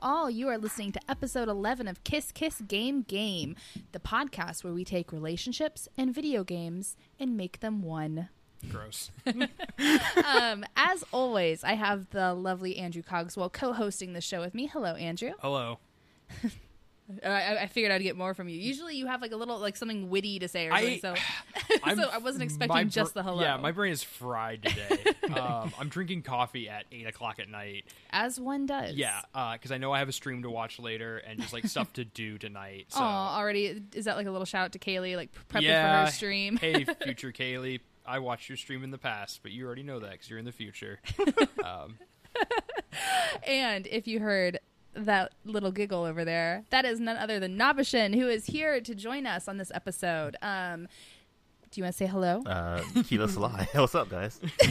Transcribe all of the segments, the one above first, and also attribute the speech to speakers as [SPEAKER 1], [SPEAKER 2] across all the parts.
[SPEAKER 1] Hello, all. You are listening to episode 11 of Kiss Kiss Game Game, the podcast where we take relationships and video games and make them one.
[SPEAKER 2] Gross.
[SPEAKER 1] Um, as always, I have the lovely Andrew Cogswell co hosting the show with me. Hello, Andrew.
[SPEAKER 2] Hello.
[SPEAKER 1] I, I figured I'd get more from you. Usually you have like a little, like something witty to say or
[SPEAKER 2] I-
[SPEAKER 1] something. So, so I wasn't expecting
[SPEAKER 2] br-
[SPEAKER 1] just the hello.
[SPEAKER 2] Yeah, my brain is fried today. um, I'm drinking coffee at eight o'clock at night.
[SPEAKER 1] As one does.
[SPEAKER 2] Yeah, because I know I have a stream to watch later and just like stuff to do tonight. So.
[SPEAKER 1] Oh, already. Is that like a little shout out to Kaylee, like prepping
[SPEAKER 2] yeah.
[SPEAKER 1] for her stream?
[SPEAKER 2] hey, future Kaylee. I watched your stream in the past, but you already know that because you're in the future. um,
[SPEAKER 1] And if you heard that little giggle over there, that is none other than Nabashin, who is here to join us on this episode. Um, do you want to say hello?
[SPEAKER 3] Uh, Keela Salai. What's up, guys?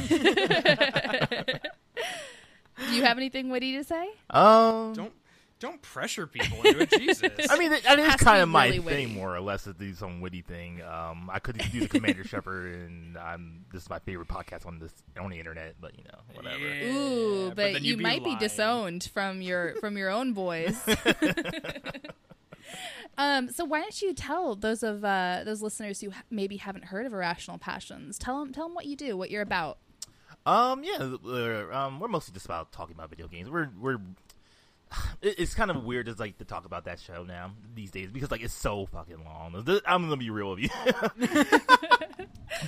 [SPEAKER 1] do you have anything witty to say?
[SPEAKER 3] Um,
[SPEAKER 2] don't don't pressure people into it, Jesus.
[SPEAKER 3] I mean, that that
[SPEAKER 1] Has
[SPEAKER 3] kind of my
[SPEAKER 1] really
[SPEAKER 3] thing,
[SPEAKER 1] witty.
[SPEAKER 3] more or less, to do some witty thing. Um, I could do the Commander Shepard, and I'm this is my favorite podcast on this on the internet. But you know, whatever.
[SPEAKER 2] Yeah,
[SPEAKER 1] Ooh, but,
[SPEAKER 2] then
[SPEAKER 1] you
[SPEAKER 2] you'd
[SPEAKER 1] might be disowned from your from your own boys. um, so why don't you tell those of uh, those listeners who ha- maybe haven't heard of Irrational Passions? Tell them tell them what you do, what you're about.
[SPEAKER 3] Um, yeah, we're, um, we're mostly just about talking about video games. We're we're. It- It's kind of weird just like to talk about that show now these days because like it's so fucking long. I'm gonna be real with you,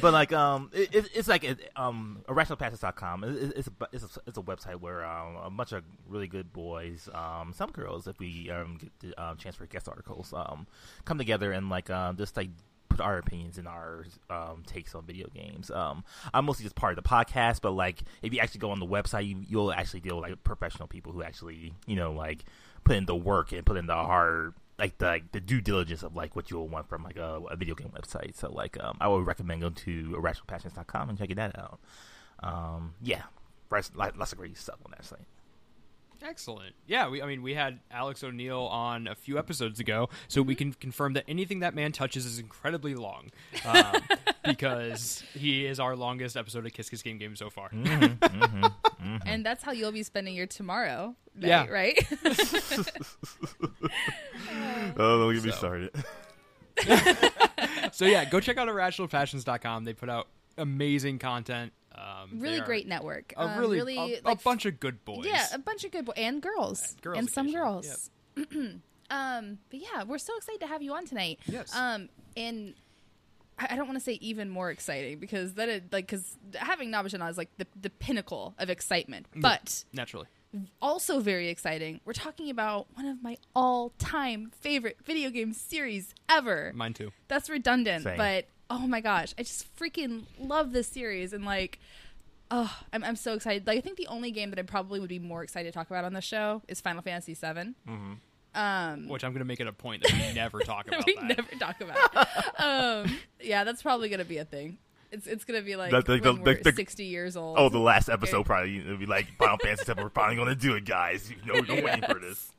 [SPEAKER 3] but like um, it, it- it's like it, um, irrationalpassions.com. It, it- it's a it's a, it's a website where um, a bunch of really good boys, um, some girls, if we um get the um, chance for guest articles, um, come together and like um just like put our opinions and our um, takes on video games. Um, I'm mostly just part of the podcast, but like if you actually go on the website, you, you'll actually deal with like professional people who actually you know like put in the work and put in the hard like the like, the due diligence of like what you'll want from like a, a video game website. So like um, I would recommend going to irrationalpassions.com and checking that out. Um, yeah, lots, lots of great stuff on that site.
[SPEAKER 2] Excellent. Yeah, we, I mean, we had Alex O'Neill on a few episodes ago, so we mm-hmm. can confirm that anything that man touches is incredibly long, um, because he is our longest episode of Kiss Kiss Game Game so far.
[SPEAKER 1] Mm-hmm, mm-hmm, and that's how you'll be spending your tomorrow. Night,
[SPEAKER 2] Yeah.
[SPEAKER 1] Right.
[SPEAKER 3] Oh, don't get me
[SPEAKER 2] So.
[SPEAKER 3] started.
[SPEAKER 2] so yeah, go check out irrationalpassions.com. They put out amazing content. Um,
[SPEAKER 1] really great network.
[SPEAKER 2] A
[SPEAKER 1] Um,
[SPEAKER 2] really,
[SPEAKER 1] really
[SPEAKER 2] a,
[SPEAKER 1] like
[SPEAKER 2] a bunch of good boys.
[SPEAKER 1] Yeah, a bunch of good boys and girls,
[SPEAKER 2] And girls
[SPEAKER 1] and some
[SPEAKER 2] occasionally,
[SPEAKER 1] girls. um, but yeah, we're so excited to have you on tonight.
[SPEAKER 2] Yes.
[SPEAKER 1] Um, and I, I don't want to say even more exciting because that is like because having Nabashan is like the the pinnacle of excitement, but
[SPEAKER 2] naturally.
[SPEAKER 1] also very exciting. We're talking about one of my all time favorite video game series ever.
[SPEAKER 2] Mine too.
[SPEAKER 1] That's redundant,
[SPEAKER 3] Same.
[SPEAKER 1] but oh my gosh, I just freaking love this series and like, oh, I'm I'm so excited. Like, I think the only game that I probably would be more excited to talk about on the show is Final Fantasy VII. Um,
[SPEAKER 2] Which I'm going to make it a point that we never talk about
[SPEAKER 1] we
[SPEAKER 2] that.
[SPEAKER 1] never talk about. um, yeah, that's probably gonna be a thing. It's it's gonna be like
[SPEAKER 3] The- the-
[SPEAKER 1] when
[SPEAKER 3] the-
[SPEAKER 1] we're
[SPEAKER 3] the-
[SPEAKER 1] 60 years old.
[SPEAKER 3] Oh, the last episode probably it'll be like Final Fantasy VII. We're finally gonna do it, guys. You know, don't waiting for this.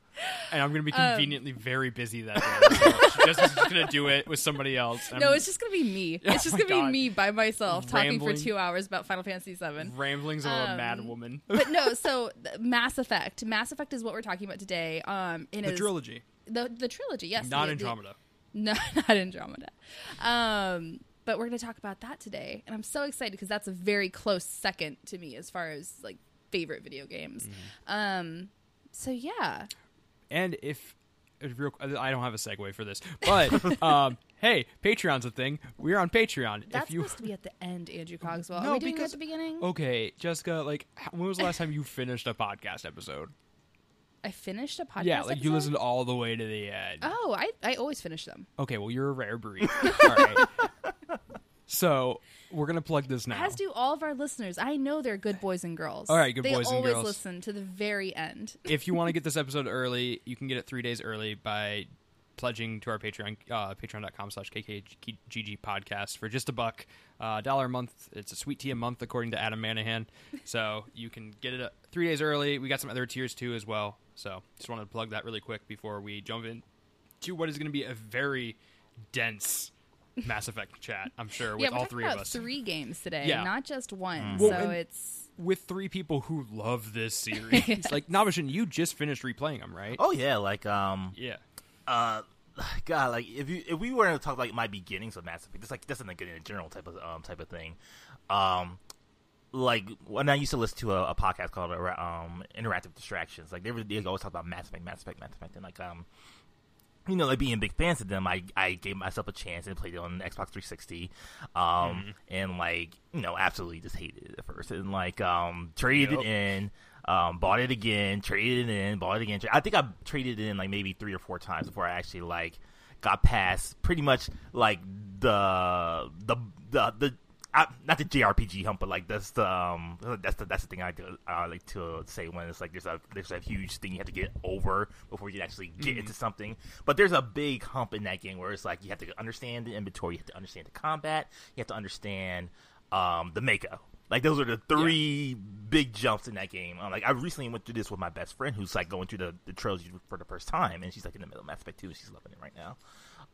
[SPEAKER 2] And I'm going to be
[SPEAKER 1] Um,
[SPEAKER 2] conveniently very busy that day. So just, just going to do it with somebody else.
[SPEAKER 1] no,
[SPEAKER 2] I'm
[SPEAKER 1] it's just gonna be me.
[SPEAKER 2] Oh
[SPEAKER 1] It's just gonna be me by myself talking for two hours about Final Fantasy VII.
[SPEAKER 2] ramblings of a
[SPEAKER 1] um,
[SPEAKER 2] mad woman.
[SPEAKER 1] but no, so Mass Effect. Mass Effect is what we're talking about today. Um, it
[SPEAKER 2] the
[SPEAKER 1] is-
[SPEAKER 2] trilogy,
[SPEAKER 1] the the trilogy. Yes,
[SPEAKER 2] not
[SPEAKER 1] the- the-
[SPEAKER 2] Andromeda.
[SPEAKER 1] no, not Andromeda. Um, but we're going to talk about that today, and I'm so excited because that's a very close second to me as far as like favorite video games.
[SPEAKER 2] Mm-hmm.
[SPEAKER 1] Um, so yeah,
[SPEAKER 2] And if, if real, I don't have a segue for this, but um, hey, Patreon's a thing. We're on Patreon.
[SPEAKER 1] that's
[SPEAKER 2] if you
[SPEAKER 1] supposed to be at the end, Andrew Cogswell.
[SPEAKER 2] No,
[SPEAKER 1] Are we doing
[SPEAKER 2] because-
[SPEAKER 1] at the beginning?
[SPEAKER 2] okay, Jessica, like when was the last time you finished a podcast episode?
[SPEAKER 1] I finished a podcast.
[SPEAKER 2] yeah, like you listened all the way to the end.
[SPEAKER 1] Oh, I I always finish them.
[SPEAKER 2] Okay, well you're a rare breed. all right. So we're gonna plug this now.
[SPEAKER 1] As do all of our listeners. I know they're good boys and girls.
[SPEAKER 2] All right, good
[SPEAKER 1] they
[SPEAKER 2] boys and girls.
[SPEAKER 1] They always listen to the very end.
[SPEAKER 2] if you want to get this episode early, you can get it three days early by pledging to our Patreon, uh, patreon.com slash KKGG podcast for just a buck. Uh, dollar a month. It's a sweet tea a month, according to Adam Manahan. So you can get it uh, three days early. We got some other tiers too as well. So just wanted to plug that really quick before we jump in to what is going to be a very dense Mass Effect chat, I'm sure, with
[SPEAKER 1] yeah, we're
[SPEAKER 2] all three
[SPEAKER 1] about
[SPEAKER 2] of us.
[SPEAKER 1] three games today,
[SPEAKER 2] Yeah.
[SPEAKER 1] not just one.
[SPEAKER 2] Well,
[SPEAKER 1] so
[SPEAKER 2] and-
[SPEAKER 1] it's
[SPEAKER 2] with three people who love this series. Like Navashin, you just finished replaying them, right?
[SPEAKER 3] Oh yeah, like um,
[SPEAKER 2] Yeah.
[SPEAKER 3] uh, God, like if you if we were to talk like my beginnings of Mass Effect, it's like that's not good in a general type of um type of thing. Um, like when I used to listen to a, a podcast called uh, um Interactive Distractions, like they would they always talk about Mass Effect, Mass Effect, Mass Effect, and like um. You know, like being big fans of them, I I gave myself a chance and played it on Xbox 360, um, and like you know, absolutely just hated it at first, and like um, traded
[SPEAKER 2] Yep.
[SPEAKER 3] it in, um, bought it again, traded it in, bought it again. Tra- I think I traded it in like maybe three or four times before I actually like got past pretty much like the the the the. I, not the JRPG hump, but like that's the um, that's the that's the thing I do uh, like to say when it's like there's a there's a huge thing you have to get over before you can actually get into something. But there's a big hump in that game where it's like you have to understand the inventory, you have to understand the combat, you have to understand um, the makeup. Like those are the three big jumps in that game. Um, like I recently went through this with my best friend who's like going through the, the trilogy for the first time, and she's like in the middle of Mass Effect 2, and she's loving it right now.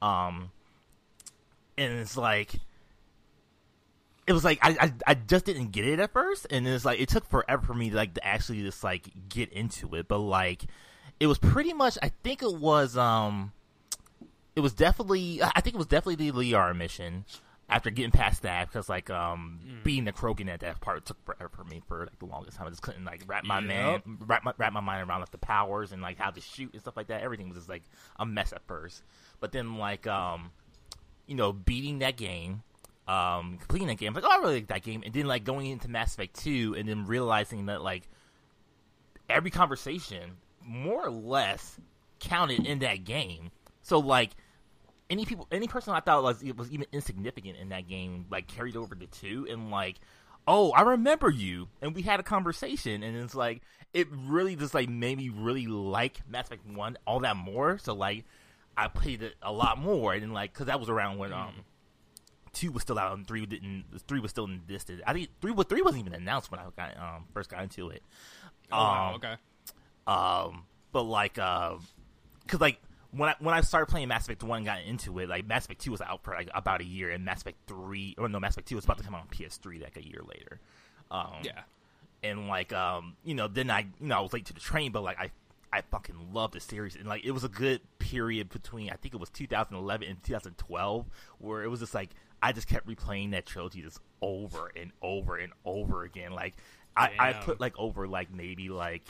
[SPEAKER 3] Um, and it's like it was like I, I I just didn't get it at first, and it's like it took forever for me to like to actually just like get into it. But like it was pretty much I think it was um it was definitely I think it was definitely the Liara mission. After getting past that, because like um beating the Krogan at that part took forever for me for like the longest time. I just couldn't like wrap my man wrap my wrap my mind around like the powers and like how to shoot and stuff like that. Everything was just like a mess at first, but then like um you know, beating that game, um, completing that game, like, oh, I really like that game, and then like going into Mass Effect Two, and then realizing that like every conversation, more or less, counted in that game. So like any people, any person I thought was was even insignificant in that game, like carried over to two, and like, oh, I remember you, and we had a conversation, and it's like it really just like made me really like Mass Effect One all that more. So like, I played it a lot more, and like because that was around when um two was still out and three didn't. Three was still in distance. I think three, but three wasn't even announced when I got um first got into it.
[SPEAKER 2] Oh, wow,
[SPEAKER 3] Um,
[SPEAKER 2] okay.
[SPEAKER 3] Um, but like, uh, cause like when I when I started playing Mass Effect One, and got into it. Like Mass Effect Two was out for like about a year, and Mass Effect Three, or no, Mass Effect Two was about to come out on PS3 like a year later. Um,
[SPEAKER 2] Yeah.
[SPEAKER 3] and like um you know then i you know i was late to the train but like i i fucking love the series and like it was a good period between i think it was 2011 and 2012 where it was just like i just kept replaying that trilogy just over and over and over again. Like i i put like over like maybe like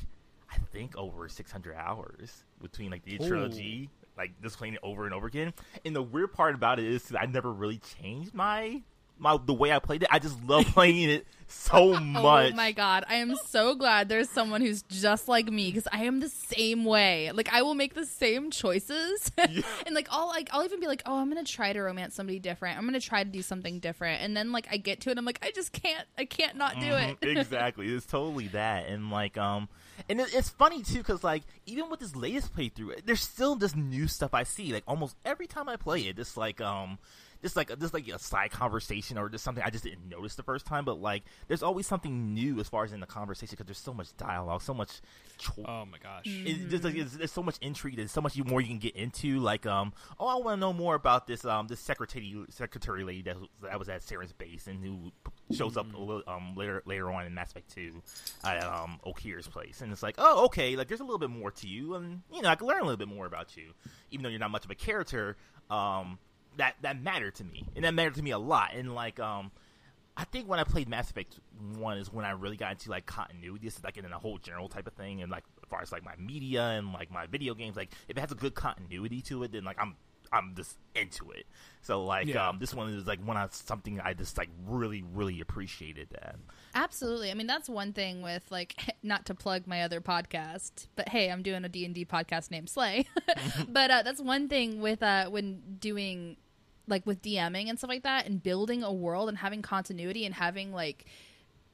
[SPEAKER 3] i think over 600 hours between like the
[SPEAKER 2] Ooh.
[SPEAKER 3] trilogy like just playing it over and over again. And the weird part about it is i never really changed my my the way i played it i just love playing it so much
[SPEAKER 1] Oh my god, I am so glad there's someone who's just like me because I am the same way. Like I will make the same choices, and like I'll like I'll even be like, oh, I'm gonna try to romance somebody different. I'm gonna try to do something different, and then like I get to it, I'm like, I just can't, I can't not do it.
[SPEAKER 3] Mhm, exactly. It's totally that, and like, um, and it, it's funny too because like even with this latest playthrough, there's still this new stuff I see. Like almost every time I play it, it's like, um, just like just like a side conversation or just something I just didn't notice the first time. But like, there's always something new as far as in the conversation because there's so much dialogue, so much. Cho-
[SPEAKER 2] Oh my gosh.
[SPEAKER 3] it's just like it's, there's so much intrigue. There's so much more you can get into. Like, um, oh, I want to know more about this um this secretary secretary lady that, was- that was at Saren's base and who shows up a little, um later later on in Mass Effect Two at um Okeer's place. And it's like, oh, okay, like there's a little bit more to you, and you know I can learn a little bit more about you, even though you're not much of a character. Um, that that mattered to me, and that mattered to me a lot. And like, um. I think when I played Mass Effect One is when I really got into like continuity. This is like in a whole general type of thing, and like as far as like my media and like my video games, like if it has a good continuity to it, then like I'm I'm just into it. So like
[SPEAKER 2] Yeah.
[SPEAKER 3] um, this one is like one of something I just like really really appreciated that.
[SPEAKER 1] Absolutely. I mean, that's one thing with like not to plug my other podcast, but hey, I'm doing a D&D podcast named Slay. but uh, that's one thing with uh when doing like with DMing and stuff like that and building a world and having continuity and having like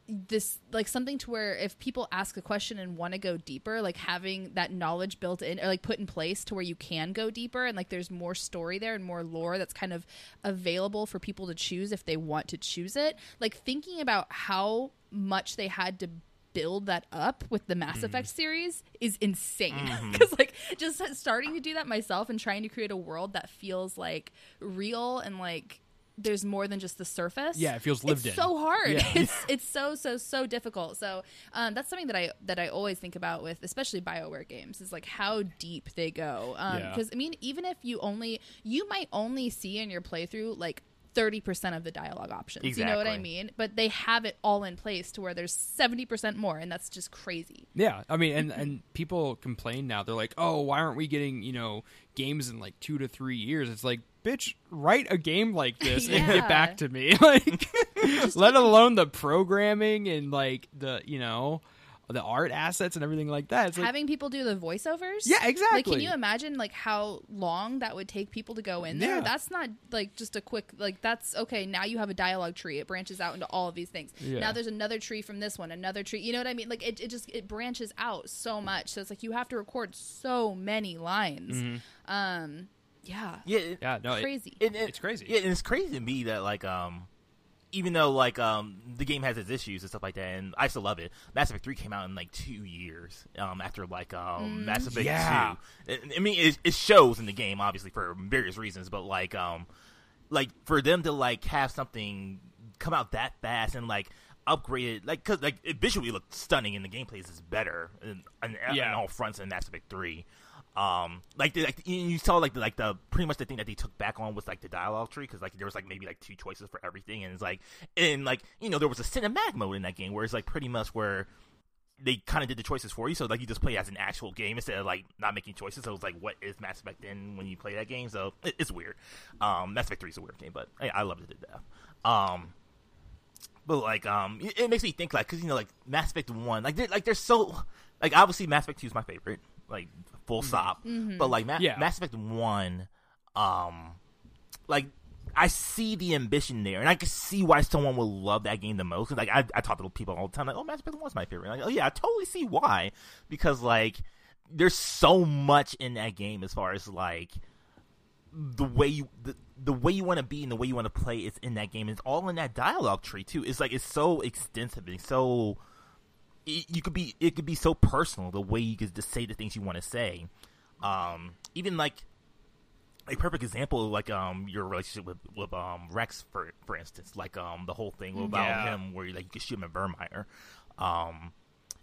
[SPEAKER 1] this like something to where if people ask a question and want to go deeper like having that knowledge built in or like put in place to where you can go deeper and like there's more story there and more lore that's kind of available for people to choose if they want to choose it. Like thinking about how much they had to build that up with the Mass mm-hmm. Effect series is insane mm-hmm. because like just starting to do that myself and trying to create a world that feels like real and like there's more than just the surface.
[SPEAKER 2] Yeah, it feels lived in.
[SPEAKER 1] it's
[SPEAKER 2] in.
[SPEAKER 1] so hard.
[SPEAKER 2] Yeah.
[SPEAKER 1] It's it's so so so difficult. So um, that's something that I that I always think about with especially Bioware games is like how deep they go.
[SPEAKER 2] Um, yeah.
[SPEAKER 1] Because I mean, even if you only you might only see in your playthrough like. 30% of the dialogue options. You know what I mean? But they have it all in place to where there's 70% more and that's just crazy.
[SPEAKER 2] Yeah, I mean, and and people complain now. They're like, "Oh, why aren't we getting you know games in like two to three years?" It's like, bitch, write a game like this and get back to me. Like, let alone the programming and like the you know the art assets and everything like that. It's like,
[SPEAKER 1] having people do the voiceovers
[SPEAKER 2] Yeah,
[SPEAKER 1] like
[SPEAKER 2] exactly.
[SPEAKER 1] can you imagine like how long that would take people to go in there
[SPEAKER 2] Yeah.
[SPEAKER 1] that's not like just a quick like that's okay now you have a dialogue tree it branches out into all of these things
[SPEAKER 2] Yeah.
[SPEAKER 1] now there's another tree from this one another tree you know what i mean like it, it just it branches out so much so it's like you have to record so many lines
[SPEAKER 2] Mm-hmm.
[SPEAKER 1] um yeah
[SPEAKER 3] Yeah, it-
[SPEAKER 2] yeah, no, it-
[SPEAKER 1] crazy
[SPEAKER 3] it- it-
[SPEAKER 2] It's crazy.
[SPEAKER 3] Yeah, and it's crazy to me that like um, even though like um the game has its issues and stuff like that, and I still love it. Mass Effect Three came out in like two years um after like um Mass Effect
[SPEAKER 2] Yeah.
[SPEAKER 3] Two. I- I mean, it, it shows in the game obviously for various reasons, but like um like for them to like have something come out that fast and like upgraded like because like it visually looked stunning and the gameplay is better in, in, in
[SPEAKER 2] Yeah.
[SPEAKER 3] all fronts in Mass Effect Three. Um, like, the, like you saw like the, like the pretty much the thing that they took back on was like the dialogue tree because like there was like maybe like two choices for everything and it's like and like you know there was a cinematic mode in that game where it's like pretty much where they kind of did the choices for you, so like you just play as an actual game instead of like not making choices. So it's like, what is Mass Effect then when you play that game? So it, it's weird. Um, Mass Effect Three is a weird game, but I, I loved it to death. Um, but like, um, it, it makes me think like, cause you know, like Mass Effect One, like they're like they're so like obviously Mass Effect Two is my favorite, like full stop. But like Ma-
[SPEAKER 2] Yeah.
[SPEAKER 3] Mass Effect One, um, like I see the ambition there, and I can see why someone would love that game the most. 'Cause, like I, I talk to people all the time, like, "Oh, Mass Effect One's my favorite." Like, oh yeah, I totally see why, because like there's so much in that game as far as like the way you the, the way you want to be and the way you want to play is in that game. It's all in that dialogue tree too. It's like it's so extensive and so it, you could be it could be so personal the way you could just say the things you want to say. Um, even like a perfect example, like um your relationship with with um Wrex for for instance, like um the whole thing about
[SPEAKER 2] Yeah.
[SPEAKER 3] him where like you could shoot him in Virmire, um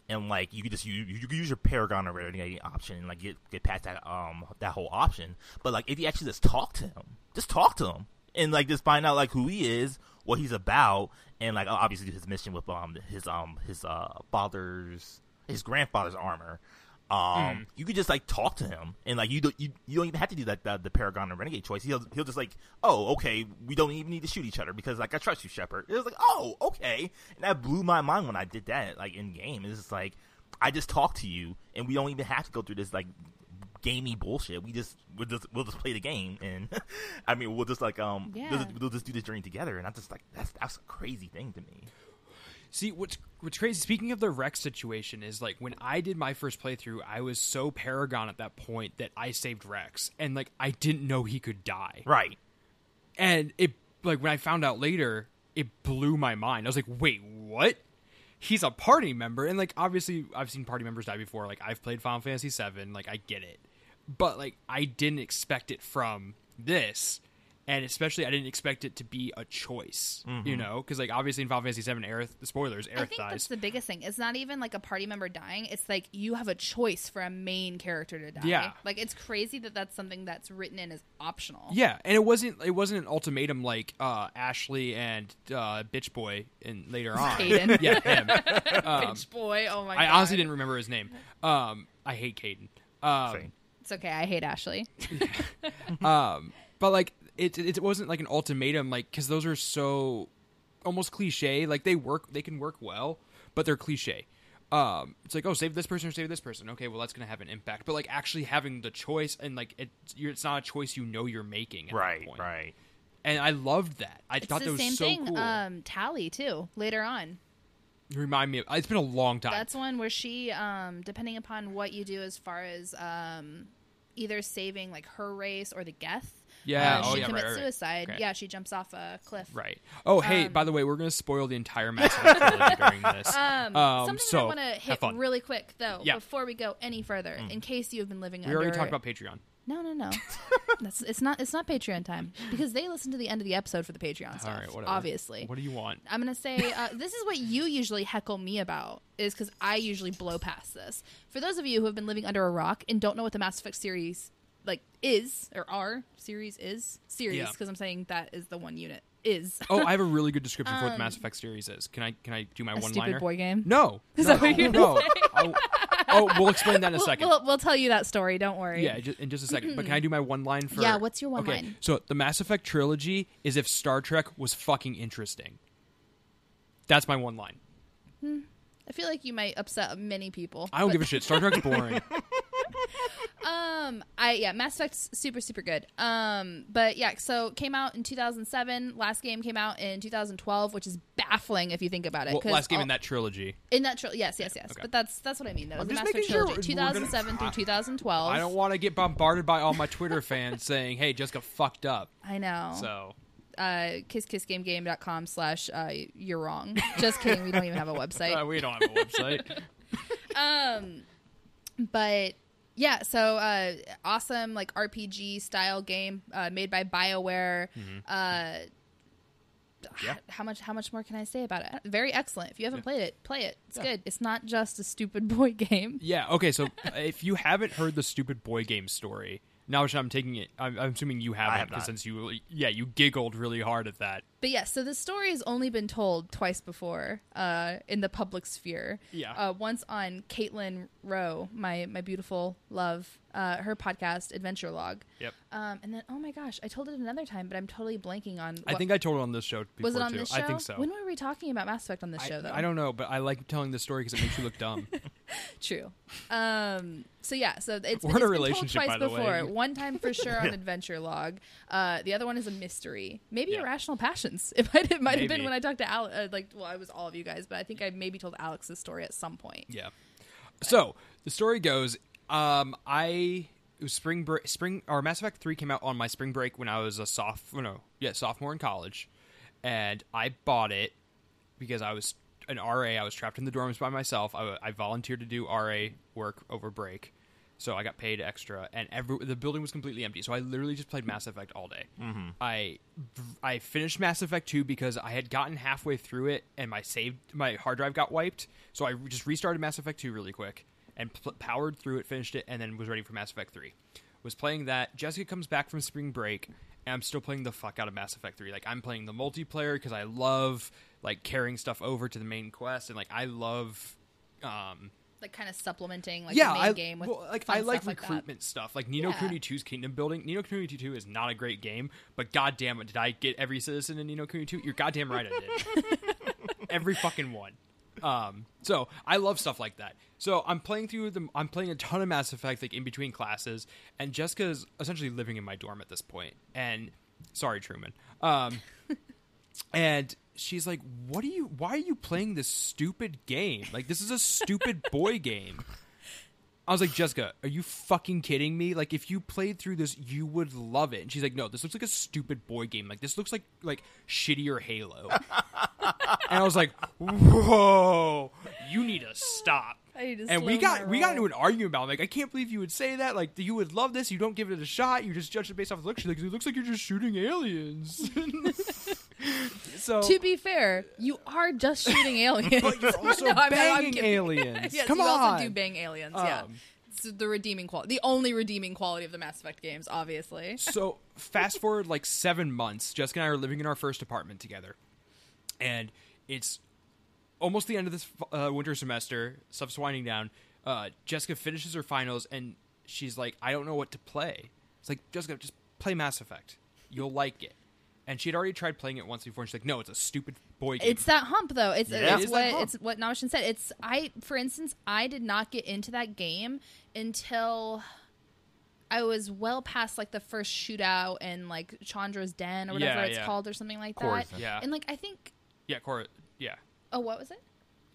[SPEAKER 3] and like you could just use you could use your Paragon or Renegade option and like get get past that um that whole option. But like if you actually just talk to him, just talk to him and like just find out like who he is, what he's about, and like obviously his mission with um his um his uh father's his grandfather's armor. Um, you could just like talk to him, and like you don't you, you don't even have to do that the, the Paragon and Renegade choice. He'll he'll just like, oh, okay, we don't even need to shoot each other because like I trust you, Shepard. It was like, oh, okay, and that blew my mind when I did that like in game. It's just like I just talk to you, and we don't even have to go through this like gamey bullshit. We just we'll just we'll just play the game, and I mean we'll just like um
[SPEAKER 1] Yeah.
[SPEAKER 3] we'll, just, we'll just do this journey together, and I'm just like that's that's a crazy thing to me.
[SPEAKER 2] See what's what's crazy. Speaking of the Wrex situation, is like when I did my first playthrough, I was so Paragon at that point that I saved Wrex, and like I didn't know he could die,
[SPEAKER 3] Right.
[SPEAKER 2] and it like when I found out later, it blew my mind. I was like, wait, what? He's a party member, and like obviously I've seen party members die before. Like I've played Final Fantasy VII, like I get it, but like I didn't expect it from this. And especially, I didn't expect it to be a choice, you know, because like obviously in Final Fantasy VII, Aerith, spoilers,
[SPEAKER 1] I think
[SPEAKER 2] dies.
[SPEAKER 1] that's the biggest thing. It's not even like a party member dying. It's like you have a choice for a main character to die.
[SPEAKER 2] Yeah.
[SPEAKER 1] Like it's crazy that that's something that's written in as optional.
[SPEAKER 2] Yeah, and it wasn't it wasn't an ultimatum like uh, Ashley and uh, Bitch Boy in later on.
[SPEAKER 1] Kaidan.
[SPEAKER 2] yeah, him.
[SPEAKER 1] Bitch boy. Oh my
[SPEAKER 2] I
[SPEAKER 1] god.
[SPEAKER 2] honestly didn't remember his name. Um, I hate Kaidan. Um,
[SPEAKER 3] Same.
[SPEAKER 1] It's okay. I hate Ashley.
[SPEAKER 2] um, but like it, it it wasn't like an ultimatum like because those are so almost cliche. Like they work, they can work well, but they're cliche. Um, it's like oh, save this person or save this person. Okay, well that's gonna have an impact. But like actually having the choice and like it, you're, it's not a choice you know you're making. At
[SPEAKER 3] Right.
[SPEAKER 2] that point.
[SPEAKER 3] Right.
[SPEAKER 2] And I loved that. I
[SPEAKER 1] It's
[SPEAKER 2] thought
[SPEAKER 1] the
[SPEAKER 2] that was
[SPEAKER 1] same
[SPEAKER 2] so
[SPEAKER 1] thing.
[SPEAKER 2] cool.
[SPEAKER 1] Um, Tali too. Later on,
[SPEAKER 2] Remind me. Of, it's been a long time.
[SPEAKER 1] that's one where she, um, depending upon what you do as far as um, either saving like her race or the Geth.
[SPEAKER 2] Yeah,
[SPEAKER 1] uh,
[SPEAKER 2] oh,
[SPEAKER 1] she
[SPEAKER 2] yeah,
[SPEAKER 1] commits
[SPEAKER 2] right, right.
[SPEAKER 1] suicide. Yeah, she jumps off a cliff.
[SPEAKER 2] Right. Oh, hey,
[SPEAKER 1] Um,
[SPEAKER 2] by the way, we're gonna spoil the entire trilogy during this.
[SPEAKER 1] Um,
[SPEAKER 2] Um,
[SPEAKER 1] something
[SPEAKER 2] so
[SPEAKER 1] I want to hit really quick though,
[SPEAKER 2] Yeah.
[SPEAKER 1] before we go any further, in case you've been living
[SPEAKER 2] we
[SPEAKER 1] under.
[SPEAKER 2] already talked about Patreon.
[SPEAKER 1] No, no, no. That's it's not it's not Patreon time because they listen to the end of the episode for the Patreon stuff.
[SPEAKER 2] All right, whatever.
[SPEAKER 1] Obviously,
[SPEAKER 2] What do you want?
[SPEAKER 1] I'm gonna say uh, this is what you usually heckle me about is because I usually blow past this. For those of you who have been living under a rock and don't know what the Mass Effect series like is or are series is series
[SPEAKER 2] Yeah.
[SPEAKER 1] because I'm saying that is the one unit is
[SPEAKER 2] Oh, I have a really good description for what the Mass Effect series is. Can I can I do my one
[SPEAKER 1] stupid boy game.
[SPEAKER 2] No.
[SPEAKER 1] Is
[SPEAKER 2] no,
[SPEAKER 1] that what you're
[SPEAKER 2] no. Oh, we'll explain that in a
[SPEAKER 1] We'll,
[SPEAKER 2] second.
[SPEAKER 1] we'll, we'll tell you that story. Don't worry.
[SPEAKER 2] yeah, ju- in just a second. But can I do my one line for?
[SPEAKER 1] Yeah, what's your one
[SPEAKER 2] okay,
[SPEAKER 1] line?
[SPEAKER 2] So the Mass Effect trilogy is if Star Trek was fucking interesting. That's my one line. Hmm.
[SPEAKER 1] I feel like you might upset many people.
[SPEAKER 2] I don't
[SPEAKER 1] but-
[SPEAKER 2] give a shit. Star Trek's boring.
[SPEAKER 1] Um, I yeah, Mass Effect's super super good. Um, but yeah, so came out in 2007. Last game came out in 2012, which is baffling if you think about it.
[SPEAKER 2] well,
[SPEAKER 1] 'cause
[SPEAKER 2] last game
[SPEAKER 1] all-
[SPEAKER 2] in that trilogy.
[SPEAKER 1] in that trilogy, yes yes yes.
[SPEAKER 2] okay.
[SPEAKER 1] But that's that's what I mean. Though
[SPEAKER 2] I'm
[SPEAKER 1] the Mass Effect
[SPEAKER 2] making sure
[SPEAKER 1] trilogy,
[SPEAKER 2] we're gonna-
[SPEAKER 1] 2007 through 2012.
[SPEAKER 2] I don't want to get bombarded by all my Twitter fans saying, "Hey, Jessica fucked up."
[SPEAKER 1] I know.
[SPEAKER 2] So
[SPEAKER 1] uh, kisskissgamegame.com slash uh, you're wrong. Just kidding. We don't even have a website.
[SPEAKER 2] uh, we don't have a website.
[SPEAKER 1] Um, but yeah, so uh, awesome like RPG style game uh, made by Bioware. Uh,
[SPEAKER 3] Yeah.
[SPEAKER 1] How much? How much more can I say about it? Very excellent. If you haven't played it, play it. It's
[SPEAKER 2] Yeah.
[SPEAKER 1] good. It's not just a stupid boy game.
[SPEAKER 2] Yeah. Okay. So if you haven't heard the stupid boy game story, now I'm taking it, I'm, I'm assuming you haven't,
[SPEAKER 3] have
[SPEAKER 2] 'cause
[SPEAKER 3] not.
[SPEAKER 2] since you, yeah, you giggled really hard at that.
[SPEAKER 1] But yeah, so the story has only been told twice before uh, in the public sphere.
[SPEAKER 2] Yeah.
[SPEAKER 1] Uh, once on Caitlin Rowe, my my beautiful love, uh, her podcast Adventure Log.
[SPEAKER 2] Yep.
[SPEAKER 1] Um, and then oh my gosh, I told it another time, but I'm totally blanking on.
[SPEAKER 2] I think I told it on this show before
[SPEAKER 1] was it on
[SPEAKER 2] too.
[SPEAKER 1] this show?
[SPEAKER 2] I think so.
[SPEAKER 1] When were we talking about Mass Effect on this
[SPEAKER 2] I,
[SPEAKER 1] show though?
[SPEAKER 2] I don't know, but I like telling this story because it makes you look dumb.
[SPEAKER 1] True. Um. So yeah. So it's,
[SPEAKER 2] We're in
[SPEAKER 1] it's
[SPEAKER 2] a
[SPEAKER 1] been
[SPEAKER 2] relationship,
[SPEAKER 1] told twice before.
[SPEAKER 2] way.
[SPEAKER 1] One time for sure on Adventure Log. Uh, the other one is a mystery. Maybe
[SPEAKER 2] Yeah.
[SPEAKER 1] Irrational Passions. It might it might have been when I talked to Alex. Uh, like, well, I was all of you guys, but I think I maybe told Alex's story at some point.
[SPEAKER 2] Yeah. So the story goes, um, I it was spring break, spring or Mass Effect Three came out on my spring break when I was a soph, no, yeah, sophomore in college, and I bought it because I was an RA. I was trapped in the dorms by myself. I, I volunteered to do RA work over break, so I got paid extra, and every the building was completely empty. So I literally just played Mass Effect all day. Mm-hmm. I I finished Mass Effect two because I had gotten halfway through it, and my saved my hard drive got wiped. So I just restarted Mass Effect two really quick and pl- powered through it, finished it, and then was ready for Mass Effect three. Was playing that. Jessica comes back from spring break, and I'm still playing the fuck out of Mass Effect three. Like I'm playing the multiplayer because I love like carrying stuff over to the main quest, and like I love. Um,
[SPEAKER 1] Like kind of supplementing like
[SPEAKER 2] yeah,
[SPEAKER 1] the main
[SPEAKER 2] I,
[SPEAKER 1] game with
[SPEAKER 2] well, like I like
[SPEAKER 1] stuff like
[SPEAKER 2] recruitment stuff, like Nino
[SPEAKER 1] Yeah.
[SPEAKER 2] Kuni 2's Kingdom Building. Ni no Kuni 2 is not a great game, but goddamn it, did I get every citizen in Ni no Kuni 2? You're goddamn right, I did. every fucking one. Um, so I love stuff like that. So I'm playing through the, I'm playing a ton of Mass Effect like in between classes, and Jessica is essentially living in my dorm at this point. And sorry, Truman. Um, and she's like, "What are you? Why are you playing this stupid game? Like this is a stupid boy game." I was like, Jessica, are you fucking kidding me? Like, if you played through this, you would love it. And she's like, No, this looks like a stupid boy game. Like, this looks like like shittier Halo. and I was like, Whoa, you need to stop.
[SPEAKER 1] I need to
[SPEAKER 2] And we got we got into an argument about it. like I can't believe you would say that. Like you would love this. You don't give it a shot. You just judge it based off the look. She's like, it looks like you're just shooting aliens. so
[SPEAKER 1] To be fair, you are just shooting aliens.
[SPEAKER 2] but you're also
[SPEAKER 1] No, I'm- I'm
[SPEAKER 2] banging aliens.
[SPEAKER 1] yes,
[SPEAKER 2] Come
[SPEAKER 1] you
[SPEAKER 2] on.
[SPEAKER 1] also do bang aliens. yeah,
[SPEAKER 2] Um,
[SPEAKER 1] it's the redeeming quality, the only redeeming quality of the Mass Effect games, obviously.
[SPEAKER 2] so fast forward like seven months jessica and i are living in our first apartment together and it's almost the end of this uh, winter semester stuff's winding down uh, jessica finishes her finals and she's like i don't know what to play it's like jessica just play mass effect you'll like it and she had already tried playing it once before and she's like no it's a stupid boy game
[SPEAKER 1] It's that hump though. It's,
[SPEAKER 3] Yeah.
[SPEAKER 1] it's
[SPEAKER 2] It is
[SPEAKER 1] what
[SPEAKER 2] that
[SPEAKER 1] it's what Namashin said. It's I for instance, I did not get into that game until I was well past like the first shootout in like Chandra's Den or whatever
[SPEAKER 2] Yeah,
[SPEAKER 1] it's
[SPEAKER 2] yeah.
[SPEAKER 1] called or something like that.
[SPEAKER 3] Coruscant.
[SPEAKER 2] Yeah.
[SPEAKER 1] And like I think
[SPEAKER 2] yeah Chora, yeah
[SPEAKER 1] oh what was it?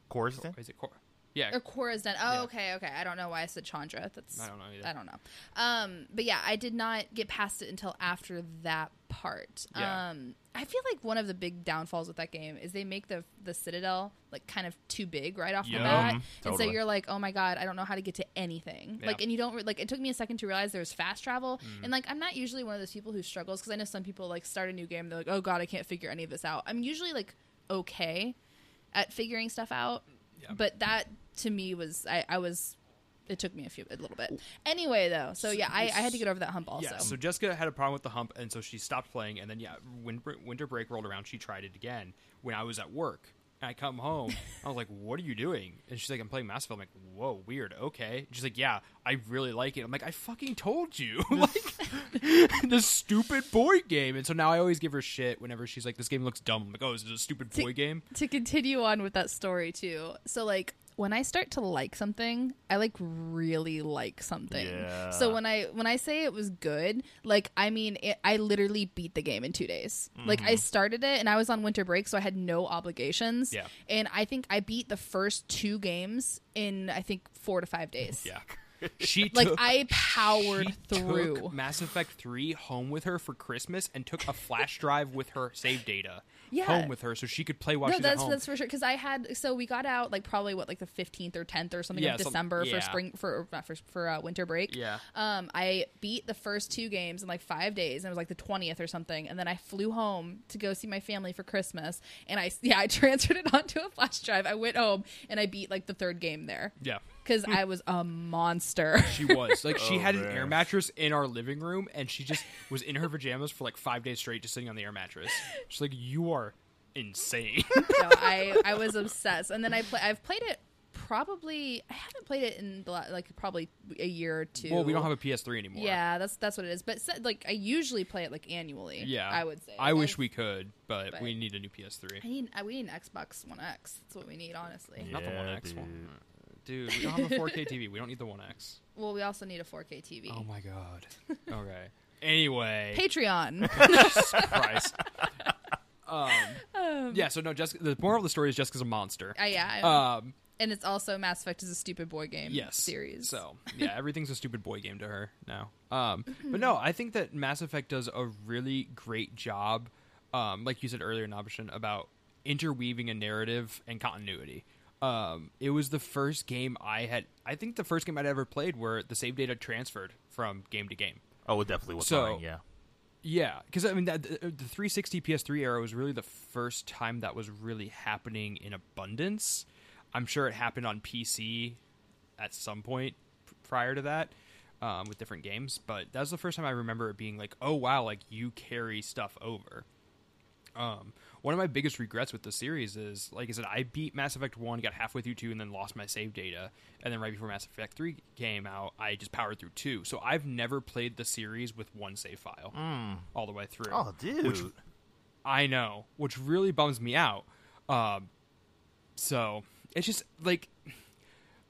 [SPEAKER 3] Coruscant?
[SPEAKER 2] is it Chora? Yeah.
[SPEAKER 1] Or Chora's den. Oh,
[SPEAKER 2] Yeah.
[SPEAKER 1] okay, okay. I don't know why I said Chandra. That's
[SPEAKER 2] I don't know either.
[SPEAKER 1] I don't know. Um, but yeah, I did not get past it until after that part.
[SPEAKER 2] Yeah.
[SPEAKER 1] Um, I feel like one of the big downfalls with that game is they make the the Citadel like kind of too big right off the bat,
[SPEAKER 3] Mhm,
[SPEAKER 1] and so you're like, oh my god, I don't know how to get to anything.
[SPEAKER 2] Yeah.
[SPEAKER 1] Like, and you don't re- like. It took me a second to realize there was fast travel,
[SPEAKER 2] Mm.
[SPEAKER 1] and like I'm not usually one of those people who struggles because I know some people like start a new game, they're like, oh god, I can't figure any of this out. I'm usually like okay at figuring stuff out,
[SPEAKER 2] Yeah.
[SPEAKER 1] but that to me was I, I was it took me a few a little bit anyway though so yeah I, I had to get over that hump also
[SPEAKER 2] Yeah, so Jessica had a problem with the hump, and so she stopped playing. And then, yeah, when winter break rolled around, she tried it again. When I was at work, and I come home, I was like, "What are you doing?" And she's like, "I'm playing Mass Effect." I'm like, "Whoa, weird. Okay." She's like, "Yeah, I really like it." I'm like, "I fucking told you, like the stupid boy game." And so now I always give her shit whenever she's like, "This game looks dumb." I'm like, "Oh, is it a stupid boy game?"
[SPEAKER 1] to continue on with that story too so like when I start to like something, I like really like something.
[SPEAKER 3] Yeah.
[SPEAKER 1] So when I when I say it was good, like I mean, it, I literally beat the game in two days. Like I mm-hmm. started it and I was on winter break, so I had no obligations.
[SPEAKER 2] Yeah.
[SPEAKER 1] And I think I beat the first two games in I think four to five days.
[SPEAKER 2] Yeah. She
[SPEAKER 1] Like
[SPEAKER 2] took,
[SPEAKER 1] I powered through.
[SPEAKER 2] Mass Effect 3 home with her for Christmas and took a flash drive with her save data
[SPEAKER 1] Yeah.
[SPEAKER 2] home with her so she could play while
[SPEAKER 1] no,
[SPEAKER 2] she's
[SPEAKER 1] that's
[SPEAKER 2] at home.
[SPEAKER 1] that's for sure. Because I had so we got out like probably what like the fifteenth or tenth or something
[SPEAKER 2] Yeah,
[SPEAKER 1] of
[SPEAKER 2] some-
[SPEAKER 1] December
[SPEAKER 2] yeah.
[SPEAKER 1] for spring for not for for uh, winter break.
[SPEAKER 2] Yeah.
[SPEAKER 1] Um, I beat the first two games in like five days, and it was like the twentieth or something. And then I flew home to go see my family for Christmas, and I yeah I transferred it onto a flash drive. I went home and I beat like the third game there
[SPEAKER 2] yeah.
[SPEAKER 1] Because I was a monster.
[SPEAKER 2] She was like she
[SPEAKER 3] Oh,
[SPEAKER 2] had an
[SPEAKER 3] man.
[SPEAKER 2] air mattress in our living room, and she just was in her pajamas for like five days straight, just sitting on the air mattress. She's like, "You are insane."
[SPEAKER 1] so I I was obsessed, and then I play I've played it probably I haven't played it in the, la- like probably a year or two.
[SPEAKER 2] well, we don't have a PS3 anymore.
[SPEAKER 1] Yeah, that's that's what it is. But like I usually play it like annually.
[SPEAKER 2] yeah.
[SPEAKER 1] I would say.
[SPEAKER 2] I wish
[SPEAKER 1] I've-
[SPEAKER 2] we could, but,
[SPEAKER 1] but-
[SPEAKER 2] we need a new PS3.
[SPEAKER 1] I need I, we need an Xbox One X. That's what we need, honestly.
[SPEAKER 2] Not the One X
[SPEAKER 3] dude.
[SPEAKER 2] one. Dude, we don't have a 4K TV. We don't need the One X.
[SPEAKER 1] Well, we also need a 4K TV.
[SPEAKER 2] Oh my god. Okay. Anyway,
[SPEAKER 1] Patreon.
[SPEAKER 2] Jesus Christ. Um, yeah. So no, Jessica. The moral of the story is Jessica's a monster.
[SPEAKER 1] uh, yeah, I-
[SPEAKER 2] Um,
[SPEAKER 1] and it's also Mass Effect is a stupid boy game
[SPEAKER 2] yes
[SPEAKER 1] series.
[SPEAKER 2] So yeah, everything's a stupid boy game to her now. Um, but no, I think that Mass Effect does a really great job, um, like you said earlier, Nabishan, about interweaving a narrative and continuity. Um, it was the first game I had. I think the first game I'd ever played where the save data transferred from game to game.
[SPEAKER 3] Oh, it definitely was
[SPEAKER 2] So-
[SPEAKER 3] mine, yeah.
[SPEAKER 2] Yeah, because I mean, that, the, the 360 PS3 era was really the first time that was really happening in abundance. I'm sure it happened on PC at some point prior to that um, with different games, but that was the first time I remember it being like, oh wow, like you carry stuff over. Um, one of my biggest regrets with the series is, like I said, I beat Mass Effect 1, got halfway through 2, and then lost my save data. And then right before Mass Effect 3 came out, I just powered through 2. So I've never played the series with one save file all the way through.
[SPEAKER 3] Oh, dude.
[SPEAKER 2] Which I know, which really bums me out. Um, so it's just like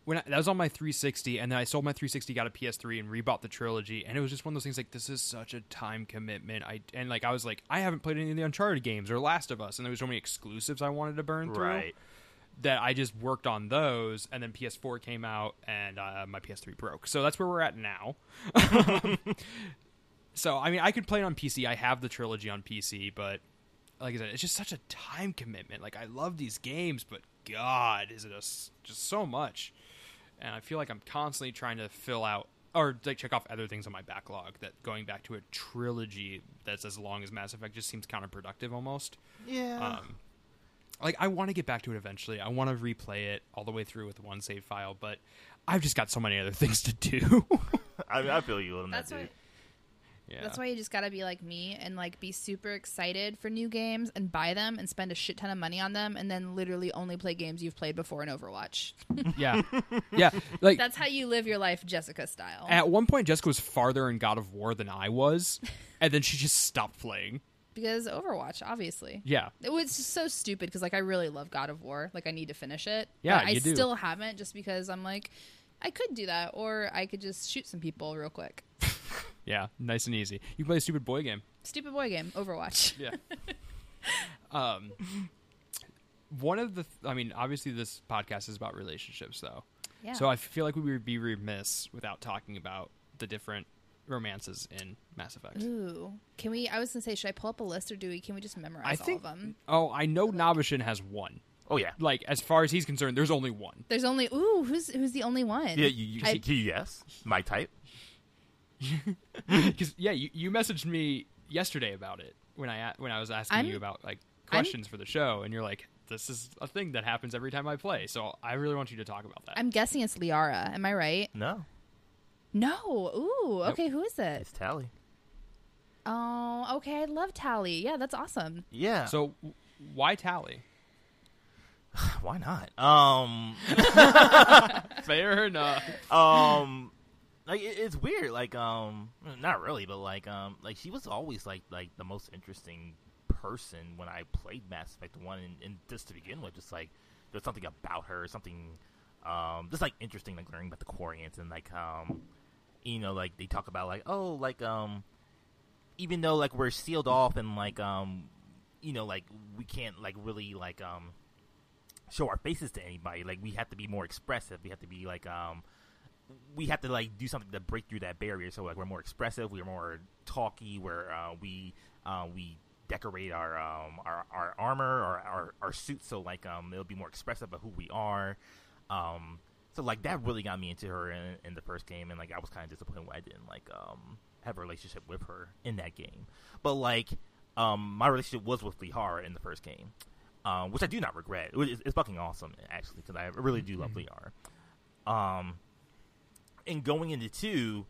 [SPEAKER 2] when I, that was on my 360, and then I sold my 360, got a PS3, and rebought the trilogy, and it was just one of those things like this is such a time commitment. I and like I was like I haven't played any of the Uncharted games or Last of Us, and there was so many exclusives I wanted to burn through
[SPEAKER 3] right.
[SPEAKER 2] that I just worked on those, and then PS4 came out, and uh, my PS3 broke. So that's where we're at now. so I mean, I could play it on PC. I have the trilogy on PC, but like I said, it's just such a time commitment. Like I love these games, but God, is it a just so much? And I feel like I'm constantly trying to fill out or like check off other things on my backlog. That going back to a trilogy that's as long as Mass Effect just seems counterproductive almost.
[SPEAKER 3] Yeah.
[SPEAKER 2] Um, like I want to get back to it eventually. I want to replay it all the way through with one save file, but I've just got so many other things to do.
[SPEAKER 3] I, I feel you on
[SPEAKER 1] That's
[SPEAKER 3] that,
[SPEAKER 1] why.
[SPEAKER 3] dude.
[SPEAKER 2] Yeah.
[SPEAKER 1] That's why you just gotta be like me and like be super excited for new games and buy them and spend a shit ton of money on them and then literally only play games you've played before in Overwatch.
[SPEAKER 2] yeah, yeah. Like
[SPEAKER 1] That's how you live your life, Jessica style.
[SPEAKER 2] at one point, Jessica was farther in God of War than I was, and then she just stopped playing.
[SPEAKER 1] because Overwatch, obviously.
[SPEAKER 2] Yeah,
[SPEAKER 1] It was just so stupid because like I really love God of War. Like I need to finish it.
[SPEAKER 2] Yeah,
[SPEAKER 1] but I
[SPEAKER 2] do.
[SPEAKER 1] still haven't just because I'm like I could do that or I could just shoot some people real quick.
[SPEAKER 2] Yeah. Nice and easy. You play a stupid boy game.
[SPEAKER 1] Stupid boy game, Overwatch.
[SPEAKER 2] Yeah. um. one of the, th- I mean, obviously this podcast is about relationships, though.
[SPEAKER 1] Yeah.
[SPEAKER 2] So I feel like we would be remiss without talking about the different romances in Mass Effect.
[SPEAKER 1] Ooh, can we? I was gonna say, should I pull up a list or do we? Can we just memorize
[SPEAKER 2] I think.
[SPEAKER 1] all of them?
[SPEAKER 2] Oh, I know Nabashin has one.
[SPEAKER 3] Oh yeah.
[SPEAKER 2] Like as far as he's concerned, there's only one.
[SPEAKER 1] There's only ooh, who's who's the only one?
[SPEAKER 3] Yeah, you, you,
[SPEAKER 1] I-
[SPEAKER 3] can you yes, my type.
[SPEAKER 2] Because yeah, you, you messaged me yesterday about it when I a- when I was asking
[SPEAKER 1] I'm-
[SPEAKER 2] you about like questions for the show, and you're like, "This is a thing that happens every time I play." So I really want you to talk about that.
[SPEAKER 1] I'm guessing it's Liara. Am I right?
[SPEAKER 3] No,
[SPEAKER 1] No. Ooh.
[SPEAKER 2] Nope.
[SPEAKER 1] Okay. Who is it?
[SPEAKER 3] it's Tali.
[SPEAKER 1] Oh, okay. I love Tali. Yeah, that's awesome.
[SPEAKER 3] Yeah.
[SPEAKER 2] so w- why Tali?
[SPEAKER 3] why not? Um,
[SPEAKER 2] Fair enough.
[SPEAKER 3] um, like it, it's weird. Like um, not really, but like um, like she was always like like the most interesting person when I played Mass Effect One, and, and just to begin with, just like there's something about her, something um, just like interesting, like learning about the Quarians and like um, you know, like they talk about like oh, like um, even though like we're sealed off and like um, you know, like we can't like really like um show our faces to anybody. Like we have to be more expressive. We have to be like um we have to like do something to break through that barrier. So like we're more expressive, we're more talky, where uh, we uh, we decorate our um our, our armor or our, our suits so like um it'll be more expressive of who we are. Um so like that really got me into her in, in the first game and like I was kind of disappointed when I didn't like um have a relationship with her in that game. But like um my relationship was with Liara in the first game um, which I do not regret. It's, it's fucking awesome, actually, because I really do love Liara. Um, and going into two,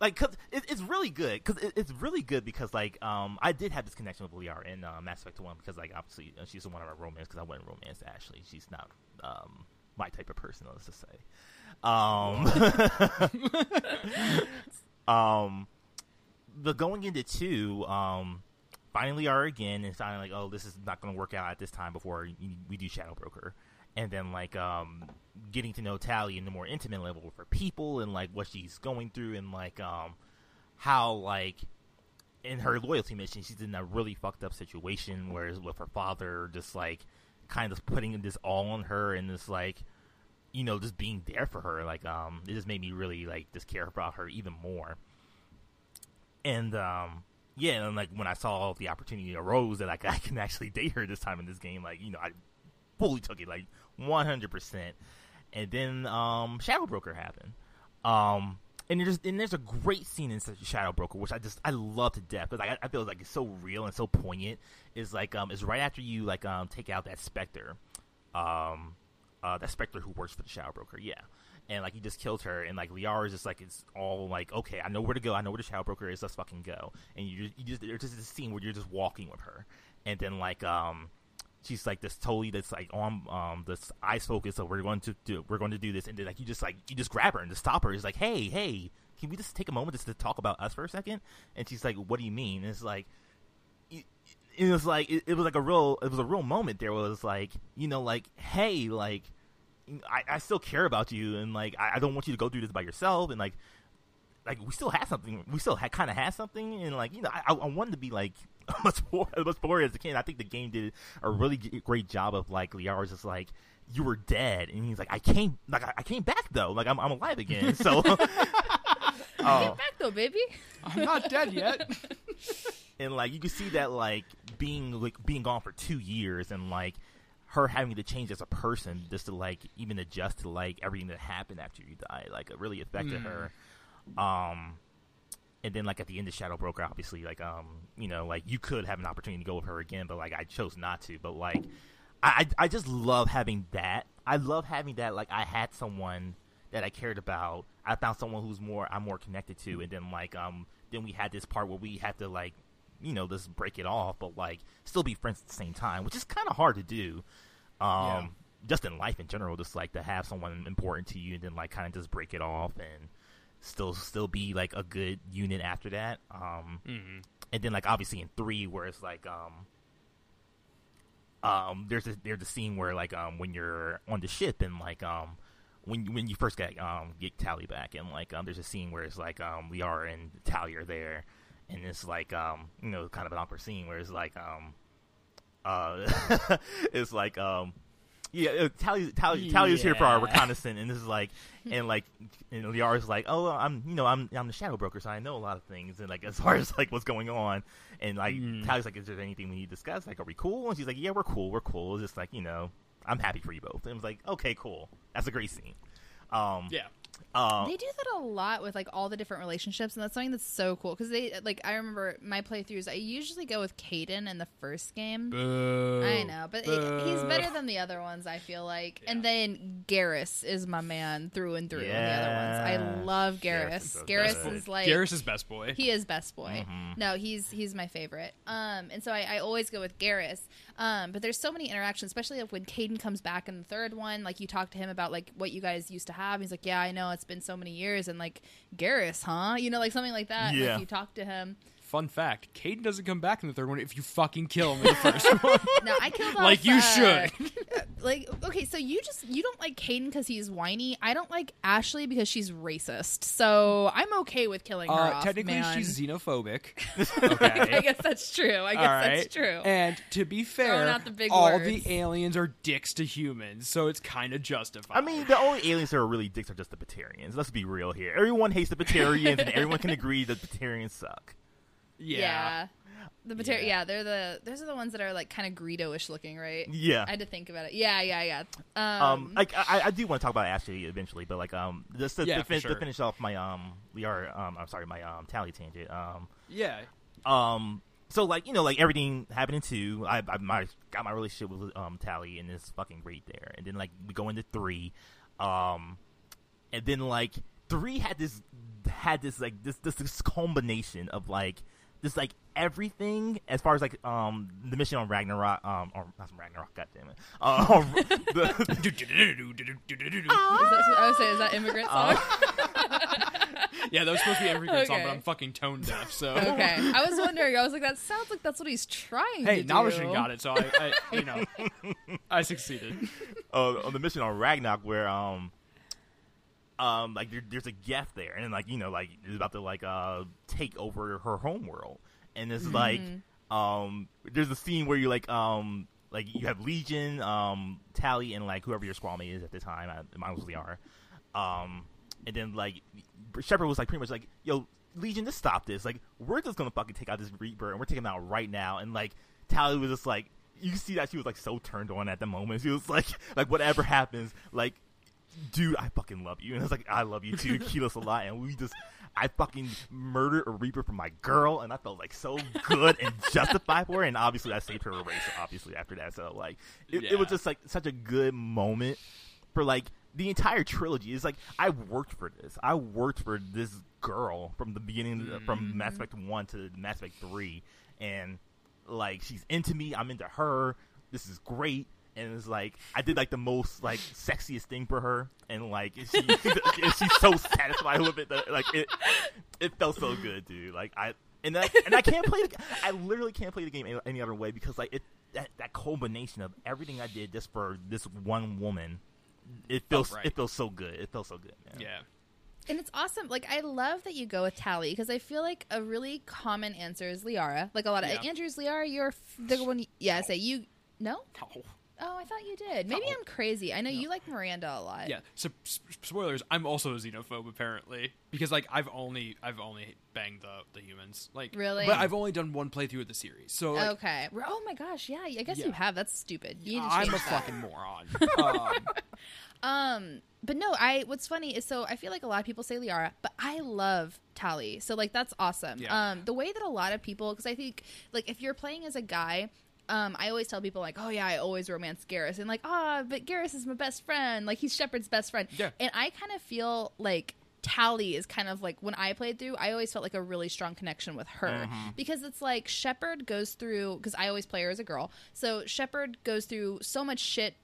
[SPEAKER 3] like, cause it, it's really good, because it, it's really good because, like, um, I did have this connection with Liara in uh, Mass Effect One because, like, obviously uh, she's one of our romance because I went romance Ashley. She's not um my type of person, let's just say. Um, um, the going into two, um, finally are again and sounding like, oh, this is not going to work out at this time before we do Shadow Broker, and then like um, getting to know Tali in a more intimate level with her people and like what she's going through and like um, how like in her loyalty mission she's in a really fucked up situation, whereas with her father just like kind of putting this all on her and this like you know just being there for her. Like um it just made me really like just care about her even more. And um yeah, and like when I saw the opportunity arose that like I can actually date her this time in this game, like you know I fully took it like one hundred percent. And then um Shadow Broker happened, um and there's and there's a great scene in Shadow Broker which I just I love to death because I, I feel like it's so real and so poignant. Is like um is right after you like um take out that Spectre, um uh that Spectre who works for the Shadow Broker, yeah and like he just killed her, and like Liara is just like it's all like okay, I know where to go, I know where the shadow broker is, let's fucking go. And you just, you just there's just this scene where you're just walking with her, and then like um she's like this totally that's like on um this eyes focus, so we're going to do we're going to do this, and then like you just like you just grab her and just stop her. It's like hey hey, can we just take a moment just to talk about us for a second? And she's like, what do you mean? And it's like. It, was like it, it was like a real it was a real moment there was like you know like hey like I, I still care about you, and like I, I don't want you to go through this by yourself, and like like we still have something, we still ha- kind of have something, and like you know I, I wanted to be like much more much more as a kid. I think the game did a really great job of like Liara's just like you were dead, and he's like I came like I, I came back though, like I'm I'm alive again, so. Oh.
[SPEAKER 1] Get back though, baby.
[SPEAKER 2] I'm not dead yet.
[SPEAKER 3] and like you can see that like being like being gone for two years and like her having to change as a person just to like even adjust to like everything that happened after you died like it really affected
[SPEAKER 2] Mm.
[SPEAKER 3] her um and then like at the end of shadow broker obviously like um you know like you could have an opportunity to go with her again but like i chose not to. But like i i just love having that. I love having that like i had someone that i cared about. I found someone who's more i'm more connected to. And then like um then we had this part where we had to like you know just break it off but like still be friends at the same time which is kind of hard to do um
[SPEAKER 2] Yeah.
[SPEAKER 3] just in life in general just like to have someone important to you and then like kind of just break it off and still still be like a good unit after that. Um
[SPEAKER 2] hmm
[SPEAKER 3] and then like obviously in three where it's like um um there's a there's a scene where like um when you're on the ship and like um when when you first get um get Tali back and like um there's a scene where it's like um Liara and Tali are there. And it's like um you know kind of an awkward scene where it's like um uh, it's like um, yeah, uh, Tali Tali is here for our reconnaissance, and this is like, and like, and Liara's like, oh, I'm you know I'm I'm the shadow broker, so I know a lot of things, and like as far as like what's going on, and like
[SPEAKER 2] Mm.
[SPEAKER 3] Tali's like, is there anything we need to discuss? Like, are we cool? And she's like, yeah, we're cool, we're cool. It's just like you know, I'm happy for you both. And it was like, okay, cool, that's a great scene. Um,
[SPEAKER 2] Yeah.
[SPEAKER 3] Uh,
[SPEAKER 1] They do that a lot with like all the different relationships, and that's something that's so cool because they like. I remember my playthroughs. I usually go with Kaidan in the first game.
[SPEAKER 2] Boo.
[SPEAKER 1] I know, but he- he's better than the other ones. I feel like, and then Garrus is my man through and through. in The other ones, I love
[SPEAKER 3] Garrus
[SPEAKER 1] Garrus.
[SPEAKER 3] is so
[SPEAKER 1] Garrus is like
[SPEAKER 2] Garrus is best boy.
[SPEAKER 1] he is best boy.
[SPEAKER 3] Mhm.
[SPEAKER 1] No, he's he's my favorite. Um, and so I, I always go with Garrus. Um, but there's so many interactions, especially like when Kaidan comes back in the third one. Like you talk to him about like what you guys used to have. He's like, yeah, I know it's been so many years, and like Garrus, huh? You know, like something like that.
[SPEAKER 3] Yeah.
[SPEAKER 1] Like you talk to him.
[SPEAKER 2] Fun fact: Kaidan doesn't come back in the third one if you fucking kill him in the first one.
[SPEAKER 1] No, I killed off,
[SPEAKER 2] Like you
[SPEAKER 1] uh,
[SPEAKER 2] should.
[SPEAKER 1] like okay, so you just you don't like Kaidan because he's whiny. I don't like Ashley because she's racist. So I'm okay with killing her
[SPEAKER 2] Uh,
[SPEAKER 1] off.
[SPEAKER 2] technically,
[SPEAKER 1] man.
[SPEAKER 2] she's xenophobic. okay.
[SPEAKER 1] I guess that's true. I guess
[SPEAKER 2] All right.
[SPEAKER 1] that's true.
[SPEAKER 2] And to be fair,
[SPEAKER 1] out the big
[SPEAKER 2] all
[SPEAKER 1] words.
[SPEAKER 2] the aliens are dicks to humans, so it's kind of justified.
[SPEAKER 3] I mean, the only aliens that are really dicks are just the Batarians. Let's be real here. Everyone hates the Batarians, and everyone can agree that Batarians suck.
[SPEAKER 2] Yeah. yeah.
[SPEAKER 1] The Batari-
[SPEAKER 2] Yeah.
[SPEAKER 1] yeah. they're the those are the ones that are like kind of Greedo-ish looking, right?
[SPEAKER 3] Yeah.
[SPEAKER 1] I had to think about it. Yeah, yeah, yeah. Um,
[SPEAKER 3] Um, like I, I do want to talk about Ashley eventually, but like um, just to,
[SPEAKER 2] Yeah,
[SPEAKER 3] to, fin-
[SPEAKER 2] sure.
[SPEAKER 3] to finish off my um, we are um, I'm sorry, my um, Tali tangent. Um,
[SPEAKER 2] Yeah.
[SPEAKER 3] um, so like you know, like everything happening to I, I my, got my relationship with um Tali, and it's fucking great there. And then like we go into three, um, and then like three had this had this like this this, this combination of like this like everything as far as like um the mission on Ragnarok um or not Ragnarok god damn it um the,
[SPEAKER 1] is that, I would say is that immigrant song?
[SPEAKER 2] yeah, that was supposed to be every good song, but I'm fucking tone deaf, so.
[SPEAKER 1] okay, I was wondering. I was like, that sounds like that's what he's trying
[SPEAKER 2] Hey,
[SPEAKER 1] to do.
[SPEAKER 2] Navashin got it, so I, I you know, I succeeded.
[SPEAKER 3] uh, on the mission on Ragnarok where um um like there, there's a Geth there. And like you know like is about to like uh take over her home world. And it's like um there's a scene where you like um like you have Legion um Tali and like whoever your squad mate is at the time I, mine was Liara. Um and then like Shepard was like pretty much like yo Legion just stop this. Like we're just gonna fucking take out this Reaper and we're taking him out right now. And like Tali was just like you see that she was like so turned on at the moment. She was like, like whatever happens, like, dude, I fucking love you, and I was like I love you too, Keyless a lot, and we just, I fucking murdered a Reaper for my girl, and I felt like so good and justified for her, and obviously I saved her a race, obviously after that, so like, it, it was just like such a good moment for like the entire trilogy. It's like I worked for this. I worked for this girl from the beginning, from Mass mm-hmm. Effect one to Mass Effect three, and like she's into me. I'm into her. This is great. And it's like I did like the most like sexiest thing for her, and like she, she's so satisfied with it. That, like it, it felt so good, dude. Like I and I, and I can't play. The, I literally can't play the game any, any other way because like it that that combination of everything I did just for this one woman. It feels
[SPEAKER 2] right.
[SPEAKER 3] it feels so good. It feels so good, man.
[SPEAKER 2] Yeah.
[SPEAKER 1] And it's awesome. Like I love that you go with Tali because I feel like a really common answer is Liara. Like a lot of
[SPEAKER 2] Yeah.
[SPEAKER 1] Andrew's Liara. You're f- the one. Yeah, say you. No.
[SPEAKER 2] Oh.
[SPEAKER 1] Oh, I thought you did. Maybe
[SPEAKER 2] No.
[SPEAKER 1] I'm crazy. I know you like Miranda a lot.
[SPEAKER 2] Yeah. So s- spoilers. I'm also a xenophobe apparently because like I've only I've only banged the the humans like
[SPEAKER 1] Really?
[SPEAKER 2] but I've only done one playthrough of the series. So like,
[SPEAKER 1] okay. We're- Oh my gosh. Yeah. I guess
[SPEAKER 2] Yeah.
[SPEAKER 1] you have. That's stupid. You need to
[SPEAKER 2] I'm
[SPEAKER 1] change
[SPEAKER 2] a
[SPEAKER 1] that.
[SPEAKER 2] fucking moron. um,
[SPEAKER 1] Um, but no, I what's funny is so I feel like a lot of people say Liara, but I love Tali. So like that's awesome.
[SPEAKER 2] Yeah.
[SPEAKER 1] Um, the way that a lot of people because I think like if you're playing as a guy. Um, I always tell people like, oh yeah, I always romance Garrus, and like, ah, but Garrus is my best friend. Like he's Shepard's best friend.
[SPEAKER 2] Yeah.
[SPEAKER 1] And I kind of feel like Tali is kind of like when I played through, I always felt like a really strong connection with her
[SPEAKER 2] Mm-hmm.
[SPEAKER 1] because it's like Shepard goes through because I always play her as a girl. So Shepard goes through so much shit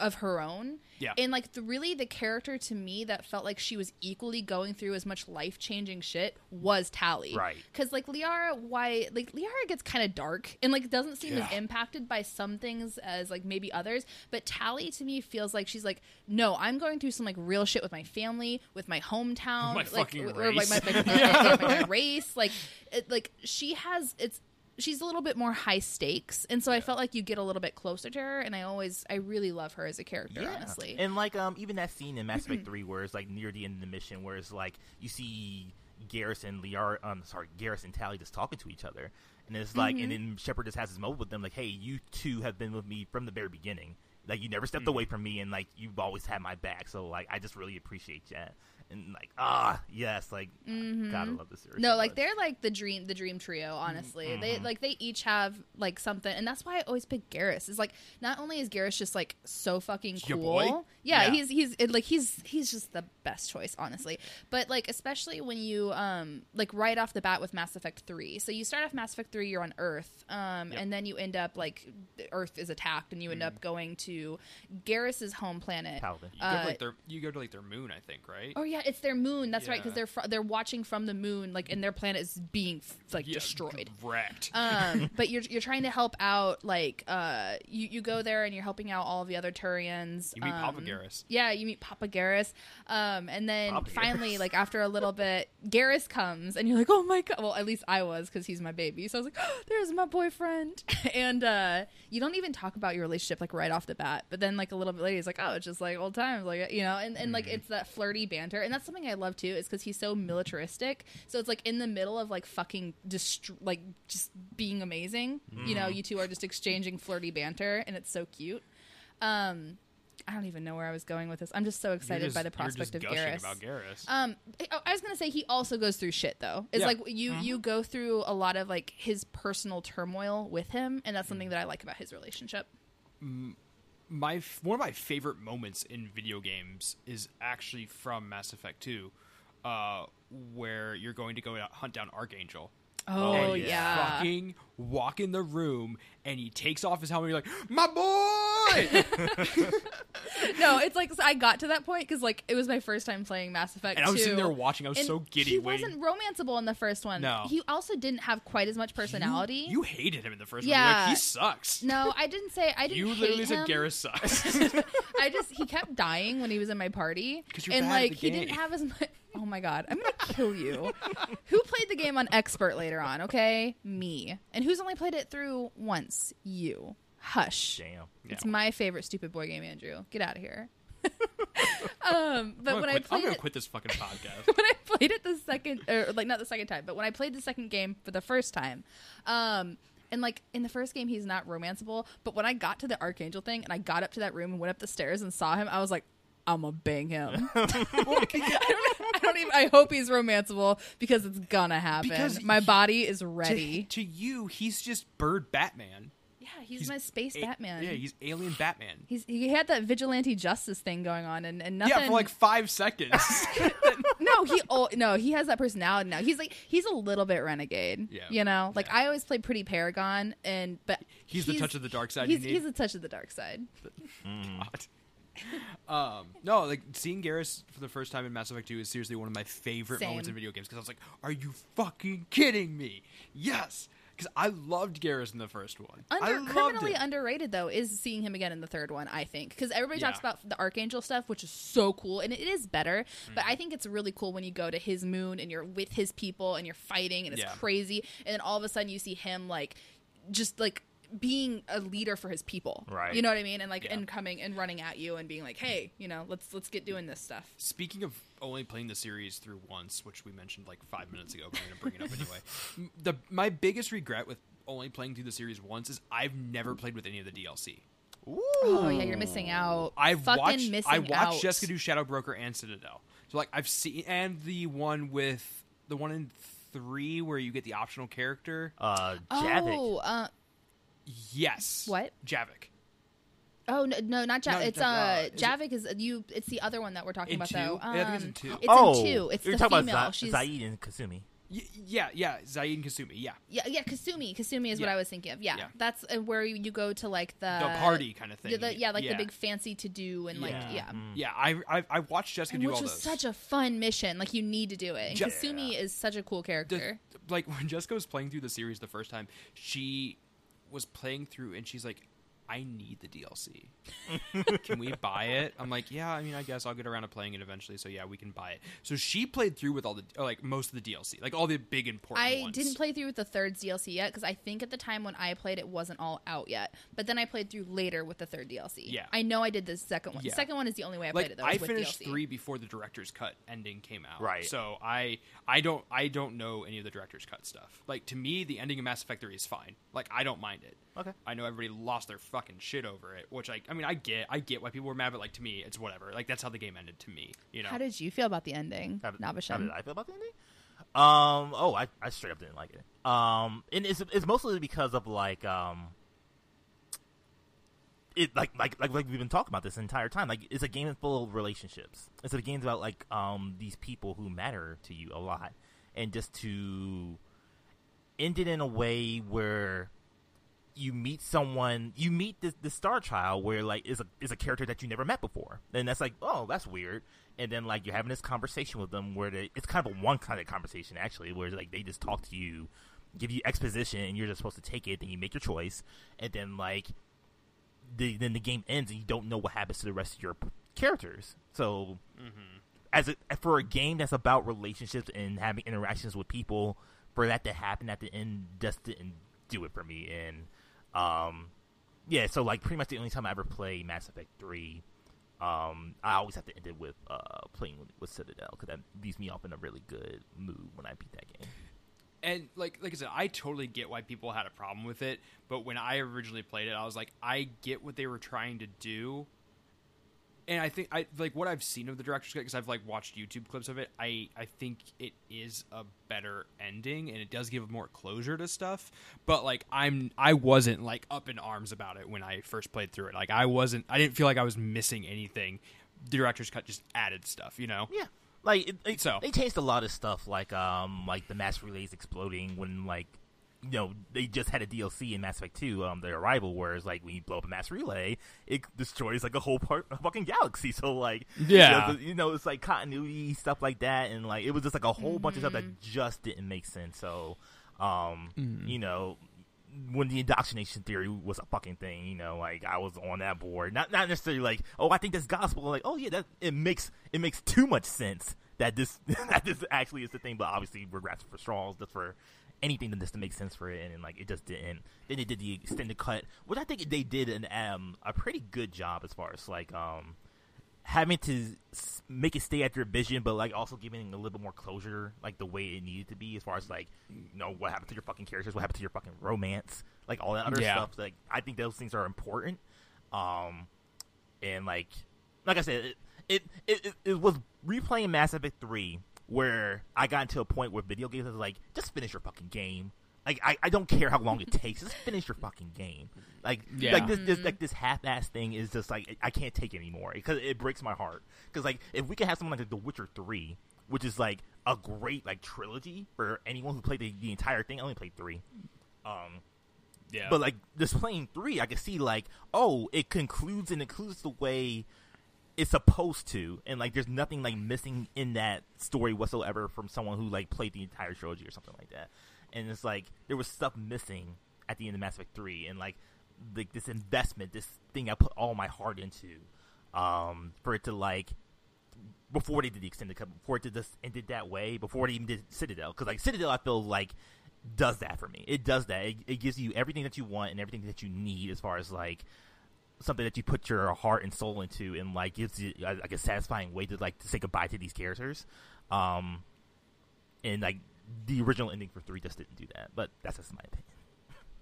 [SPEAKER 1] of her own.
[SPEAKER 2] Yeah.
[SPEAKER 1] And like the really the character to me that felt like she was equally going through as much life changing shit was Tali.
[SPEAKER 3] Right.
[SPEAKER 1] Because like Liara, why like Liara gets kind of dark and like doesn't seem as impacted by some things as like maybe others. But Tali to me feels like she's like, no, I'm going through some like real shit with my family, with my hometown,
[SPEAKER 2] My
[SPEAKER 1] like
[SPEAKER 2] fucking
[SPEAKER 1] or, like my,
[SPEAKER 2] race.
[SPEAKER 1] my, my- my race. Like it, like she has it's she's a little bit more high stakes, and so I felt like you get a little bit closer to her. And I always, I really love her as a character, honestly.
[SPEAKER 3] And like um even that scene in Mass Effect Three where it's like near the end of the mission where it's like you see Garrus and Liar um sorry, Garrus and Tali just talking to each other. And it's like and then Shepard just has his moment with them like, Hey, you two have been with me from the very beginning. Like you never stepped away from me and like you've always had my back. So like I just really appreciate that. And like ah yes, like gotta love the series.
[SPEAKER 1] Mm-hmm. No,
[SPEAKER 3] so
[SPEAKER 1] like
[SPEAKER 3] much.
[SPEAKER 1] they're like the dream, the dream trio. Honestly, they like they each have like something, and that's why I always pick Garrus Is like not only is Garrus just like so fucking cool.
[SPEAKER 2] boy?
[SPEAKER 1] Yeah,
[SPEAKER 2] Yeah.
[SPEAKER 1] he's he's it, like he's he's just the best choice, honestly. But like especially when you um like right off the bat with Mass Effect Three. So you start off Mass Effect Three, you're on Earth, um,
[SPEAKER 3] Yep.
[SPEAKER 1] and then you end up like Earth is attacked, and you end up going to Garrus's home planet.
[SPEAKER 3] Palaven.
[SPEAKER 2] You go,
[SPEAKER 1] Uh,
[SPEAKER 2] to like their, you go to like their moon, I think, right?
[SPEAKER 1] Oh yeah, it's their moon. That's right, because they're fr- they're watching from the moon, like, and their planet is being like
[SPEAKER 2] Yeah,
[SPEAKER 1] destroyed.
[SPEAKER 2] wrecked.
[SPEAKER 1] Um, but you're you're trying to help out, like, uh, you you go there and you're helping out all of the other Turians.
[SPEAKER 2] You meet Papa
[SPEAKER 1] um,
[SPEAKER 2] Garrus.
[SPEAKER 1] Yeah, you meet Papa Garrus, um, and then
[SPEAKER 3] Papa
[SPEAKER 1] finally,
[SPEAKER 3] Garrus.
[SPEAKER 1] like after a little bit, Garrus comes, and you're like, oh my god. Well, at least I was because he's my baby. So I was like, oh, there's my boyfriend, and uh, you don't even talk about your relationship like right off the bat. But then like a little bit later, he's like, oh, it's just like old times, like you know, and and like it's that flirty banter, and that's something I love too, is because he's so militaristic. So it's like in the middle of like fucking dist- like just being amazing. You know, you two are just exchanging flirty banter, and it's so cute. Um, I don't even know where I was going with this. I'm just so excited
[SPEAKER 2] just-
[SPEAKER 1] by the prospect of Garrus.
[SPEAKER 2] about Garrus.
[SPEAKER 1] Um, I was gonna say he also goes through shit though. It's
[SPEAKER 2] Yeah.
[SPEAKER 1] like you you go through a lot of like his personal turmoil with him, and that's something that I like about his relationship.
[SPEAKER 2] My one of my favorite moments in video games is actually from Mass Effect 2, uh, where you're going to go hunt down Archangel.
[SPEAKER 1] Oh,
[SPEAKER 2] and
[SPEAKER 1] yeah.
[SPEAKER 2] fucking walk in the room and he takes off his helmet. And you're like, my boy,
[SPEAKER 1] no, it's like I got to that point because like it was my first time playing Mass Effect.
[SPEAKER 2] and I was
[SPEAKER 1] 2.
[SPEAKER 2] sitting there watching. I was so giddy.
[SPEAKER 1] He
[SPEAKER 2] waiting.
[SPEAKER 1] wasn't romanceable in the first one.
[SPEAKER 2] No.
[SPEAKER 1] he also didn't have quite as much personality.
[SPEAKER 2] You, you hated him in the first one. You're
[SPEAKER 1] Yeah.
[SPEAKER 2] like, he sucks.
[SPEAKER 1] no, I didn't say I didn't.
[SPEAKER 2] you literally said Garrus sucks.
[SPEAKER 1] I just he kept dying when he was in my party, and
[SPEAKER 2] bad at
[SPEAKER 1] like he didn't have as much. Oh my god, I'm gonna kill you. Who played the game on expert later on? Okay, me. And who's only played it through once? You. Hush.
[SPEAKER 3] Damn.
[SPEAKER 1] It's my favorite stupid boy game, Andrew. Get out of here. um, but
[SPEAKER 2] I'm
[SPEAKER 1] when
[SPEAKER 2] gonna
[SPEAKER 1] I
[SPEAKER 2] quit, I'm gonna
[SPEAKER 1] it,
[SPEAKER 2] quit this fucking podcast.
[SPEAKER 1] when I played it the second, or like not the second time, but when I played the second game for the first time, um, and like in the first game, he's not romanceable. But when I got to the Archangel thing and I got up to that room and went up the stairs and saw him, I was like, I'm gonna bang him. I, don't, I don't even. I hope he's romanceable because it's gonna happen.
[SPEAKER 2] Because
[SPEAKER 1] my
[SPEAKER 2] he-
[SPEAKER 1] body is ready.
[SPEAKER 2] to you, he's just Bird Batman.
[SPEAKER 1] yeah, he's,
[SPEAKER 2] he's
[SPEAKER 1] my space
[SPEAKER 2] A-
[SPEAKER 1] Batman.
[SPEAKER 2] Yeah, he's alien Batman.
[SPEAKER 1] He's he had that vigilante justice thing going on, and, and nothing.
[SPEAKER 2] Yeah, for like five seconds.
[SPEAKER 1] no, he oh no, he has that personality now. He's like he's a little bit renegade.
[SPEAKER 2] Yeah.
[SPEAKER 1] you know, like
[SPEAKER 2] Yeah.
[SPEAKER 1] I always play pretty Paragon, and but
[SPEAKER 2] He's the touch of the dark side
[SPEAKER 1] He's,
[SPEAKER 2] you need.
[SPEAKER 1] he's a touch of the dark side.
[SPEAKER 2] God. um, no, like seeing Garrus for the first time in Mass Effect 2 is seriously one of my favorite
[SPEAKER 1] Same.
[SPEAKER 2] moments in video games because I was like, "Are you fucking kidding me?" Yes, because I loved Garrus in the first one. I
[SPEAKER 1] Under,
[SPEAKER 2] loved
[SPEAKER 1] criminally
[SPEAKER 2] it.
[SPEAKER 1] underrated though is seeing him again in the third one. I think because everybody talks
[SPEAKER 2] Yeah.
[SPEAKER 1] about the Archangel stuff, which is so cool, and it is better. But
[SPEAKER 2] Mm-hmm.
[SPEAKER 1] I think it's really cool when you go to his moon and you're with his people and you're fighting and it's
[SPEAKER 2] Yeah.
[SPEAKER 1] crazy, and then all of a sudden you see him like just like being a leader for his people.
[SPEAKER 3] Right.
[SPEAKER 1] You know what I mean? And like
[SPEAKER 2] Yeah.
[SPEAKER 1] and coming and running at you and being like, hey, you know, let's let's get doing this stuff.
[SPEAKER 2] Speaking of only playing the series through once, which we mentioned like five minutes ago, but I'm going to bring it up anyway. The my biggest regret with only playing through the series once is I've never played with any of the DLC.
[SPEAKER 3] Ooh.
[SPEAKER 1] Oh yeah, you're missing out.
[SPEAKER 2] I've
[SPEAKER 1] Fucking
[SPEAKER 2] watched
[SPEAKER 1] missing
[SPEAKER 2] I watched
[SPEAKER 1] out.
[SPEAKER 2] Jessica do Shadow Broker and Citadel. So like I've seen and the one with the one in three where you get the optional character.
[SPEAKER 3] Uh, Javik.
[SPEAKER 1] Oh, uh,
[SPEAKER 2] Yes.
[SPEAKER 1] What?
[SPEAKER 2] Javik.
[SPEAKER 1] oh no, no, not Javik.
[SPEAKER 2] No,
[SPEAKER 1] it's
[SPEAKER 2] uh,
[SPEAKER 1] uh,
[SPEAKER 2] is
[SPEAKER 1] Javik is you. It's the other one that we're talking
[SPEAKER 2] In
[SPEAKER 1] about
[SPEAKER 2] two?
[SPEAKER 1] though.
[SPEAKER 2] Yeah, I think it's in
[SPEAKER 1] Um,
[SPEAKER 2] two.
[SPEAKER 1] It's
[SPEAKER 3] oh,
[SPEAKER 1] in two. It's
[SPEAKER 3] you're
[SPEAKER 1] the
[SPEAKER 3] talking
[SPEAKER 1] female.
[SPEAKER 3] about
[SPEAKER 1] She's
[SPEAKER 3] Zaeed and Kasumi.
[SPEAKER 2] Y- yeah, yeah, Zaeed and Kasumi. Yeah,
[SPEAKER 1] yeah, yeah. Kasumi. Kasumi is what I was thinking of. Yeah,
[SPEAKER 2] Yeah.
[SPEAKER 1] that's uh, where you, you go to like the
[SPEAKER 2] the party kind of thing.
[SPEAKER 1] Yeah, the, yeah like
[SPEAKER 2] yeah.
[SPEAKER 1] the big fancy to do and like
[SPEAKER 2] Yeah.
[SPEAKER 1] yeah.
[SPEAKER 3] Mm.
[SPEAKER 2] Yeah, I I, I watched Jessica
[SPEAKER 1] And
[SPEAKER 2] do
[SPEAKER 1] which
[SPEAKER 2] all
[SPEAKER 1] was
[SPEAKER 2] those.
[SPEAKER 1] such a fun mission. Like you need to do it. And
[SPEAKER 2] Ja-
[SPEAKER 1] Kasumi is such a cool
[SPEAKER 2] The-
[SPEAKER 1] character.
[SPEAKER 2] like when Jessica was playing through the series the first time, she was playing through and she's like, I need the DLC. can we buy it? I'm like, yeah. I mean, I guess I'll get around to playing it eventually. So yeah, we can buy it. So she played through with all the like most of the DLC, like all the big important.
[SPEAKER 1] I
[SPEAKER 2] ones.
[SPEAKER 1] didn't play through with the third DLC yet because I think at the time when I played it wasn't all out yet. But then I played through later with the third DLC.
[SPEAKER 2] Yeah.
[SPEAKER 1] I know I did the second one.
[SPEAKER 2] Yeah.
[SPEAKER 1] The second one is the only way I
[SPEAKER 2] like
[SPEAKER 1] played it. Though,
[SPEAKER 2] I
[SPEAKER 1] with
[SPEAKER 2] finished
[SPEAKER 1] DLC.
[SPEAKER 2] three before the director's cut ending came out.
[SPEAKER 3] Right.
[SPEAKER 2] So I I don't I don't know any of the director's cut stuff. Like to me, the ending of Mass Effect Three is fine. Like I don't mind it.
[SPEAKER 3] Okay.
[SPEAKER 2] I know everybody lost their fucking shit over it, which I I mean I get I get why people were mad, but like to me it's whatever. Like that's how the game ended to me. You know.
[SPEAKER 1] How did you feel about the ending,
[SPEAKER 3] How did, how
[SPEAKER 1] Navasham?
[SPEAKER 3] did I feel about the ending? Um. Oh, I, I straight up didn't like it. Um. And it's it's mostly because of like um. It like like like like we've been talking about this entire time. Like it's a game full of relationships. It's a game about like um these people who matter to you a lot, and just to end it in a way where you meet someone, you meet this the Star Child, where like is a is a character that you never met before, and that's like, oh, that's weird. And then like you're having this conversation with them, where they, it's kind of a one kind of conversation actually, where like they just talk to you, give you exposition, and you're just supposed to take it, then you make your choice, and then like the then the game ends, and you don't know what happens to the rest of your characters. So mm-hmm. as a, for a game that's about relationships and having interactions with people, for that to happen at the end just didn't do it for me. And um, yeah, so like pretty much the only time I ever play Mass Effect Three, um, I always have to end it with uh, playing with, Citadel because that leaves me off in a really good mood when I beat that game.
[SPEAKER 2] and like like I said, I totally get why people had a problem with it. But when I originally played it, I was like, I get what they were trying to do, and I think I like what I've seen of the director's cut because I've like watched YouTube clips of it. I I think it is a better ending, and it does give more closure to stuff. But like I'm I wasn't like up in arms about it when I first played through it. Like I wasn't. I didn't feel like I was missing anything. The director's cut just added stuff, you know.
[SPEAKER 3] Yeah, like it, it,
[SPEAKER 2] So-
[SPEAKER 3] they changed a lot of stuff, like um, like the mass relays exploding when like. You know, they just had a DLC in Mass Effect 2, um, the Arrival, where it's like when you blow up a mass relay, it destroys like a whole part, a fucking galaxy. So like,
[SPEAKER 2] Yeah.
[SPEAKER 3] you know, the- you know, it's like continuity stuff like that, and like it was just like a whole bunch of stuff that just didn't make sense. So, um, you know, when the indoctrination theory was a fucking thing, you know, like I was on that board. Not not necessarily like, oh, I think that's gospel. Like, oh yeah, that it makes it makes too much sense that this that this actually is the thing. But obviously, we're grasping for straws just for anything that just to make sense for it, and, then like it just didn't. Then they did the extended cut, which I think they did an um a pretty good job as far as like um having to make it stay at your vision, but like also giving a little bit more closure, like the way it needed to be, as far as like, you know, what happened to your fucking characters, what happened to your fucking romance, like all that other
[SPEAKER 2] Yeah.
[SPEAKER 3] stuff. Like, I think those things are important. Um, and like, like I said, it it it, it, it was replaying Mass Effect three where I got into a point where video games was like, just finish your fucking game. Like I, I don't care how long it takes. Just finish your fucking game. Like
[SPEAKER 2] Yeah.
[SPEAKER 3] like this, this like this half ass thing is just like I can't take it anymore because it breaks my heart. Because like if we could have something like The Witcher three, which is like a great like trilogy for anyone who played the, the entire thing. I only played three. Um,
[SPEAKER 2] Yeah.
[SPEAKER 3] but like just playing three, I can see like, oh, it concludes and includes the way it's supposed to, and like there's nothing like missing in that story whatsoever from someone who like played the entire trilogy or something like that. And it's like there was stuff missing at the end of Mass Effect three, and like like this investment, this thing I put all my heart into, um, for it to like before they did the extended cut, before it did this ended that way, before they even did Citadel, because like Citadel, I feel like does that for me. It does that. It, it gives you everything that you want and everything that you need as far as like something that you put your heart and soul into, and like gives you uh, like a satisfying way to like to say goodbye to these characters. Um, and like the original ending for three just didn't do that, but that's just my opinion.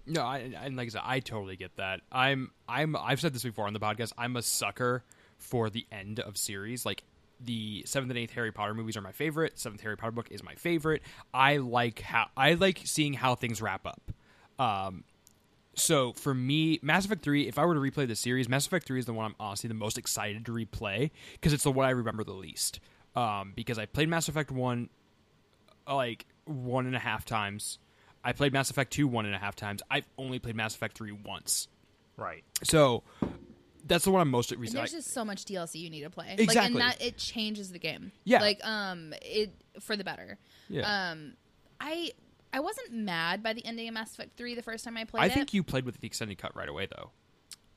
[SPEAKER 2] No, I, and like I said, I totally get that. I'm, I'm, I've said this before on the podcast. I'm a sucker for the end of series. Like the seventh and eighth Harry Potter movies are my favorite. Seventh Harry Potter book is my favorite. I like how I like seeing how things wrap up. Um, so for me, Mass Effect Three, if I were to replay the series, Mass Effect Three is the one I'm honestly the most excited to replay because it's the one I remember the least. Um, because I played Mass Effect One like one and a half times. I played Mass Effect 2 one and a half times. I've only played Mass Effect 3 once.
[SPEAKER 3] Right.
[SPEAKER 2] So that's the one I'm most
[SPEAKER 1] And
[SPEAKER 2] recently.
[SPEAKER 1] there's just so much DLC you need to play. Like,
[SPEAKER 2] Exactly.
[SPEAKER 1] and that it changes the game.
[SPEAKER 2] Yeah.
[SPEAKER 1] Like um it for the better.
[SPEAKER 2] Yeah.
[SPEAKER 1] Um I I wasn't mad by the ending of Mass Effect 3 the first time I played it.
[SPEAKER 2] I
[SPEAKER 1] it.
[SPEAKER 2] think you played with the extended cut right away though.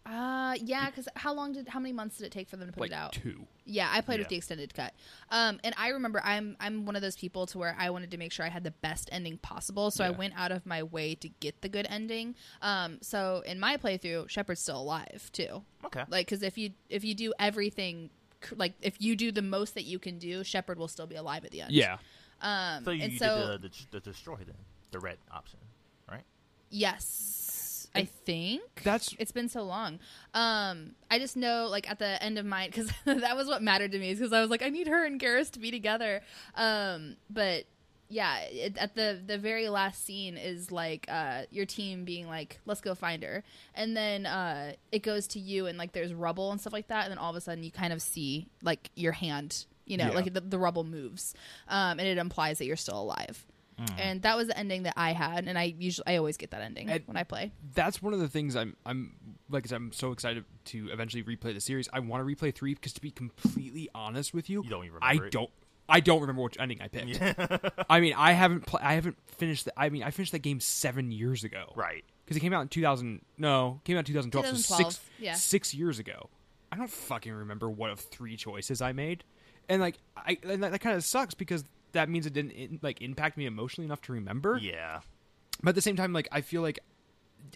[SPEAKER 1] Uh, yeah, because how long did how many months did it take for them to put
[SPEAKER 2] like
[SPEAKER 1] it out?
[SPEAKER 2] two.
[SPEAKER 1] Yeah, I played with the extended cut. Um, and I remember I'm I'm one of those people to where I wanted to make sure I had the best ending possible, so I went out of my way to get the good ending. Um, so in my playthrough, Shepard's still alive too.
[SPEAKER 3] Okay.
[SPEAKER 1] Like, because if you if you do everything, like if you do the most that you can do, Shepard will still be alive at the end.
[SPEAKER 2] Yeah,
[SPEAKER 1] Um,
[SPEAKER 3] so you
[SPEAKER 1] and
[SPEAKER 3] did
[SPEAKER 1] so
[SPEAKER 3] the, the, the destroy then, the red option, right?
[SPEAKER 1] yes, I think
[SPEAKER 2] that's
[SPEAKER 1] it's been so long. Um, I just know, like at the end of mine because that was what mattered to me, because I was like, I need her and Garrus to be together. Um, but yeah, it, at the the very last scene is like uh, your team being like, let's go find her, and then uh, it goes to you, and like there's rubble and stuff like that, and then all of a sudden you kind of see like your hand, you know,
[SPEAKER 2] Yeah.
[SPEAKER 1] like the, the rubble moves, um, and it implies that you're still alive.
[SPEAKER 3] Mm.
[SPEAKER 1] And that was the ending that I had, and I usually I always get that ending
[SPEAKER 2] And-
[SPEAKER 1] when I play.
[SPEAKER 2] that's one of the things I'm I'm like I said, I'm so excited to eventually replay the series. I want to replay three because to be completely honest with you,
[SPEAKER 3] You don't even
[SPEAKER 2] I
[SPEAKER 3] it.
[SPEAKER 2] don't. I don't remember which ending I picked. I mean, I haven't. Pl- I haven't finished. The, I mean, I finished that game seven years ago.
[SPEAKER 3] Right.
[SPEAKER 2] Because it came out in 2000. No, came out in 2012. So six,
[SPEAKER 1] yeah.
[SPEAKER 2] six years ago. I don't fucking remember what of three choices I made, and like I and that, that kind of sucks because that means it didn't in, like impact me emotionally enough to remember.
[SPEAKER 3] Yeah.
[SPEAKER 2] But at the same time, like I feel like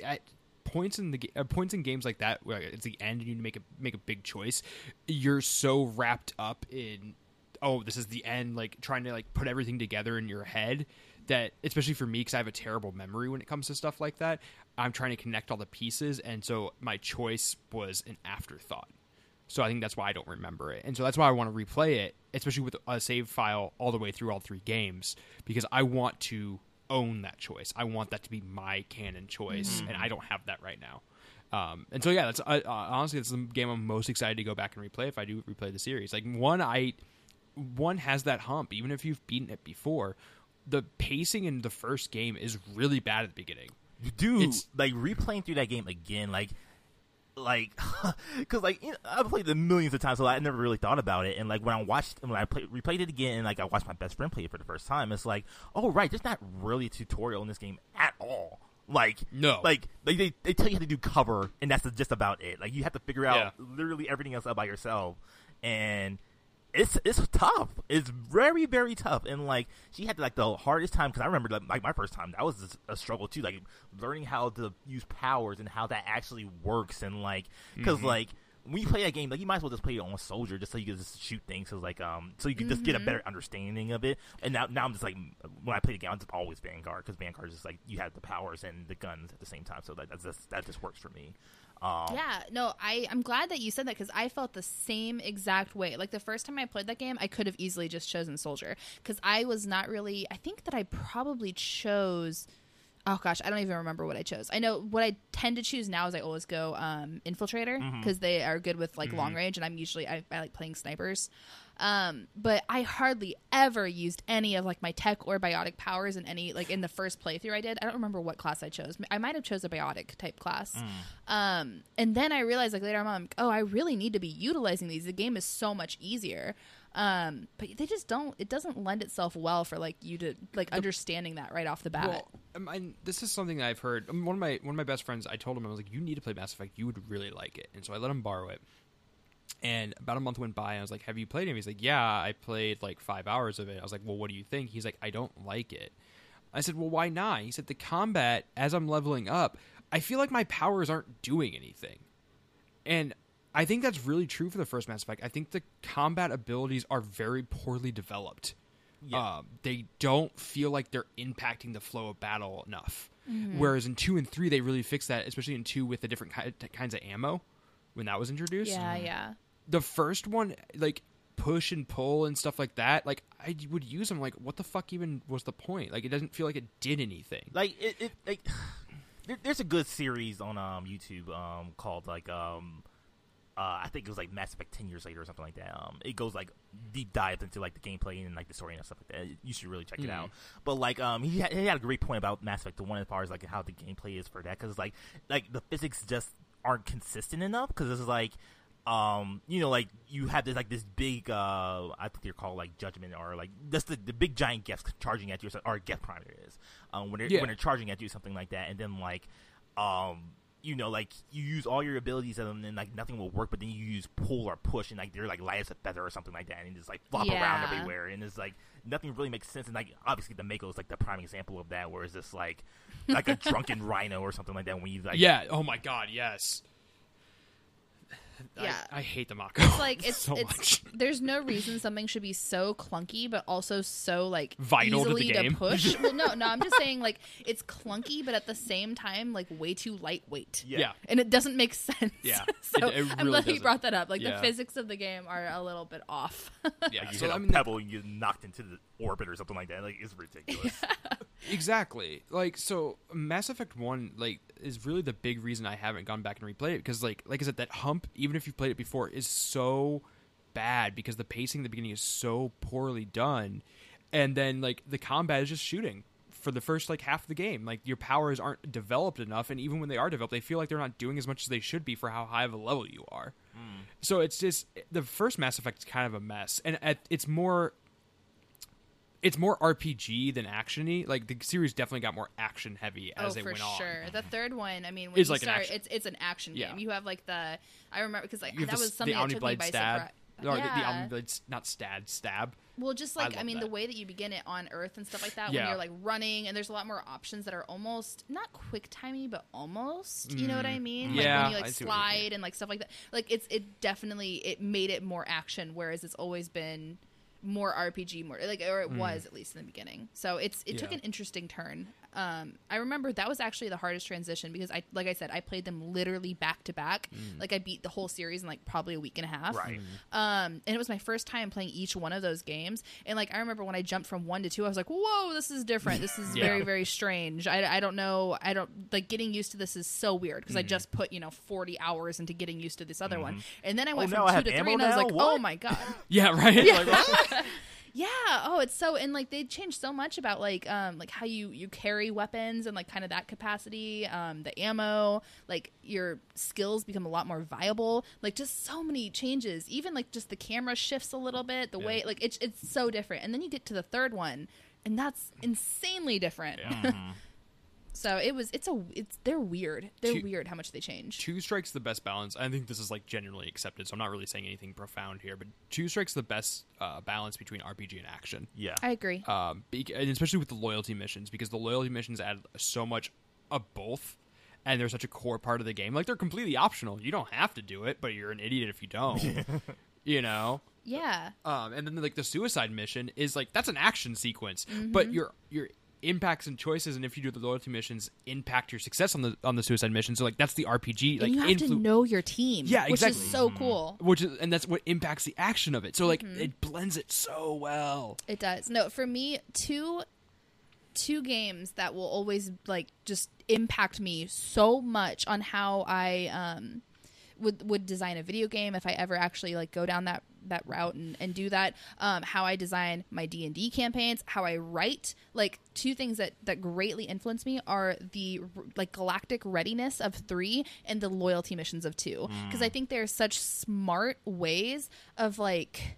[SPEAKER 2] at points in the uh, points in games like that, where it's the end and you make a make a big choice, you're so wrapped up in oh this is the end, like trying to like put everything together in your head that especially for me because I have a terrible memory when it comes to stuff like that. I'm trying to connect all the pieces, and so my choice was an afterthought. So I think that's why I don't remember it. And so that's why I want to replay it, especially with a save file all the way through all three games, because I want to own that choice. I want that to be my canon choice, and I don't have that right now. Um, and so yeah, that's uh, uh, honestly that's the game I'm most excited to go back and replay if I do replay the series. Like one, I one has that hump, even if you've beaten it before. The pacing in the first game is really bad at the beginning.
[SPEAKER 3] dude
[SPEAKER 2] It's-
[SPEAKER 3] like replaying through that game again like like because like you know, i've played it millions of times so i never really thought about it and like when i watched when i play, replayed it again and like i watched my best friend play it for the first time it's like oh right there's not really a tutorial in this game at all like
[SPEAKER 2] No.
[SPEAKER 3] like they, they, they tell you how to do cover and that's just about it like you have to figure out
[SPEAKER 2] Yeah.
[SPEAKER 3] literally everything else out by yourself and it's it's tough. It's very very tough, and like she had like the hardest time because I remember like, like my first time that was a struggle too. Like learning how to use powers and how that actually works, and like because like when you play that game, like you might as well just play it on soldier just so you can just shoot things. So like um so you can just get a better understanding of it. And now now I'm just like when I play the game, I'm just always Vanguard because Vanguard is just like you have the powers and the guns at the same time. So that that's just, that just works for me. Um,
[SPEAKER 1] Yeah, no, I I'm glad that you said that because I felt the same exact way. Like the first time I played that game, I could have easily just chosen soldier because I was not really. I think that I probably chose. Oh gosh, I don't even remember what I chose. I know what I tend to choose now is I always go um, infiltrator because they are good with like long range, and I'm usually I, I like playing snipers. Um, but I hardly ever used any of like my tech or biotic powers in any like in the first playthrough I did. I don't remember what class I chose. I might have chose a biotic type class. Um, and then I realized like later on, I'm like, oh, I really need to be utilizing these. The game is so much easier. Um, but they just don't. It doesn't lend itself well for like you to like understanding that right off the bat.
[SPEAKER 2] Well, um, and this is something that I've heard. Um, one of my one of my best friends, I told him I was like, "You need to play Mass Effect. You would really like it." And so I let him borrow it. And about a month went by, and I was like, "Have you played it?" He's like, "Yeah, I played like five hours of it." I was like, "Well, what do you think?" He's like, "I don't like it." I said, "Well, why not?" He said, "The combat as I'm leveling up, I feel like my powers aren't doing anything." And I think that's really true for the first Mass Effect. I think the combat abilities are very poorly developed.
[SPEAKER 3] Yeah.
[SPEAKER 2] Um, they don't feel like they're impacting the flow of battle enough. Whereas in two and three, they really fix that, especially in two with the different ki- kinds of ammo when that was introduced.
[SPEAKER 1] yeah, yeah.
[SPEAKER 2] The first one, like push and pull and stuff like that, like I would use them. Like, what the fuck even was the point? Like, it doesn't feel like it did anything.
[SPEAKER 3] like it, it like there, there's a good series on um YouTube um called like um uh, I think it was like Mass Effect ten years later or something like that. Um, it goes like deep dive into like the gameplay and like the story and stuff like that. You should really check it
[SPEAKER 2] Mhm.
[SPEAKER 3] out. But like um, he had, he had a great point about Mass Effect the one as far as like how the gameplay is for that because like like the physics just aren't consistent enough because this is like um you know like you have this like this big uh I think they're called like judgment or like that's the, the big giant gets charging at you or Geth Prime it is um when they're
[SPEAKER 2] Yeah.
[SPEAKER 3] when they're charging at you something like that. And then like um you know, like you use all your abilities and then like nothing will work, but then you use pull or push and like they're like light as a feather or something like that, and just like flop around everywhere, and it's like nothing really makes sense. And like obviously the Mako is like the prime example of that, where it's just like like a drunken rhino or something like that when you like
[SPEAKER 2] yeah. Oh my god. Yes. I-
[SPEAKER 1] Yeah.
[SPEAKER 2] I, hate the Mako.
[SPEAKER 1] It's like it's
[SPEAKER 2] so
[SPEAKER 1] it's
[SPEAKER 2] much.
[SPEAKER 1] there's no reason something should be so clunky but also so like
[SPEAKER 2] Vital to the
[SPEAKER 1] easily
[SPEAKER 2] game.
[SPEAKER 1] push. well, no, no, I'm just saying like it's clunky but at the same time like way too lightweight.
[SPEAKER 3] yeah.
[SPEAKER 2] Yeah.
[SPEAKER 1] And it doesn't make sense.
[SPEAKER 2] Yeah.
[SPEAKER 1] so
[SPEAKER 2] It- it
[SPEAKER 1] I'm glad you
[SPEAKER 2] doesn't.
[SPEAKER 1] brought that up. Like
[SPEAKER 2] Yeah.
[SPEAKER 1] the physics of the game are a little bit off.
[SPEAKER 2] Yeah.
[SPEAKER 3] Like you
[SPEAKER 2] So
[SPEAKER 3] hit
[SPEAKER 2] I
[SPEAKER 3] a
[SPEAKER 2] mean,
[SPEAKER 3] pebble you get knocked into the orbit or something like that. Like it's ridiculous.
[SPEAKER 2] Exactly. Like so Mass Effect 1 like is really the big reason I haven't gone back and replayed it because like like I said that hump even if you've played it before is so bad because the pacing at the beginning is so poorly done and then like the combat is just shooting for the first like half of the game. Like your powers aren't developed enough and even when they are developed they feel like they're not doing as much as they should be for how high of a level you are. Hmm. So it's just the first Mass Effect is kind of a mess and at, it's more it's more RPG than actiony. Like the series definitely got more action heavy as
[SPEAKER 1] oh,
[SPEAKER 2] they went on.
[SPEAKER 1] for sure. The third one, I mean, when
[SPEAKER 2] Is
[SPEAKER 1] you
[SPEAKER 2] like
[SPEAKER 1] start, it's it's an action
[SPEAKER 2] Yeah.
[SPEAKER 1] game. You have like the I remember because like that
[SPEAKER 2] the,
[SPEAKER 1] was something
[SPEAKER 2] the
[SPEAKER 1] that took me by
[SPEAKER 2] stab,
[SPEAKER 1] surprise.
[SPEAKER 2] or the, the
[SPEAKER 1] Yeah.
[SPEAKER 2] Omniblade not stab stab.
[SPEAKER 1] Well, just like I,
[SPEAKER 2] love
[SPEAKER 1] mean,
[SPEAKER 2] that.
[SPEAKER 1] the way that you begin it on Earth and stuff like that,
[SPEAKER 2] Yeah.
[SPEAKER 1] when you're like running, and there's a lot more options that are almost not quick timey, but almost. You know what I mean? Like
[SPEAKER 2] Mm. Yeah,
[SPEAKER 1] when you like
[SPEAKER 2] I
[SPEAKER 1] slide and like stuff like that. Like it's it definitely it made it more action, whereas it's always been more RPG, more like or it was at least in the beginning. So it's it took
[SPEAKER 2] Mm.
[SPEAKER 1] An interesting turn. Um, I remember that was actually the hardest transition because I like I said I played them literally back to back.
[SPEAKER 2] Mm.
[SPEAKER 1] Like I beat the whole series in like probably a week and a half.
[SPEAKER 3] Right.
[SPEAKER 1] Um, and it was my first time playing each one of those games. And like I remember when I jumped from one to two, I was like, "Whoa, this is different. This is
[SPEAKER 2] Yeah.
[SPEAKER 1] very, very strange. I, I don't know. I don't like getting used to this is so weird because I just put you know forty hours into getting used to this other one, and then I went
[SPEAKER 3] now
[SPEAKER 1] from two to
[SPEAKER 3] ammo
[SPEAKER 1] three, and I was
[SPEAKER 3] now?
[SPEAKER 1] like,
[SPEAKER 3] What?
[SPEAKER 1] "Oh my god."
[SPEAKER 2] Yeah, right. Like, what?
[SPEAKER 1] Yeah. Oh, it's so and like they changed so much about like um like how you you carry weapons and like kind of that capacity, um the ammo, like your skills become a lot more viable. Like just so many changes. Even like just the camera shifts a little bit, the way like it's it's so different. And then you get to the third one and that's insanely different. so it was it's a it's they're weird. They're
[SPEAKER 2] Two-
[SPEAKER 1] weird how much they change.
[SPEAKER 2] two strikes the best balance. I think this is like generally accepted, so I'm not really saying anything profound here. But two strikes the best uh, balance between RPG and action.
[SPEAKER 3] yeah.
[SPEAKER 1] I agree.
[SPEAKER 2] um, bec- and especially with the loyalty missions because the loyalty missions add so much of both and they're such a core part of the game like they're completely optional you don't have to do it but you're an idiot if you don't you know
[SPEAKER 1] yeah.
[SPEAKER 2] um, and then like the suicide mission is like that's an action sequence but
[SPEAKER 1] you're
[SPEAKER 2] your your impacts and choices and if you do the loyalty missions impact your success on the on the suicide mission so like that's the rpg like
[SPEAKER 1] and you have to know your team.
[SPEAKER 2] Yeah,
[SPEAKER 1] Which is so cool.
[SPEAKER 2] which is and that's what impacts the action of it so like
[SPEAKER 1] Mm-hmm.
[SPEAKER 2] it blends it so well
[SPEAKER 1] It does. No, for me, two two games that will always like just impact me so much on how I um would would design a video game if I ever actually like go down that that route and, and do that. Um how I design my D&D campaigns how I write like two things that that greatly influence me are the like galactic readiness of 3 and the loyalty missions of 2 because I think they're such smart ways of like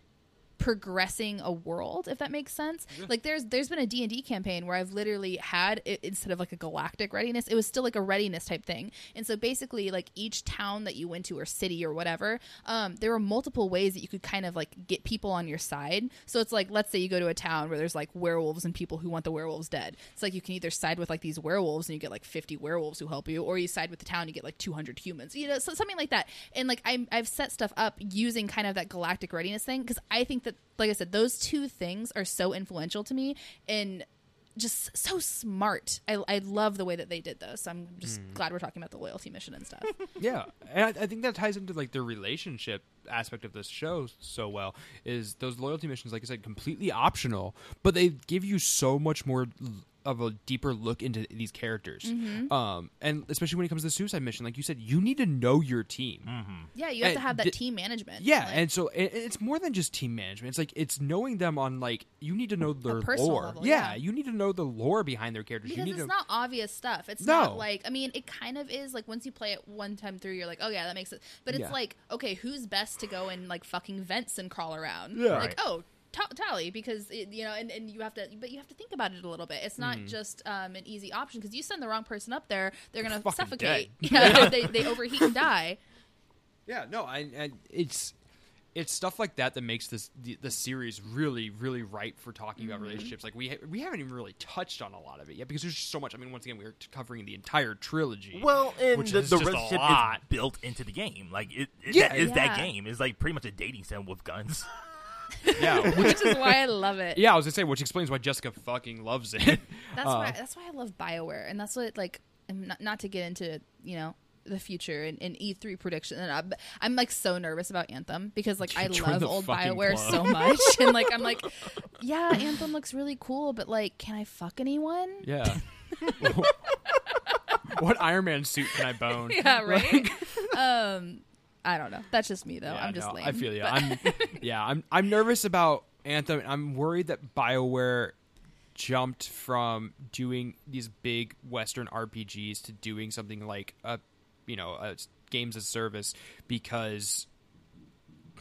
[SPEAKER 1] progressing a world if that makes sense. Like there's there's been a d&d campaign where i've literally had it, instead of like a galactic readiness it was still like a readiness type thing. And so basically like each town that you went to or city or whatever um, there were multiple ways that you could kind of like get people on your side. So it's like let's say you go to a town where there's like werewolves and people who want the werewolves dead. It's like you can either side with like these werewolves and you get like 50 werewolves who help you or you side with the town you get like 200 humans you know so something like that. And like I'm, i've set stuff up using kind of that galactic readiness thing because i think that like i said those two things are so influential to me and just so smart. I, I love the way that they did those so i'm just hmm. glad we're talking about the loyalty mission and stuff.
[SPEAKER 2] Yeah, and I, I think that ties into like the relationship aspect of this show so well. Is those loyalty missions, like I said, completely optional, but they give you so much more l- of a deeper look into these characters.
[SPEAKER 1] Mm-hmm.
[SPEAKER 2] Um, and especially when it comes to the suicide mission, like you said, you need to know your team.
[SPEAKER 1] yeah you have to have that
[SPEAKER 2] di-
[SPEAKER 1] team management
[SPEAKER 2] Yeah,
[SPEAKER 1] Like,
[SPEAKER 2] and so it, it's more than just team management. It's like it's knowing them on like you need to know their lore.
[SPEAKER 1] level,
[SPEAKER 2] yeah,
[SPEAKER 1] yeah.
[SPEAKER 2] you need to know the lore behind their characters.
[SPEAKER 1] because
[SPEAKER 2] you need
[SPEAKER 1] it's
[SPEAKER 2] to
[SPEAKER 1] not obvious stuff. It's
[SPEAKER 2] No.
[SPEAKER 1] not like I mean, it kind of is like once you play it one time through, you're like, oh yeah, that makes sense. But it's
[SPEAKER 2] Yeah.
[SPEAKER 1] like, okay, who's best to go and like fucking vents and crawl around?
[SPEAKER 2] Yeah.
[SPEAKER 1] like
[SPEAKER 3] Right.
[SPEAKER 1] oh. Ta- Tali because it, you know, and, and you have to, but you have to think about it a little bit. It's not
[SPEAKER 2] Mm.
[SPEAKER 1] just um, an easy option because you send the wrong person up there, they're gonna
[SPEAKER 2] Fucking
[SPEAKER 1] suffocate. Yeah, they, they overheat and die.
[SPEAKER 2] Yeah, no, I, I it's it's stuff like that that makes this the, the series really really ripe for talking about relationships. Like we ha- we haven't even really touched on a lot of it yet because there's just so much. I mean, once again, we are covering the entire trilogy.
[SPEAKER 3] Well, and
[SPEAKER 2] Which
[SPEAKER 3] the,
[SPEAKER 2] is
[SPEAKER 3] the
[SPEAKER 2] just a
[SPEAKER 3] relationship
[SPEAKER 2] lot.
[SPEAKER 3] is built into the game. Like it, it
[SPEAKER 2] Yeah.
[SPEAKER 3] that is that game. is like pretty much a dating sim with guns.
[SPEAKER 2] yeah, which,
[SPEAKER 1] is why I love it.
[SPEAKER 2] yeah, I was gonna say, which explains why Jessica fucking loves it.
[SPEAKER 1] That's
[SPEAKER 2] Uh,
[SPEAKER 1] why that's why I love Bioware, and that's what like not not to get into you know the future and, and E3 prediction. And I'm, I'm like so nervous about Anthem because like I
[SPEAKER 2] Join
[SPEAKER 1] love old Bioware
[SPEAKER 2] club.
[SPEAKER 1] so much, and like I'm like, yeah, Anthem looks really cool, but like, can I fuck anyone?
[SPEAKER 2] yeah. what Iron Man suit can I bone?
[SPEAKER 1] Yeah, right. um, I don't know. That's just me though.
[SPEAKER 2] Yeah,
[SPEAKER 1] I'm just
[SPEAKER 2] no,
[SPEAKER 1] lame.
[SPEAKER 2] I feel you.
[SPEAKER 1] But-
[SPEAKER 2] I'm yeah. I'm I'm nervous about Anthem. I'm worried that Bioware jumped from doing these big Western RPGs to doing something like a you know a games as service because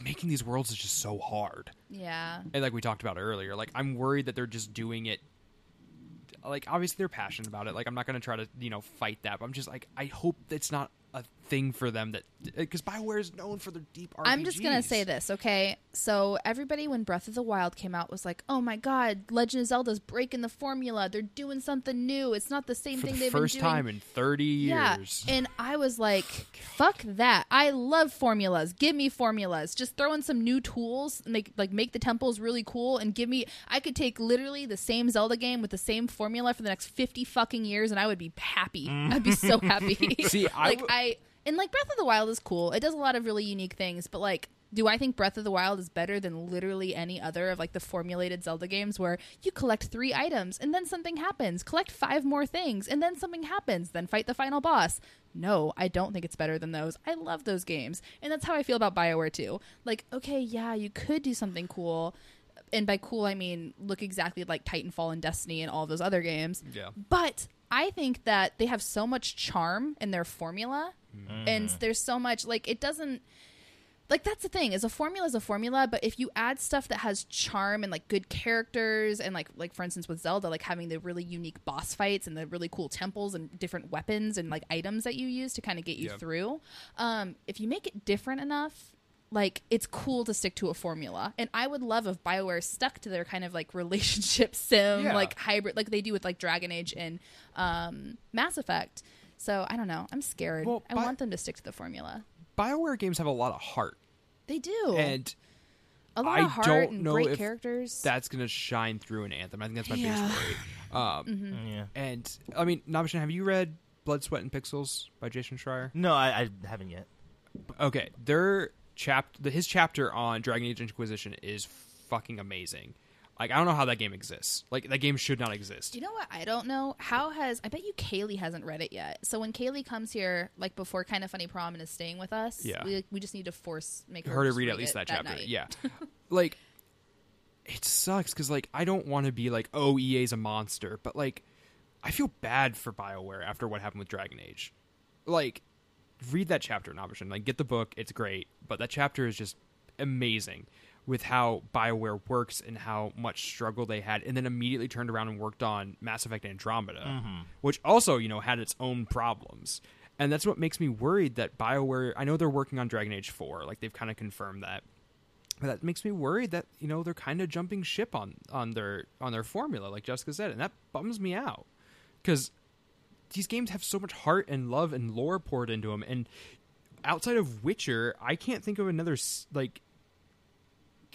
[SPEAKER 2] making these worlds is just so hard.
[SPEAKER 1] yeah.
[SPEAKER 2] And like we talked about earlier, like I'm worried that they're just doing it. Like obviously they're passionate about it. Like I'm not going to try to you know fight that, but I'm just like I hope it's not a thing for them that uh, because Bioware is known for their deep RPGs.
[SPEAKER 1] I'm just gonna say this, okay? So everybody, when Breath of the Wild came out, was like, "Oh my God, Legend of Zelda's breaking the formula. They're doing something new. It's not the same
[SPEAKER 2] for
[SPEAKER 1] thing
[SPEAKER 2] the
[SPEAKER 1] they've
[SPEAKER 2] first
[SPEAKER 1] been doing."
[SPEAKER 2] time in 30 years."
[SPEAKER 1] yeah, and I was like, "Fuck that! I love formulas. Give me formulas. Just throw in some new tools, make like make the temples really cool, and give me. I could take literally the same Zelda game with the same formula for the next fifty fucking years, and I would be happy. I'd be so happy.
[SPEAKER 2] See, I
[SPEAKER 1] like
[SPEAKER 2] w-
[SPEAKER 1] I and like Breath of the Wild is cool. It does a lot of really unique things, but like do I think Breath of the Wild is better than literally any other of like the formulated Zelda games where you collect 3 items and then something happens, collect 5 more things and then something happens, then fight the final boss? No, I don't think it's better than those. I love those games. And that's how I feel about BioWare too. Like, okay, yeah, you could do something cool. And by cool, I mean look exactly like Titanfall and Destiny and all those other games.
[SPEAKER 2] Yeah.
[SPEAKER 1] But I think that they have so much charm in their formula, and there's so much like it doesn't. Like that's the thing is a formula is a formula, but if you add stuff that has charm and like good characters and like like for instance with Zelda, like having the really unique boss fights and the really cool temples and different weapons and like items that you use to kind of get you
[SPEAKER 2] Yep.
[SPEAKER 1] through, um, if you make it different enough, like it's cool to stick to a formula. And I would love if Bioware stuck to their kind of like relationship sim,
[SPEAKER 2] Yeah.
[SPEAKER 1] like hybrid, like they do with like Dragon Age and um, Mass Effect. So I don't know. I'm scared.
[SPEAKER 2] Well,
[SPEAKER 1] I
[SPEAKER 2] Bi-
[SPEAKER 1] want them to stick to the formula.
[SPEAKER 2] BioWare games have a lot of heart.
[SPEAKER 1] They do.
[SPEAKER 2] And
[SPEAKER 1] a lot
[SPEAKER 2] I
[SPEAKER 1] of heart
[SPEAKER 2] don't
[SPEAKER 1] and
[SPEAKER 2] know
[SPEAKER 1] great
[SPEAKER 2] if
[SPEAKER 1] characters.
[SPEAKER 2] that's going to shine through in Anthem. I think that's my
[SPEAKER 1] Yeah.
[SPEAKER 2] biggest worry. Um,
[SPEAKER 1] Mm-hmm.
[SPEAKER 3] yeah.
[SPEAKER 2] And, I mean, Nabishan, have you read Blood, Sweat, and Pixels by Jason Schreier?
[SPEAKER 3] No, I, I haven't yet.
[SPEAKER 2] Okay, their chap, the, his chapter on Dragon Age Inquisition is fucking amazing. Like, I don't know how that game exists. Like, that game should not exist.
[SPEAKER 1] you know what? I don't know. How has I bet you Kaylee hasn't read it yet. So when Kaylee comes here, like before Kind of Funny Prom and is staying with us,
[SPEAKER 2] Yeah.
[SPEAKER 1] we, we just need to force make her,
[SPEAKER 2] her to
[SPEAKER 1] just
[SPEAKER 2] read at least that chapter. Yeah, like it sucks because like I don't want to be like, oh, EA's a monster, but like I feel bad for Bioware after what happened with Dragon Age. Like, read that chapter, Nabishan. Like, get the book; it's great, but that chapter is just amazing with how Bioware works and how much struggle they had, and then immediately turned around and worked on Mass Effect Andromeda, mm-hmm. which also you know had its own problems. And that's what makes me worried that BioWare I know they're working on Dragon Age 4, like they've kind of confirmed that. But that makes me worried that, you know, they're kind of jumping ship on on their on their formula like Jessica said, and that bums me out. Cuz these games have so much heart and love and lore poured into them and outside of Witcher, I can't think of another like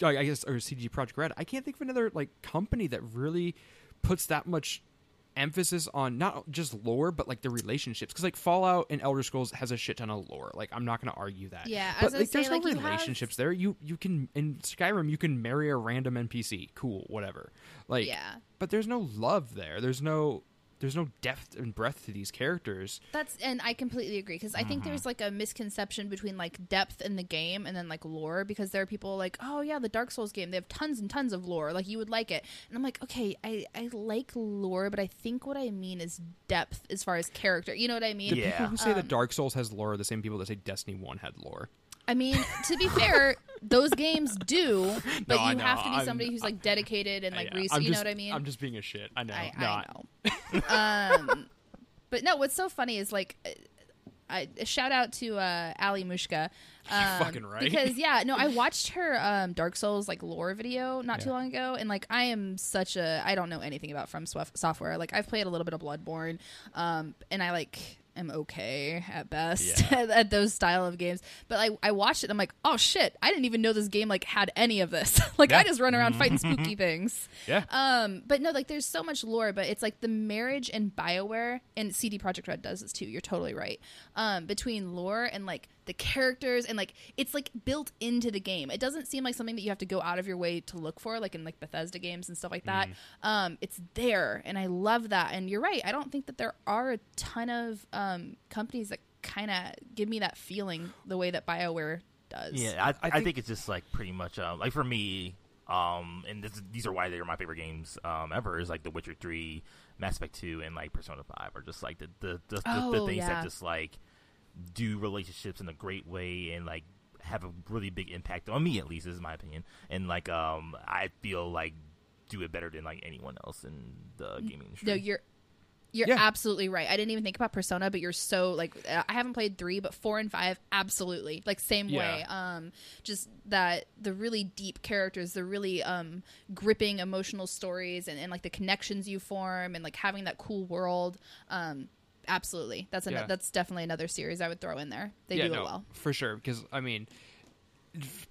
[SPEAKER 2] I I guess or CD Projekt Red. I can't think of another like company that really puts that much emphasis on not just lore but like the relationships because like Fallout and Elder Scrolls has a shit ton of lore. Like I'm not going to argue that.
[SPEAKER 1] Yeah, I
[SPEAKER 2] but
[SPEAKER 1] was gonna
[SPEAKER 2] like there's
[SPEAKER 1] say,
[SPEAKER 2] no
[SPEAKER 1] like, have-
[SPEAKER 2] relationships there. You you can in Skyrim you can marry a random NPC. Cool, whatever. Like
[SPEAKER 1] Yeah.
[SPEAKER 2] but there's no love there. There's no there's no depth and breadth to these characters.
[SPEAKER 1] That's and I completely agree because I
[SPEAKER 2] Mm-hmm.
[SPEAKER 1] think there's like a misconception between like depth in the game and then like lore because there are people like oh yeah the Dark Souls game they have tons and tons of lore like you would like it and I'm like okay I I like lore but I think what I mean is depth as far as character you know what I mean
[SPEAKER 2] The
[SPEAKER 3] Yeah.
[SPEAKER 2] people who say that
[SPEAKER 1] Um,
[SPEAKER 2] Dark Souls has lore are the same people that say Destiny 1 had lore.
[SPEAKER 1] I mean, to be fair, those games do, but
[SPEAKER 2] No, I
[SPEAKER 1] you
[SPEAKER 2] know.
[SPEAKER 1] have to be
[SPEAKER 2] I'm-
[SPEAKER 1] somebody who's like dedicated and like
[SPEAKER 2] Yeah, I'm
[SPEAKER 1] you
[SPEAKER 2] just,
[SPEAKER 1] know what I mean?
[SPEAKER 2] I'm just being a shit. I know.
[SPEAKER 1] I,
[SPEAKER 2] no,
[SPEAKER 1] I know. um, but no, what's so funny is like, uh, I a shout out to uh, Ali Mushka. Um,
[SPEAKER 2] fucking right.
[SPEAKER 1] Because yeah, no, I watched her um, Dark Souls like lore video not too
[SPEAKER 2] Yeah.
[SPEAKER 1] long ago, and like I am such a I don't know anything about From software. Like I've played a little bit of Bloodborne, um, and I like am okay at best
[SPEAKER 2] Yeah.
[SPEAKER 1] at, at those style of games. But I I watched it, I'm like, oh shit, I didn't even know this game like had any of this. like I just run around fighting spooky things.
[SPEAKER 2] Yeah.
[SPEAKER 1] Um, but no, like there's so much lore, but it's like the marriage and Bioware and CD Projekt Red does this too. You're totally right. Um, between lore and like the characters and like it's like built into the game. It doesn't seem like something that you have to go out of your way to look for, like in like Bethesda games and stuff like that. Um, it's there, and I love that. And you're right. I don't think that there are a ton of um, companies that kind of give me that feeling the way that Bioware does.
[SPEAKER 3] Yeah, I,
[SPEAKER 2] I
[SPEAKER 3] I,
[SPEAKER 2] think-
[SPEAKER 3] think, it's just like pretty much um, like for me, um, and this, these are why they are my favorite games um, ever. Is like The Witcher Three, Mass Effect Two, and like Persona Five are just like the the the, the, the
[SPEAKER 1] Oh,
[SPEAKER 3] things
[SPEAKER 1] yeah.
[SPEAKER 3] that just like do relationships in a great way and like have a really big impact on me at least is my opinion. And like um, I feel like do it better than like anyone else in the gaming industry.
[SPEAKER 1] No, you're you're
[SPEAKER 2] Yeah.
[SPEAKER 1] absolutely right. I didn't even think about Persona, but you're so like uh, I haven't played 3, but 4 and 5 absolutely. Like same
[SPEAKER 2] Yeah.
[SPEAKER 1] way. Um just that the really deep characters, the really um gripping emotional stories and, and like the connections you form and like having that cool world. Um absolutely. That's an,
[SPEAKER 2] Yeah.
[SPEAKER 1] that's definitely another series I would throw in there. They
[SPEAKER 2] yeah,
[SPEAKER 1] do
[SPEAKER 2] no,
[SPEAKER 1] it well.
[SPEAKER 2] for sure. Because I mean,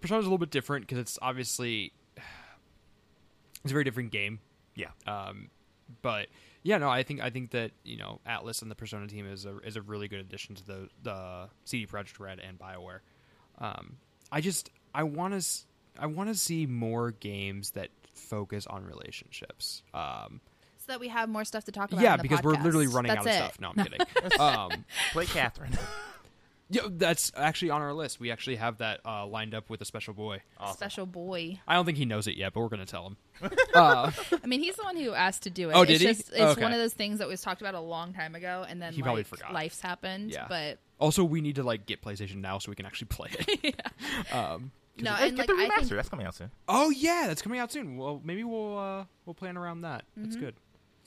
[SPEAKER 2] Persona's a little bit different because it's obviously it's a very different game.
[SPEAKER 3] yeah,
[SPEAKER 2] Um, but yeah, no, I think I think that you know Atlus and the Persona team is a is a really good addition to the the CD Projekt Red and Bioware. Um, I just I want to I want to see more games that focus on relationships. Um,
[SPEAKER 1] So that we have more stuff to talk about.
[SPEAKER 2] yeah,
[SPEAKER 1] in the
[SPEAKER 2] because we're literally running
[SPEAKER 1] That's
[SPEAKER 2] out of stuff. No, I'm kidding. um,
[SPEAKER 3] play Catherine.
[SPEAKER 2] yeah, that's actually on our list. We actually have that uh, lined up with a special boy.
[SPEAKER 3] Awesome.
[SPEAKER 1] Special boy.
[SPEAKER 2] I don't think he knows it yet, but we're gonna tell him. uh,
[SPEAKER 1] I mean, he's the one who asked to do it.
[SPEAKER 2] Oh,
[SPEAKER 1] it's
[SPEAKER 2] did he?
[SPEAKER 1] Just, it's
[SPEAKER 2] Okay.
[SPEAKER 1] one of those things that was talked about a long time ago, and then
[SPEAKER 2] He
[SPEAKER 1] like,
[SPEAKER 2] probably forgot.
[SPEAKER 1] life's happened.
[SPEAKER 2] Yeah.
[SPEAKER 1] But
[SPEAKER 2] also, we need to like get PlayStation now so we can actually play it. um,
[SPEAKER 1] no, and
[SPEAKER 3] get
[SPEAKER 1] like
[SPEAKER 3] the
[SPEAKER 1] I
[SPEAKER 3] remaster.
[SPEAKER 1] think
[SPEAKER 3] That's coming out soon.
[SPEAKER 2] oh yeah, that's coming out soon. Well, maybe we'll uh, we'll plan around that. That's good.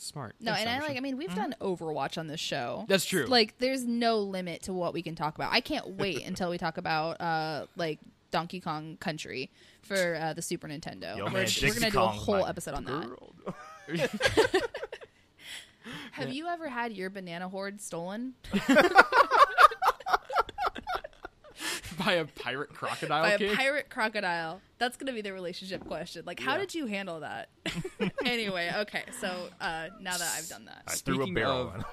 [SPEAKER 2] Smart.
[SPEAKER 1] Mm-hmm. no,
[SPEAKER 2] Thanks,
[SPEAKER 1] and I like. I mean, we've done Overwatch on this show.
[SPEAKER 2] That's true.
[SPEAKER 1] Like, there's no limit to what we can talk about. I can't wait until we talk about uh like Donkey Kong Country for uh, the Super Nintendo.
[SPEAKER 3] Yo,
[SPEAKER 1] we're,
[SPEAKER 3] man,
[SPEAKER 1] we're gonna do a
[SPEAKER 3] Kong's
[SPEAKER 1] whole
[SPEAKER 3] my
[SPEAKER 1] episode on that.
[SPEAKER 3] girl.
[SPEAKER 1] Have you ever had your banana hoard stolen
[SPEAKER 2] by a pirate crocodile
[SPEAKER 1] by
[SPEAKER 2] king.
[SPEAKER 1] a pirate crocodile? That's gonna be the relationship question. Like, how
[SPEAKER 2] Yeah.
[SPEAKER 1] did you handle that? anyway, okay. So uh, now that I've done that,
[SPEAKER 3] I threw a barrel
[SPEAKER 2] of-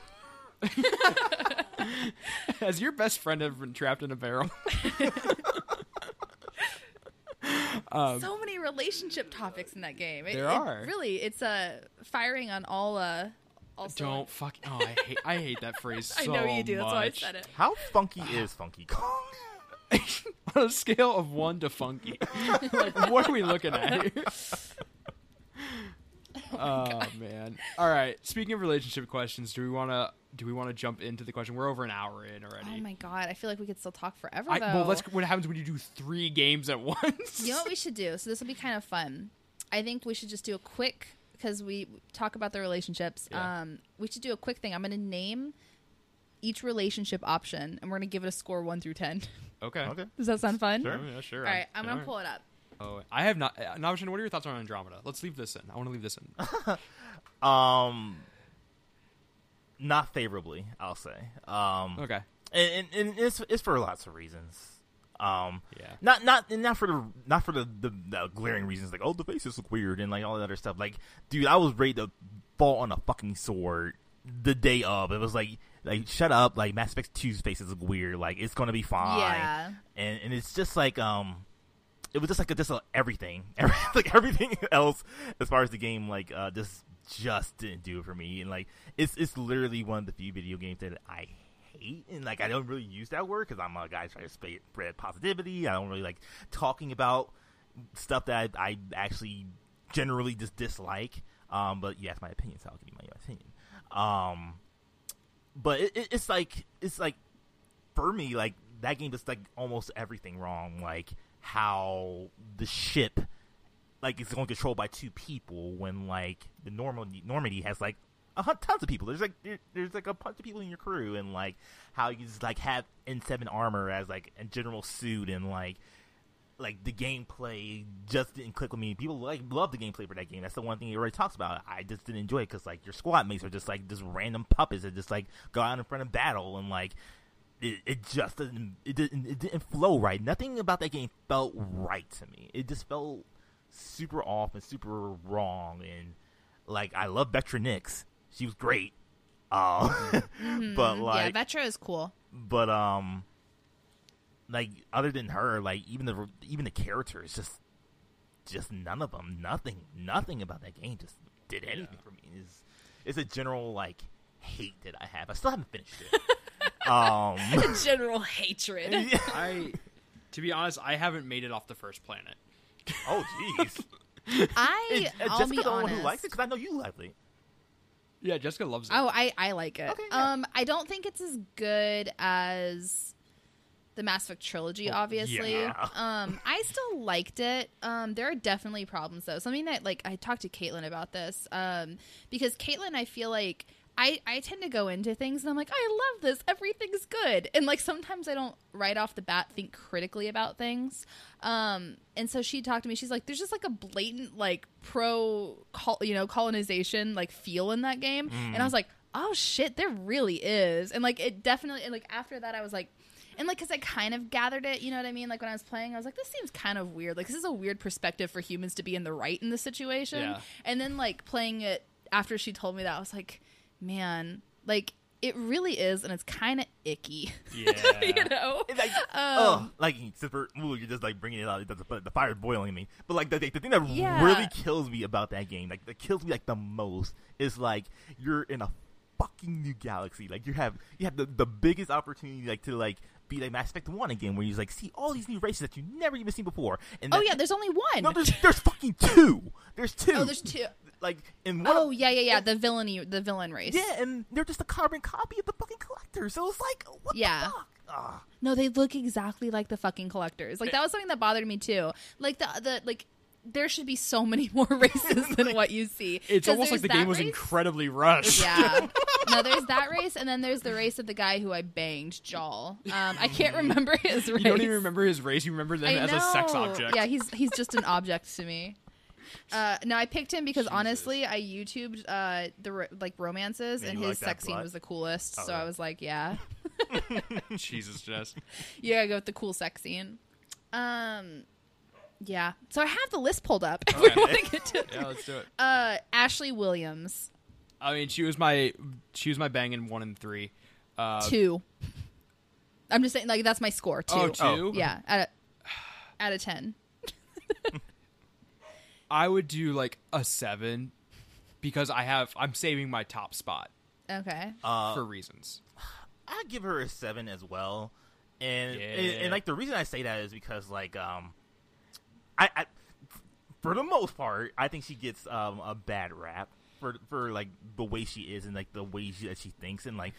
[SPEAKER 2] Has your best friend ever been trapped in a barrel? um,
[SPEAKER 1] so many relationship topics in that game. It,
[SPEAKER 2] There
[SPEAKER 1] it
[SPEAKER 2] are.
[SPEAKER 1] really. It's uh, firing on all. Uh, all
[SPEAKER 2] don't
[SPEAKER 1] cylinders.
[SPEAKER 2] fuck. Oh, I hate. I hate that phrase.
[SPEAKER 1] I know you do. That's why I said it.
[SPEAKER 3] How funky is Funky Kong?
[SPEAKER 2] on a scale of one to funky. like, what are we looking at here? Oh, man! All right. Speaking of relationship questions, do we want to do we want to jump into the question? We're over an hour in already.
[SPEAKER 1] Oh my god! I feel like we could still talk forever.
[SPEAKER 2] I,
[SPEAKER 1] though.
[SPEAKER 2] well, let's. What happens when you do three games at once?
[SPEAKER 1] You know what we should do? So this will be kind of fun. I think we should just do a quick because we talk about the relationships.
[SPEAKER 2] Yeah.
[SPEAKER 1] Um, we should do a quick thing. I'm going to name each relationship option, and we're going to give it a score one through ten.
[SPEAKER 2] Okay.
[SPEAKER 3] Okay.
[SPEAKER 1] Does that sound fun?
[SPEAKER 3] Sure.
[SPEAKER 2] Yeah, sure.
[SPEAKER 1] All right, I'm going to pull it up.
[SPEAKER 2] Oh, I have not. Uh, Navashan, what are your thoughts on Andromeda? Let's leave this in. I want to leave this in.
[SPEAKER 3] Um, not favorably, I'll say. Um,
[SPEAKER 2] Okay.
[SPEAKER 3] and, and, and it's it's for lots of reasons. Um,
[SPEAKER 2] Yeah.
[SPEAKER 3] not not and not for the not for the, the, the glaring reasons like oh the faces look weird and like all that other stuff. Like, dude, I was ready to fall on a fucking sword the day of. It was like like shut up, like Mass Effect 2's face is weird. Like it's gonna be fine.
[SPEAKER 1] Yeah.
[SPEAKER 3] and and it's just like um it was just like a, just a, everything. Every, like everything else as far as the game like uh just just didn't do it for me. And like it's it's literally one of the few video games that i hate. And like i don't really use that word because i'm a guy trying to spread, positivity. I don't really like talking about stuff that i, I actually generally just dislike. Um but you asked my opinion so i'll give you my opinion. Um but it, it, it's like it's like for me like that game does like almost everything wrong. Like how the ship like is only controlled by two people when like the normal Normandy has like a tons of people. There's like there, there's like a bunch of people in your crew, and like how you just like have N7 armor as like a general suit, and like like the gameplay just didn't click with me. People like love the gameplay for that game. That's the one thing he already talks about. I just didn't enjoy it because like your squad mates are just like just random puppets that just like go out in front of battle and like it, it just didn't it didn't it didn't flow right. Nothing about that game felt right to me. It just felt super off and super wrong. And like I love Vetra Nyx. She was great. Uh, but like
[SPEAKER 1] yeah, Vetra is cool.
[SPEAKER 3] but um like other than her like even the even the characters just just none of them nothing nothing about that game just did anything for me it's it's a general like hate that i have i still haven't finished it um
[SPEAKER 1] General hatred.
[SPEAKER 3] yeah.
[SPEAKER 2] I, to be honest, I haven't made it off the first planet.
[SPEAKER 3] oh jeez
[SPEAKER 1] I,
[SPEAKER 3] Is- uh,
[SPEAKER 1] I'll
[SPEAKER 3] jessica
[SPEAKER 1] be
[SPEAKER 3] the one who likes it because i know you like it
[SPEAKER 2] Yeah, Jessica loves it.
[SPEAKER 1] Oh, I, I like it.
[SPEAKER 3] Okay, yeah.
[SPEAKER 1] Um, I don't think it's as good as the Mass Effect trilogy. Obviously,
[SPEAKER 3] yeah.
[SPEAKER 1] um, I still liked it. Um, there are definitely problems though. Something that like I talked to Caitlin about this. Um, because Caitlin, I feel like. I, I tend to go into things and I'm like, I love this. Everything's good. And like sometimes I don't right off the bat think critically about things. Um, and so she talked to me. She's like, there's just like a blatant like pro, col- you know, colonization like feel in that game. And I was like, oh shit, there really is. And like it definitely. And like after that, I was like, and like because I kind of gathered it, you know what I mean? Like when I was playing, I was like, this seems kind of weird. Like this is a weird perspective for humans to be in the right in this situation.
[SPEAKER 2] Yeah.
[SPEAKER 1] And then like playing it after she told me that, I was like, man, like it really is, and it's kind of icky.
[SPEAKER 2] Yeah.
[SPEAKER 1] you know.
[SPEAKER 3] It's like,
[SPEAKER 1] Um,
[SPEAKER 3] oh, like super. Ooh, you're just like bringing it out. The, the, the fire's boiling in me. But like the, the thing that
[SPEAKER 1] Yeah.
[SPEAKER 3] really kills me about that game, like that kills me like the most, is like you're in a fucking new galaxy. Like you have you have the, the biggest opportunity like to like be like Mass Effect One again, where you like see all these new races that you've never even seen before. And
[SPEAKER 1] Oh yeah, there's only one.
[SPEAKER 3] no, there's there's fucking two. There's two.
[SPEAKER 1] oh, there's two.
[SPEAKER 3] Like in one.
[SPEAKER 1] Oh yeah, yeah, yeah. The villainy, the villain race.
[SPEAKER 3] yeah, and they're just a carbon copy of the fucking collector. So it's like, what
[SPEAKER 1] Yeah.
[SPEAKER 3] the fuck? Ah.
[SPEAKER 1] No, they look exactly like the fucking collectors. Like that was something that bothered me too. Like the the like there should be so many more races than what you see.
[SPEAKER 2] It's almost like the game was
[SPEAKER 1] race-
[SPEAKER 2] incredibly rushed.
[SPEAKER 1] Yeah. no, there's that race, and then there's the race of the guy who I banged, Jaal. Um, I can't remember his race.
[SPEAKER 2] You don't even remember his race. You remember them as a sex object.
[SPEAKER 1] Yeah, he's he's just an object to me. Uh, no, I picked him because honestly, I YouTubed uh, the ro- like romances,
[SPEAKER 3] Yeah,
[SPEAKER 1] and his
[SPEAKER 3] like
[SPEAKER 1] sex scene was the coolest. so
[SPEAKER 3] Okay.
[SPEAKER 1] I was like, yeah,
[SPEAKER 2] Jesus, Jess.
[SPEAKER 1] you gotta go with the cool sex scene. Um, yeah. So I have the list pulled up. If we want to get to
[SPEAKER 2] Yeah, let's do it.
[SPEAKER 1] uh, Ashley Williams
[SPEAKER 2] I mean, she was my she was my bang in one and three. Uh,
[SPEAKER 1] two. I'm just saying, like that's my score. Two.
[SPEAKER 2] Oh, two.
[SPEAKER 1] Yeah, out of, out of ten.
[SPEAKER 2] I would do like a seven because I have I'm saving my top spot
[SPEAKER 1] Okay.
[SPEAKER 3] Uh,
[SPEAKER 2] for reasons.
[SPEAKER 3] I give her a seven as well, and, and and like the reason I say that is because like um, I, I for the most part I think she gets um a bad rap for for like the way she is and like the way she, that she thinks and like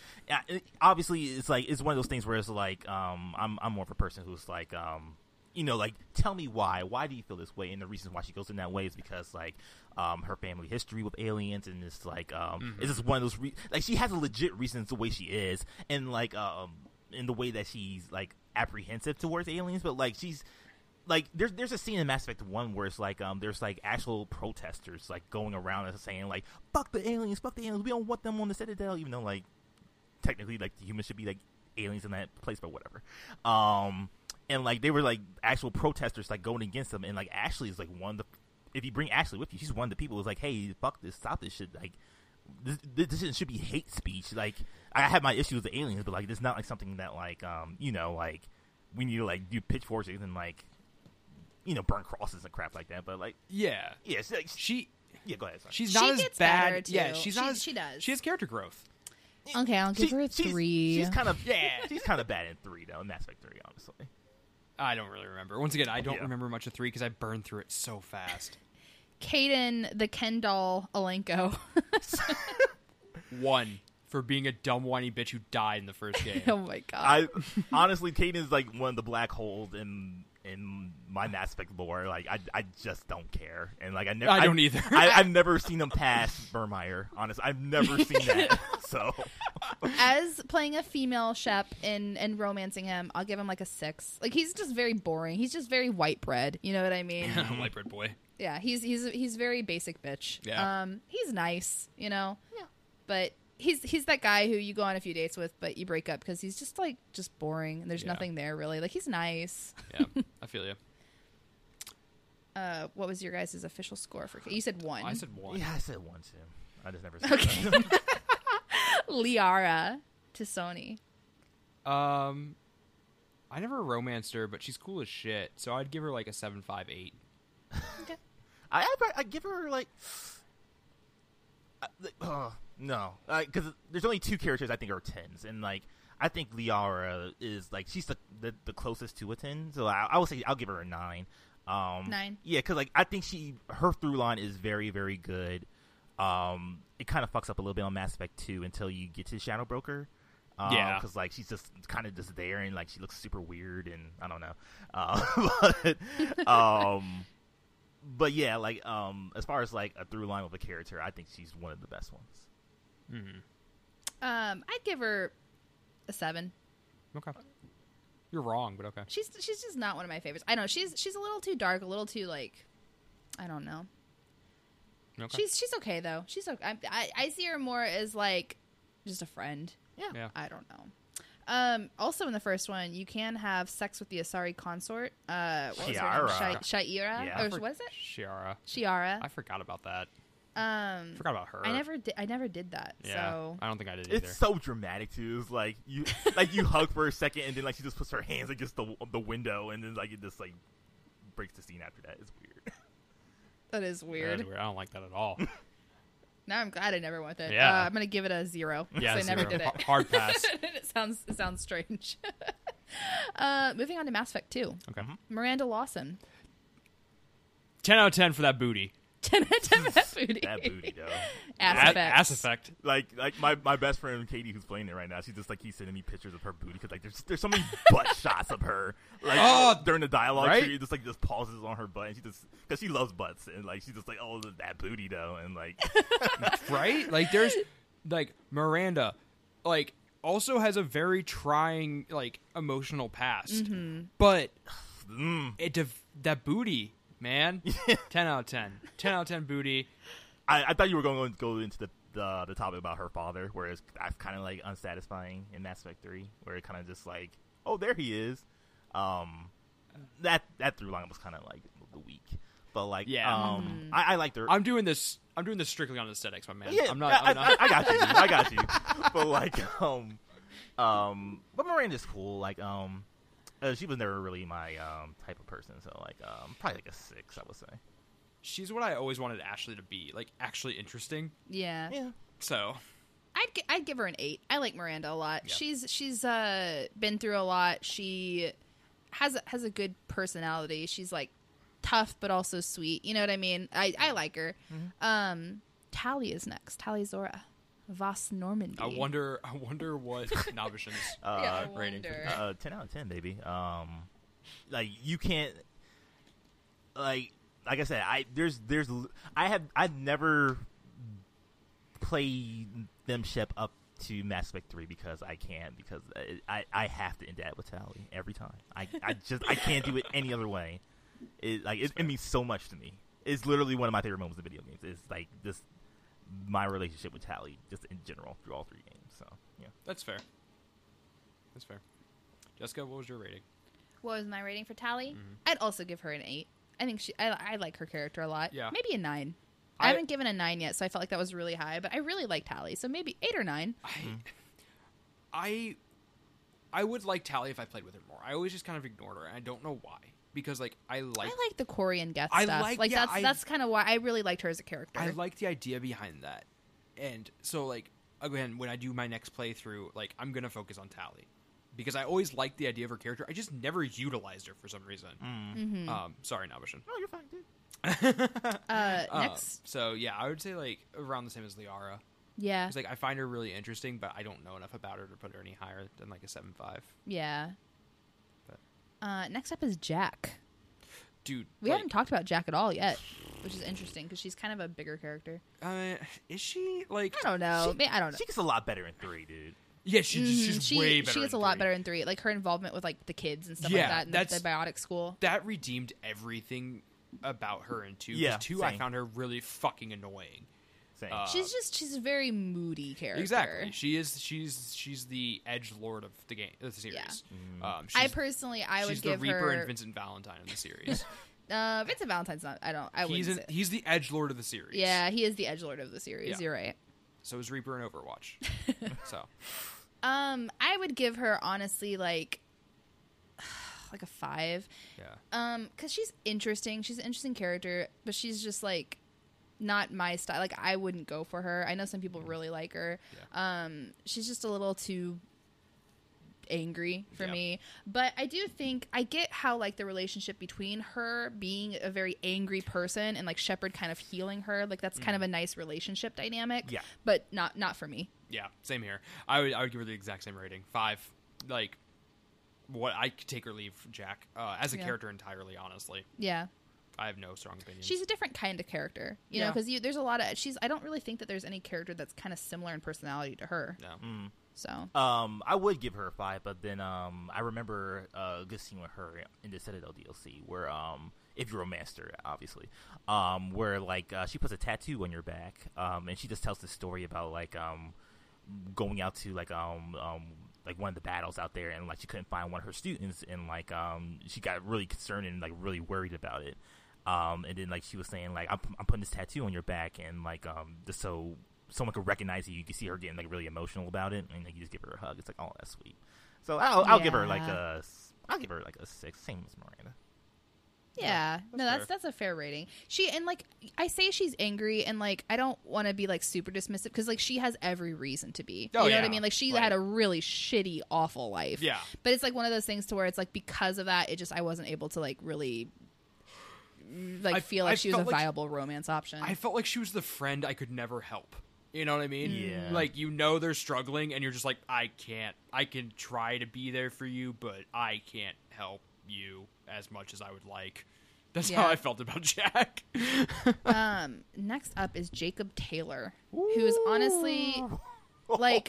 [SPEAKER 3] it- obviously it's like it's one of those things where it's like um I'm I'm more of a person who's like um you know like tell me why. Why do you feel this way? And the reason why she goes in that way is because like um her family history with aliens and it's like um it's just one of those re- like she has a legit reason the way she is and like um in the way that she's like apprehensive towards aliens but like she's like there's there's a scene in Mass Effect One where it's like um there's like actual protesters like going around and saying like fuck the aliens, fuck the aliens, we don't want them on the Citadel, even though like technically like the humans should be like aliens in that place, but whatever. Um and like they were like actual protesters like going against them, and like Ashley is like one of the if you bring Ashley with you, she's one of the people who's like, hey, fuck this, stop this shit, like. This, this should be hate speech. Like I have my issues with the aliens, but like it's not like something that like um you know like we need to like do pitchforks and like you know burn crosses and crap like that. But like
[SPEAKER 2] Yeah,
[SPEAKER 3] yeah, it's like,
[SPEAKER 2] she
[SPEAKER 3] yeah, go ahead. Sorry.
[SPEAKER 2] she's
[SPEAKER 1] She
[SPEAKER 2] not as
[SPEAKER 1] gets
[SPEAKER 2] bad.
[SPEAKER 1] too.
[SPEAKER 2] Yeah, she's not.
[SPEAKER 1] She-
[SPEAKER 2] as-
[SPEAKER 1] she does.
[SPEAKER 2] She has character growth.
[SPEAKER 1] Okay, I'll give
[SPEAKER 3] She-
[SPEAKER 1] her a
[SPEAKER 3] she's-
[SPEAKER 1] three.
[SPEAKER 3] She's kind of
[SPEAKER 2] Yeah.
[SPEAKER 3] She's kind of bad in three though. In Mass Effect three, honestly.
[SPEAKER 2] I don't really remember. Once again, I don't
[SPEAKER 3] Yeah.
[SPEAKER 2] remember much of three because I burned through it so fast.
[SPEAKER 1] Kaidan, the Ken doll Alenko.
[SPEAKER 2] One for being a dumb whiny bitch who died in the first game.
[SPEAKER 1] oh my god.
[SPEAKER 3] I honestly, Kaidan is like one of the black holes in in my Mass Effect lore. Like, I, I just don't care, and like I never,
[SPEAKER 2] I don't either.
[SPEAKER 3] I, I've never seen him pass Virmire. Honestly, I've never seen that. So,
[SPEAKER 1] As playing a female Shep and and romancing him, I'll give him like a six. Like he's just very boring. He's just very white bread. You know what I mean?
[SPEAKER 2] White bread boy.
[SPEAKER 1] yeah. He's he's he's very basic bitch.
[SPEAKER 2] Yeah.
[SPEAKER 1] Um. He's nice. You know.
[SPEAKER 3] Yeah.
[SPEAKER 1] But he's he's that guy who you go on a few dates with, but you break up because he's just like just boring and there's
[SPEAKER 2] Yeah.
[SPEAKER 1] nothing there really. Like he's nice.
[SPEAKER 2] Yeah, I feel you.
[SPEAKER 1] Uh, what was your guys' official score for? You said one.
[SPEAKER 2] I said one.
[SPEAKER 3] yeah, I said one too. I just never said
[SPEAKER 1] Okay.
[SPEAKER 3] that.
[SPEAKER 1] Liara T'Soni.
[SPEAKER 2] Um, I never romanced her, but she's cool as shit. So I'd give her like a seven five eight.
[SPEAKER 1] Okay.
[SPEAKER 3] I, I I give her like, uh, uh, no, because there's only two characters I think are tens, and like I think Liara is like she's the the, the closest to a ten, so I, I would say I'll give her a nine. Um,
[SPEAKER 1] Nine.
[SPEAKER 3] Yeah, because like I think she her through line is very very good. Um, it kind of fucks up a little bit on Mass Effect 2 until you get to Shadow Broker. Um,
[SPEAKER 2] Yeah.
[SPEAKER 3] because like she's just kind of just there and like she looks super weird and I don't know. Uh, but um, but yeah, like um, as far as like a through line with a character, I think she's one of the best ones.
[SPEAKER 2] Mm-hmm.
[SPEAKER 1] Um, I'd give her a seven.
[SPEAKER 2] Okay. You're wrong, but okay.
[SPEAKER 1] She's she's just not one of my favorites. I know she's she's a little too dark, a little too like, I don't know.
[SPEAKER 2] Okay.
[SPEAKER 1] She's she's okay though. She's okay. I, I I see her more as like just a friend.
[SPEAKER 3] Yeah.
[SPEAKER 2] yeah.
[SPEAKER 1] I don't know. Um, also in the first one, you can have sex with the Asari consort. Uh, what was her name? Sha'ira. Sha'ira,
[SPEAKER 3] Yeah.
[SPEAKER 1] or
[SPEAKER 2] For-
[SPEAKER 1] was it
[SPEAKER 2] Sha'ira.
[SPEAKER 1] Sha'ira?
[SPEAKER 2] I forgot about that.
[SPEAKER 1] Um,
[SPEAKER 2] Forgot about her.
[SPEAKER 1] I never did. I never did that.
[SPEAKER 2] Yeah.
[SPEAKER 1] So
[SPEAKER 2] I don't think I did either.
[SPEAKER 3] It's so dramatic too. It's like you like you hug for a second and then like she just puts her hands against the the window and then like it just like breaks the scene after that. It's weird.
[SPEAKER 1] that is weird.
[SPEAKER 2] is weird. I don't like that at all.
[SPEAKER 1] Now I'm glad I never went with it.
[SPEAKER 2] Yeah.
[SPEAKER 1] Uh, I'm gonna give it a zero.
[SPEAKER 2] Yeah,
[SPEAKER 1] 'cause I never did it.
[SPEAKER 2] Hard pass.
[SPEAKER 1] it sounds it sounds strange. uh, moving on to Mass Effect 2.
[SPEAKER 2] Okay.
[SPEAKER 1] Miranda Lawson.
[SPEAKER 2] 10 out of 10 for that booty.
[SPEAKER 1] 10 out of 10 for that booty.
[SPEAKER 3] that booty though.
[SPEAKER 1] Ass
[SPEAKER 2] A-
[SPEAKER 1] effects.
[SPEAKER 2] ass effect.
[SPEAKER 3] Like like my, my best friend Katie who's playing it right now. She's just like he's sending me pictures of her booty because like there's there's so many butt shots of her like
[SPEAKER 2] Oh,
[SPEAKER 3] during the dialogue.
[SPEAKER 2] right?
[SPEAKER 3] She just like just pauses on her butt and she just because she loves butts and like she's just like oh that booty though and like
[SPEAKER 2] right? Like there's like Miranda like also has a very trying like emotional past. But
[SPEAKER 3] mm,
[SPEAKER 2] it def- that booty, man. 10 out of 10. 10 out of 10 booty.
[SPEAKER 3] I, I thought you were going to go into the the, the topic about her father, whereas that's kind of like unsatisfying in Mass Effect Three, where it kind of just like, oh, there he is. Um, that that through line was kind of like the weak, but like,
[SPEAKER 2] Yeah.
[SPEAKER 3] um, I, I liked her.
[SPEAKER 2] I'm doing this I'm doing this strictly on aesthetics, my man.
[SPEAKER 3] yeah,
[SPEAKER 2] I'm not,
[SPEAKER 3] I,
[SPEAKER 2] I'm not
[SPEAKER 3] I, I got you, I got you. but like, um, um, but Miranda's cool. Like, um, uh, she was never really my um type of person, so like, um, probably like a six, I would say.
[SPEAKER 2] She's what I always wanted Ashley to be, like actually interesting.
[SPEAKER 1] Yeah.
[SPEAKER 3] Yeah,
[SPEAKER 2] So,
[SPEAKER 1] I'd gi- I'd give her an eight. I like Miranda a lot.
[SPEAKER 2] Yeah.
[SPEAKER 1] She's she's uh been through a lot. She has a, has a good personality. She's like tough but also sweet. You know what I mean? I I like her. Um, Tali is next. Tali Zorah, vas Normandy.
[SPEAKER 2] I wonder I wonder what Nabishan's
[SPEAKER 3] uh,
[SPEAKER 1] Yeah,
[SPEAKER 2] rating for
[SPEAKER 3] uh, ten out of ten, baby. Um, like you can't, like, like I said, I there's there's I have I've never played them ship up to Mass Effect three because I can't because I I have to end that with Tali every time. I I just I can't do it any other way. It like it, it means so much to me. It's literally one of my favorite moments in video games. It's like just my relationship with Tali, just in general through all three games. So yeah.
[SPEAKER 2] That's fair. That's fair. Jessica, what was your rating?
[SPEAKER 1] What was my rating for Tali?
[SPEAKER 2] Mm-hmm.
[SPEAKER 1] I'd also give her an eight. I think she. I, I like her character a lot.
[SPEAKER 2] Yeah.
[SPEAKER 1] Maybe a nine. I,
[SPEAKER 2] I-
[SPEAKER 1] haven't given a nine yet, so I felt like that was really high. But I really like Tali, so maybe eight or nine.
[SPEAKER 2] I I I would like Tali if I played with her more. I always just kind of ignored her, and I don't know why. Because like I like
[SPEAKER 1] I like the Quarian Geth
[SPEAKER 2] I
[SPEAKER 1] stuff.
[SPEAKER 2] like-
[SPEAKER 1] Like,
[SPEAKER 2] yeah,
[SPEAKER 1] that's
[SPEAKER 2] I-
[SPEAKER 1] that's kind of why I really liked her as a character.
[SPEAKER 2] I like the idea behind that. And so like again, when I do my next playthrough, like I'm gonna focus on Tali. Because I always liked the idea of her character. I just never utilized her for some reason.
[SPEAKER 1] Mhm.
[SPEAKER 2] Um, sorry, Nabishan.
[SPEAKER 3] Oh, you're fine, dude.
[SPEAKER 1] uh,
[SPEAKER 2] Uh,
[SPEAKER 1] next,
[SPEAKER 2] so yeah, I would say like around the same as Liara.
[SPEAKER 1] Yeah.
[SPEAKER 2] It's like I find her really interesting, but I don't know enough about her to put her any higher than like a seven five.
[SPEAKER 1] Yeah.
[SPEAKER 2] But-
[SPEAKER 1] Uh, next up is Jack.
[SPEAKER 2] Dude,
[SPEAKER 1] We
[SPEAKER 2] like,
[SPEAKER 1] haven't talked about Jack at all yet, which is interesting because she's kind of a bigger character.
[SPEAKER 2] Uh, is she like?
[SPEAKER 1] I don't know. May- I don't know.
[SPEAKER 3] She gets a lot better in three, dude.
[SPEAKER 2] Yeah, she,
[SPEAKER 1] Mhm.
[SPEAKER 2] she's
[SPEAKER 1] she,
[SPEAKER 2] way better.
[SPEAKER 1] She gets a lot better in three. Like her involvement with like the kids and stuff
[SPEAKER 2] Yeah,
[SPEAKER 1] like that in the,
[SPEAKER 2] that's-
[SPEAKER 1] the biotic school.
[SPEAKER 2] That redeemed everything about her in two. 'cause
[SPEAKER 3] Yeah,
[SPEAKER 2] two I found her really fucking annoying.
[SPEAKER 3] Same.
[SPEAKER 2] Uh,
[SPEAKER 1] she's just she's a very moody character.
[SPEAKER 2] Exactly. She is. She's she's the edge lord of the game. Of the series. Um,
[SPEAKER 1] I personally I would
[SPEAKER 2] she's the
[SPEAKER 1] give
[SPEAKER 2] Reaper
[SPEAKER 1] her
[SPEAKER 2] and Vincent Valentine in the series.
[SPEAKER 1] uh Vincent Valentine's not I don't I
[SPEAKER 2] he's
[SPEAKER 1] wouldn't
[SPEAKER 2] an,
[SPEAKER 1] say-
[SPEAKER 2] he's the edge lord of the series.
[SPEAKER 1] Yeah, he is the edge lord of the series.
[SPEAKER 2] Yeah.
[SPEAKER 1] You're right.
[SPEAKER 2] So is Reaper in Overwatch. so
[SPEAKER 1] Um, I would give her honestly like like a five.
[SPEAKER 2] yeah.
[SPEAKER 1] Um, because she's interesting. She's an interesting character, but she's just like not my style. Like I wouldn't go for her. I know some people really like her. Um, she's just a little too angry for
[SPEAKER 2] Yeah.
[SPEAKER 1] me. But I do think I get how like the relationship between her being a very angry person and like Shepard kind of healing her, like that's kind of a nice relationship dynamic.
[SPEAKER 3] Yeah.
[SPEAKER 1] But not not for me.
[SPEAKER 2] Yeah, same here. I would I would give her the exact same rating. Five. Like what I could take or leave Jack uh, as a
[SPEAKER 1] Yeah.
[SPEAKER 2] character entirely. Honestly,
[SPEAKER 1] Yeah.
[SPEAKER 2] I have no strong opinion.
[SPEAKER 1] She's a different kind of character, you know, because there's a lot of she's. I don't really think that there's any character that's kind of similar in personality to her.
[SPEAKER 2] no.
[SPEAKER 1] So
[SPEAKER 3] Um, I would give her a five, but then um, I remember uh, a good scene with her in the Citadel DLC where um, if you're a master, obviously, um, where like uh, she puts a tattoo on your back, um, and she just tells the story about like um, going out to like um um like one of the battles out there, and like she couldn't find one of her students, and like um she got really concerned and like really worried about it. Um, and then like she was saying like I'm, I'm putting this tattoo on your back, and like um just so someone could recognize you, you can see her getting like really emotional about it, and like you just give her a hug. It's like oh that's sweet. So I'll I'll give her like
[SPEAKER 1] Yeah.
[SPEAKER 3] a s- I'll give her like a six, same as Miranda.
[SPEAKER 1] yeah, no,
[SPEAKER 2] that's
[SPEAKER 1] that's that's a fair rating. She and like I say she's angry, and like I don't want to be like super dismissive because like she has every reason to be.
[SPEAKER 2] Oh,
[SPEAKER 1] you know what I mean? Like she
[SPEAKER 2] Right.
[SPEAKER 1] had a really shitty, awful life.
[SPEAKER 2] Yeah.
[SPEAKER 1] but it's like one of those things to where it's like because of that, it just I wasn't able to like really like
[SPEAKER 2] I-
[SPEAKER 1] feel like
[SPEAKER 2] I
[SPEAKER 1] she was a
[SPEAKER 2] felt like-
[SPEAKER 1] viable romance option.
[SPEAKER 2] I felt like she was the friend I could never help. You know what I mean?
[SPEAKER 3] Yeah.
[SPEAKER 2] Like you know they're struggling, and you're just like, I can't. I can try to be there for you, but I can't help you as much as I would like. That's how I felt about Jack.
[SPEAKER 1] um, next up is Jacob Taylor, who's honestly like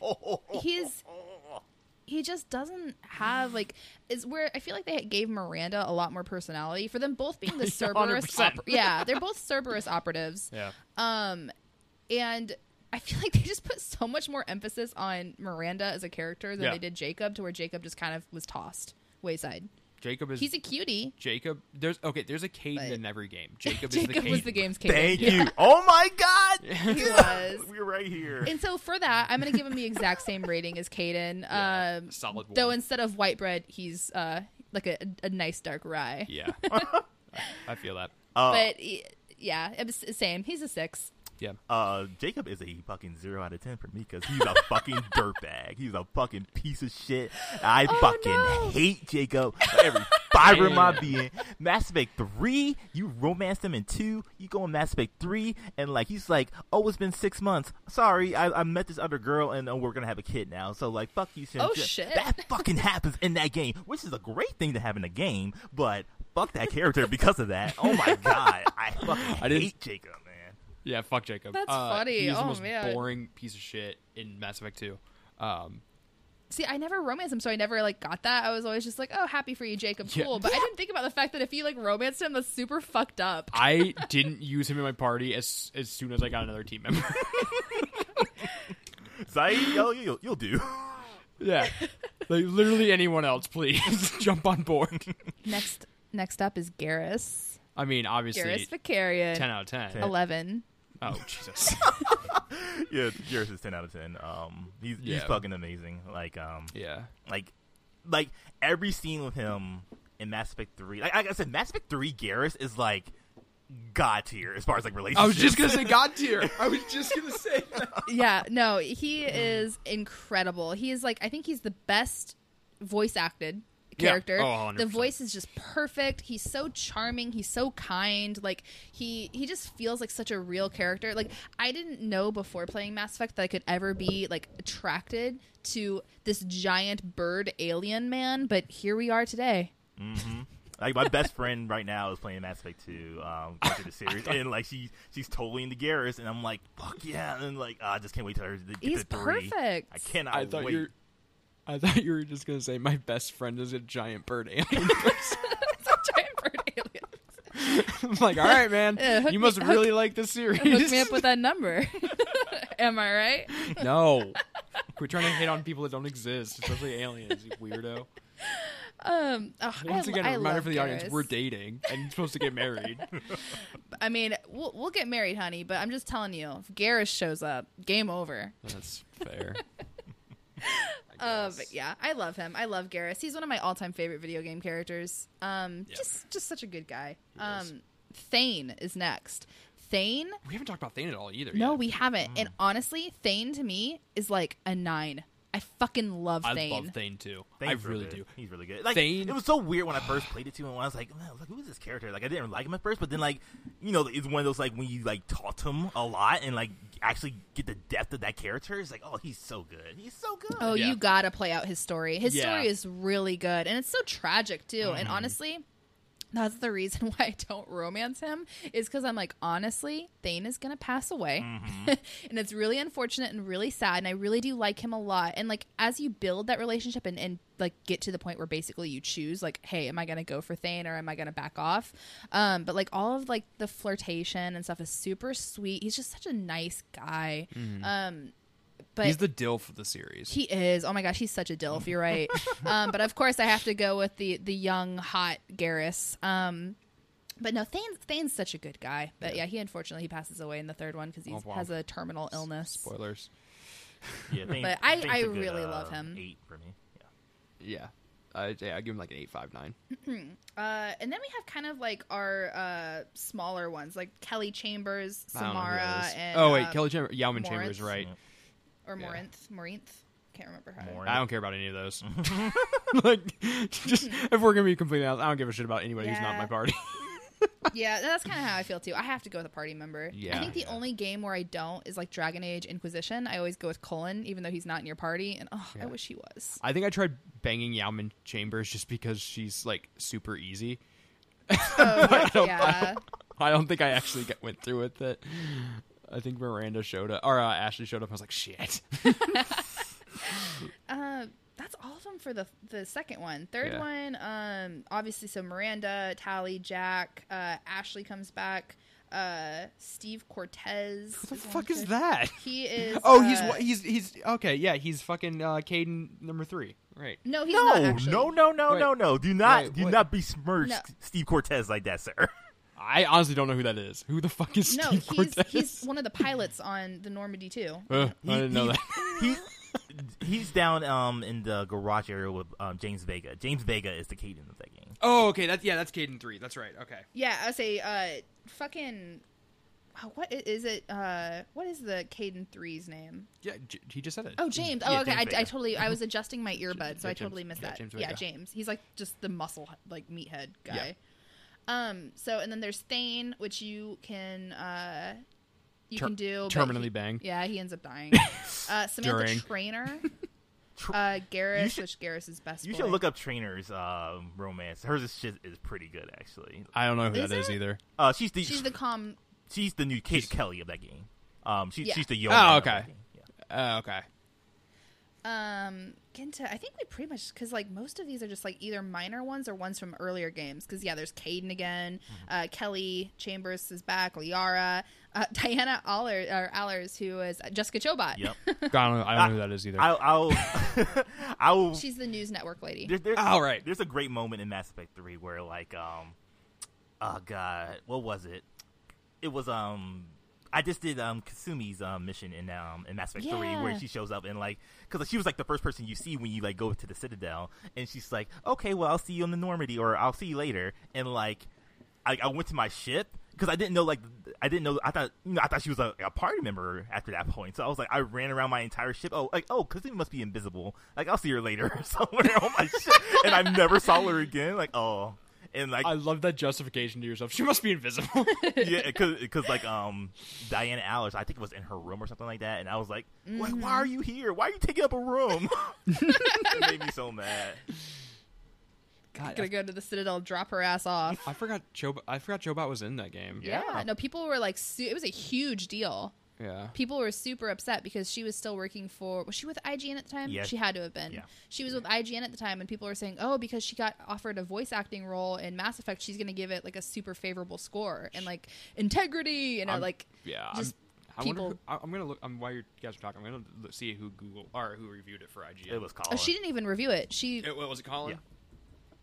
[SPEAKER 1] he's he just doesn't have like is where I feel like they gave Miranda a lot more personality for them both being the Cerberus.
[SPEAKER 2] 100%.
[SPEAKER 1] Oper- yeah, they're both Cerberus operatives.
[SPEAKER 2] yeah.
[SPEAKER 1] Um, and I feel like they just put so much more emphasis on Miranda as a character than
[SPEAKER 2] Yeah.
[SPEAKER 1] they did Jacob, to where Jacob just kind of was tossed wayside.
[SPEAKER 2] Jacob is
[SPEAKER 1] He's a cutie.
[SPEAKER 2] Jacob. There's okay. There's a Kaidan
[SPEAKER 1] But-
[SPEAKER 2] in every game. Jacob, is the
[SPEAKER 1] was the game's Kaidan.
[SPEAKER 3] Thank
[SPEAKER 1] Yeah.
[SPEAKER 3] you. Oh my God,
[SPEAKER 1] He was.
[SPEAKER 3] we're right here.
[SPEAKER 1] And so for that, I'm going to give him the exact same rating as Kaidan.
[SPEAKER 2] Yeah,
[SPEAKER 1] um,
[SPEAKER 2] solid one.
[SPEAKER 1] Though instead of white bread, he's uh, like a, a nice dark rye.
[SPEAKER 2] Yeah. I, I feel that.
[SPEAKER 3] Uh,
[SPEAKER 1] But y- yeah, it's the same. He's a six.
[SPEAKER 2] Yeah.
[SPEAKER 3] Uh, Jacob is a fucking zero out of ten for me because he's a fucking dirtbag. He's a fucking piece of shit. I
[SPEAKER 1] Oh,
[SPEAKER 3] fucking
[SPEAKER 1] no.
[SPEAKER 3] hate Jacob every fiber of my being. Mass Effect three, you romanced him in two. You go in Mass Effect three, and like he's like, oh, it's been six months. Sorry, I, I met this other girl, and uh, we're gonna have a kid now. So like, fuck you, Shin.
[SPEAKER 1] Oh, shit.
[SPEAKER 3] That fucking happens in that game, which is a great thing to have in a game, but. Fuck that character because of that. Oh my god, I fucking
[SPEAKER 2] I
[SPEAKER 3] hate Jacob, man.
[SPEAKER 2] Yeah. Fuck Jacob.
[SPEAKER 1] That's
[SPEAKER 2] Uh,
[SPEAKER 1] funny.
[SPEAKER 2] He's the
[SPEAKER 1] Oh,
[SPEAKER 2] most
[SPEAKER 1] man.
[SPEAKER 2] boring piece of shit in Mass Effect 2. Um,
[SPEAKER 1] See, I never romanced him, so I never like got that. I was always just like, "Oh, happy for you, Jacob.
[SPEAKER 2] Yeah.
[SPEAKER 1] Cool." But I didn't think about the fact that if you like romanced him, that's super fucked up.
[SPEAKER 2] I didn't use him in my party as as soon as I got another team member.
[SPEAKER 3] Zaeed, yo, you'll, you'll do.
[SPEAKER 2] yeah. Like literally anyone else, please jump on board.
[SPEAKER 1] Next, next up is Garrus.
[SPEAKER 2] I mean, obviously,
[SPEAKER 1] Garrus Vakarian.
[SPEAKER 2] ten out of ten.
[SPEAKER 3] Ten.
[SPEAKER 1] Eleven.
[SPEAKER 2] Oh Jesus.
[SPEAKER 3] yeah, Garrus is ten out of ten. Um, he's he's fucking amazing. Like um,
[SPEAKER 2] yeah.
[SPEAKER 3] like like every scene with him in Mass Effect three. Like, like I said, Mass Effect three, Garrus is like god tier as far as like relationships.
[SPEAKER 2] I was just gonna say God tier. I was just gonna say that.
[SPEAKER 1] yeah, no, he is incredible. He is like I think he's the best voice acted
[SPEAKER 2] Yeah.
[SPEAKER 1] character.
[SPEAKER 2] Oh,
[SPEAKER 1] the
[SPEAKER 2] 100%.
[SPEAKER 1] voice is just perfect. He's so charming. He's so kind. Like he he just feels like such a real character. Like I didn't know before playing Mass Effect that I could ever be like attracted to this giant bird alien man, but here we are today.
[SPEAKER 3] Like my best friend right now is playing Mass Effect 2, um, going through the series, and like she she's totally into Garrus, and I'm like, fuck yeah, and like oh, I just can't wait to her to get
[SPEAKER 1] He's
[SPEAKER 3] to three.
[SPEAKER 1] perfect.
[SPEAKER 3] I cannot
[SPEAKER 2] I thought
[SPEAKER 3] wait.
[SPEAKER 2] you. I thought you were just gonna say my best friend is a giant bird alien. person."
[SPEAKER 1] It's a giant bird alien.
[SPEAKER 2] I'm like, all right, man,
[SPEAKER 1] Yeah, hook
[SPEAKER 2] you
[SPEAKER 1] me-
[SPEAKER 2] must
[SPEAKER 1] hook-
[SPEAKER 2] really like this series.
[SPEAKER 1] Hook me up with that number. Am I right?
[SPEAKER 2] no, we're trying to hit on people that don't exist, especially aliens. You weirdo.
[SPEAKER 1] Um, oh,
[SPEAKER 2] Once
[SPEAKER 1] I,
[SPEAKER 2] again,
[SPEAKER 1] I
[SPEAKER 2] a reminder
[SPEAKER 1] love
[SPEAKER 2] for the audience:
[SPEAKER 1] Garrus.
[SPEAKER 2] we're dating and supposed to get married.
[SPEAKER 1] I mean, we'll, we'll get married, honey. But I'm just telling you, if Garrus shows up, game over.
[SPEAKER 2] That's fair.
[SPEAKER 1] Uh, but yeah, I love him. I love Garrus. He's one of my all-time favorite video game characters. Um,
[SPEAKER 2] Yeah.
[SPEAKER 1] just just such a good guy.
[SPEAKER 2] He is.
[SPEAKER 1] Um, Thane is next. Thane?
[SPEAKER 2] we haven't talked about Thane at all either.
[SPEAKER 1] No,
[SPEAKER 2] yet.
[SPEAKER 1] we haven't. And honestly, Thane to me is like a nine. I fucking love
[SPEAKER 2] I
[SPEAKER 1] Thane.
[SPEAKER 2] love Thane too.
[SPEAKER 3] Thane's
[SPEAKER 2] I really
[SPEAKER 3] good.
[SPEAKER 2] do.
[SPEAKER 3] He's really good. Like
[SPEAKER 2] Thane-
[SPEAKER 3] it was so weird when I first played it too, and I was like, man, I was like, who is this character? Like I didn't like him at first, but then like, you know, it's one of those like when you like talk to him a lot and like actually get the depth of that character. It's like, oh, he's so good. He's so good.
[SPEAKER 1] Oh,
[SPEAKER 2] Yeah.
[SPEAKER 1] you gotta play out his story. His
[SPEAKER 2] Yeah.
[SPEAKER 1] story is really good, and it's so tragic too. And
[SPEAKER 3] Mhm.
[SPEAKER 1] honestly, that's the reason why I don't romance him is because I'm like, honestly, Thane is gonna pass away, and it's really unfortunate and really sad. And I really do like him a lot. And like as you build that relationship and, and like get to the point where basically you choose like, hey, am I gonna go for Thane or am I gonna back off? Um, but like all of like the flirtation and stuff is super sweet. He's just such a nice guy. Um, but
[SPEAKER 2] He's the dill for the series.
[SPEAKER 1] he is. Oh my gosh, he's such a dilf. You're right. um, but of course, I have to go with the the young hot Garrus. Um, but no, Thane's, Thane's such a good guy. But yeah, he unfortunately he passes away in the third one because he
[SPEAKER 2] Womp womp.
[SPEAKER 1] has a terminal illness.
[SPEAKER 2] Spoilers.
[SPEAKER 3] yeah, Thane,
[SPEAKER 1] But I-
[SPEAKER 3] Thane's
[SPEAKER 1] I
[SPEAKER 3] a good,
[SPEAKER 1] really
[SPEAKER 3] uh,
[SPEAKER 1] love him.
[SPEAKER 3] Eight for me. Yeah.
[SPEAKER 2] Yeah. I yeah, I give him like an eight five nine.
[SPEAKER 1] Uh, and then we have kind of like our uh, smaller ones, like Kelly Chambers,
[SPEAKER 2] I don't know who
[SPEAKER 1] Samara, and
[SPEAKER 2] oh wait,
[SPEAKER 1] uh,
[SPEAKER 2] Kelly Chamber, Yauman
[SPEAKER 1] Moritz.
[SPEAKER 2] Chambers, right?
[SPEAKER 1] Or
[SPEAKER 2] yeah.
[SPEAKER 1] Morinth, Morinth. Can't remember how.
[SPEAKER 3] Morinth.
[SPEAKER 2] I don't care about any of those. like, just if we're gonna be completely honest, I don't give a shit about anybody who's not my party.
[SPEAKER 1] yeah, that's kind of how I feel too. I have to go with a party member.
[SPEAKER 2] Yeah.
[SPEAKER 1] I think the
[SPEAKER 3] Yeah.
[SPEAKER 1] only game where I don't is like Dragon Age Inquisition. I always go with Cullen, even though he's not in your party, and oh,
[SPEAKER 2] Yeah.
[SPEAKER 1] I wish he was.
[SPEAKER 2] I think I tried banging Yauman Chambers just because she's like super easy.
[SPEAKER 1] Oh,
[SPEAKER 2] I don't-
[SPEAKER 1] yeah.
[SPEAKER 2] I don't think I actually got, went through with it. I think Miranda showed up, or uh, Ashley showed up. I was like, shit.
[SPEAKER 1] Uh, that's all of them for the the second one. Third
[SPEAKER 2] Yeah.
[SPEAKER 1] one, um, obviously, so Miranda, Tali, Jack, uh, Ashley comes back. Uh, Steve Cortez.
[SPEAKER 2] What the
[SPEAKER 1] is
[SPEAKER 2] fuck is that?
[SPEAKER 1] He is.
[SPEAKER 2] Oh, he's
[SPEAKER 1] uh,
[SPEAKER 2] wha- he's he's okay. Yeah, he's fucking uh, Kaidan number three. Right.
[SPEAKER 1] no, he's
[SPEAKER 3] no,
[SPEAKER 1] not actually.
[SPEAKER 3] no, no, no,
[SPEAKER 2] Wait.
[SPEAKER 3] no, no. Do not,
[SPEAKER 2] Wait,
[SPEAKER 3] do
[SPEAKER 2] what?
[SPEAKER 3] not besmirch
[SPEAKER 1] No.
[SPEAKER 3] Steve Cortez like that, sir.
[SPEAKER 2] I honestly don't know who that is. Who the fuck is
[SPEAKER 1] No,
[SPEAKER 2] Steve
[SPEAKER 1] he's
[SPEAKER 2] Cortez?
[SPEAKER 1] he's one of the pilots on the Normandy 2.
[SPEAKER 2] Uh,
[SPEAKER 3] He-
[SPEAKER 2] I didn't know
[SPEAKER 3] he-
[SPEAKER 2] that.
[SPEAKER 3] He, he's down um in the garage area with um, James Vega. James Vega is the Kaidan of that game.
[SPEAKER 2] Oh, okay. That's yeah. That's Kaidan three. That's right. Okay.
[SPEAKER 1] Yeah, I say, uh, fucking. oh, What i- is it? Uh, what is the Kaidan 3's name?
[SPEAKER 2] Yeah, J- he just said it.
[SPEAKER 1] Oh, James.
[SPEAKER 3] Yeah,
[SPEAKER 1] Oh, okay.
[SPEAKER 3] James
[SPEAKER 1] I, I
[SPEAKER 3] Vega.
[SPEAKER 1] totally. I was adjusting my earbud, so
[SPEAKER 2] yeah,
[SPEAKER 1] I
[SPEAKER 2] James-
[SPEAKER 1] totally missed
[SPEAKER 2] yeah,
[SPEAKER 1] that.
[SPEAKER 2] James
[SPEAKER 1] yeah,
[SPEAKER 2] Vega.
[SPEAKER 1] James. He's like just the muscle, like meathead
[SPEAKER 2] Yeah.
[SPEAKER 1] guy. Um. So, and then there's Thane, which you can, uh, you
[SPEAKER 2] Ter-
[SPEAKER 1] can do but
[SPEAKER 2] terminally
[SPEAKER 1] he-
[SPEAKER 2] bang.
[SPEAKER 1] Yeah, he ends up dying. uh, Samantha
[SPEAKER 2] During.
[SPEAKER 1] Traynor.
[SPEAKER 3] Tr-
[SPEAKER 1] Uh, Garrus,
[SPEAKER 3] You should-
[SPEAKER 1] which Garrus is best.
[SPEAKER 3] you
[SPEAKER 1] boy.
[SPEAKER 3] should look up Traynor's um, romance. Hers is shit is pretty good actually.
[SPEAKER 2] I don't know who
[SPEAKER 1] Is
[SPEAKER 2] that is
[SPEAKER 1] it?
[SPEAKER 2] either.
[SPEAKER 3] Uh, she's the
[SPEAKER 1] She's the calm.
[SPEAKER 3] she's the new Kate
[SPEAKER 2] She's-
[SPEAKER 3] Kelly of that game. Um, she,
[SPEAKER 1] Yeah.
[SPEAKER 3] she's the young.
[SPEAKER 2] Oh, okay.
[SPEAKER 3] Yeah.
[SPEAKER 2] Uh, okay.
[SPEAKER 1] Um get into i think we pretty much because like most of these are just like either minor ones or ones from earlier games because yeah there's Kaidan again uh kelly chambers is back liara uh, diana Aller, or allers who is jessica chobot
[SPEAKER 3] Yep.
[SPEAKER 2] I don't know. I don't know who that is either.
[SPEAKER 3] I'll, I'll, I'll
[SPEAKER 1] she's the news network lady
[SPEAKER 3] There, there,
[SPEAKER 2] Oh, right.
[SPEAKER 3] There's a great moment in Mass Effect 3 where, like, um, oh god, what was it? It was um, I just did um Kasumi's um mission in um in Mass Effect 3 where she shows up and like, because she was like the first person you see when you like go to the Citadel, and she's like, okay, well I'll see you on the Normandy or I'll see you later, and like, I, I went to my ship because I didn't know like I didn't know. I thought you know, I thought she was a, a party member after that point. So I was like, I ran around my entire ship. Oh, like oh, Kasumi must be invisible. Like I'll see her later somewhere on my ship, and I never saw her again. Like oh, and like
[SPEAKER 2] I love that justification to yourself. She must be invisible.
[SPEAKER 3] yeah, because like um Diana Allers, I think it was in her room or something like that, and I was like, like why are you here? Why are you taking up a room? it made me so mad.
[SPEAKER 2] God,
[SPEAKER 1] Gonna
[SPEAKER 2] I,
[SPEAKER 1] go to the Citadel, drop her ass off.
[SPEAKER 2] I forgot Joe. I forgot Chobot was in that game.
[SPEAKER 3] Yeah.
[SPEAKER 1] Yeah. No, people were like, it was a huge deal.
[SPEAKER 2] Yeah.
[SPEAKER 1] People were super upset because she was still working for. Was she with IGN at the time?
[SPEAKER 3] Yeah.
[SPEAKER 1] She had to have been.
[SPEAKER 3] Yeah.
[SPEAKER 1] She was with IGN at the time, and people were saying, "Oh, because she got offered a voice acting role in Mass Effect, she's going to give it like a super favorable score and like integrity and
[SPEAKER 2] I'm-
[SPEAKER 1] like
[SPEAKER 2] Yeah.
[SPEAKER 1] just
[SPEAKER 2] I'm, I wonder.
[SPEAKER 1] people-
[SPEAKER 2] Who, I- I'm gonna look. I'm, while you guys are talking, I'm gonna see who Google or who reviewed it for IGN.
[SPEAKER 3] It was Colin.
[SPEAKER 1] Oh, she didn't even review it. She,
[SPEAKER 2] It, what was it, Colin?
[SPEAKER 3] Yeah.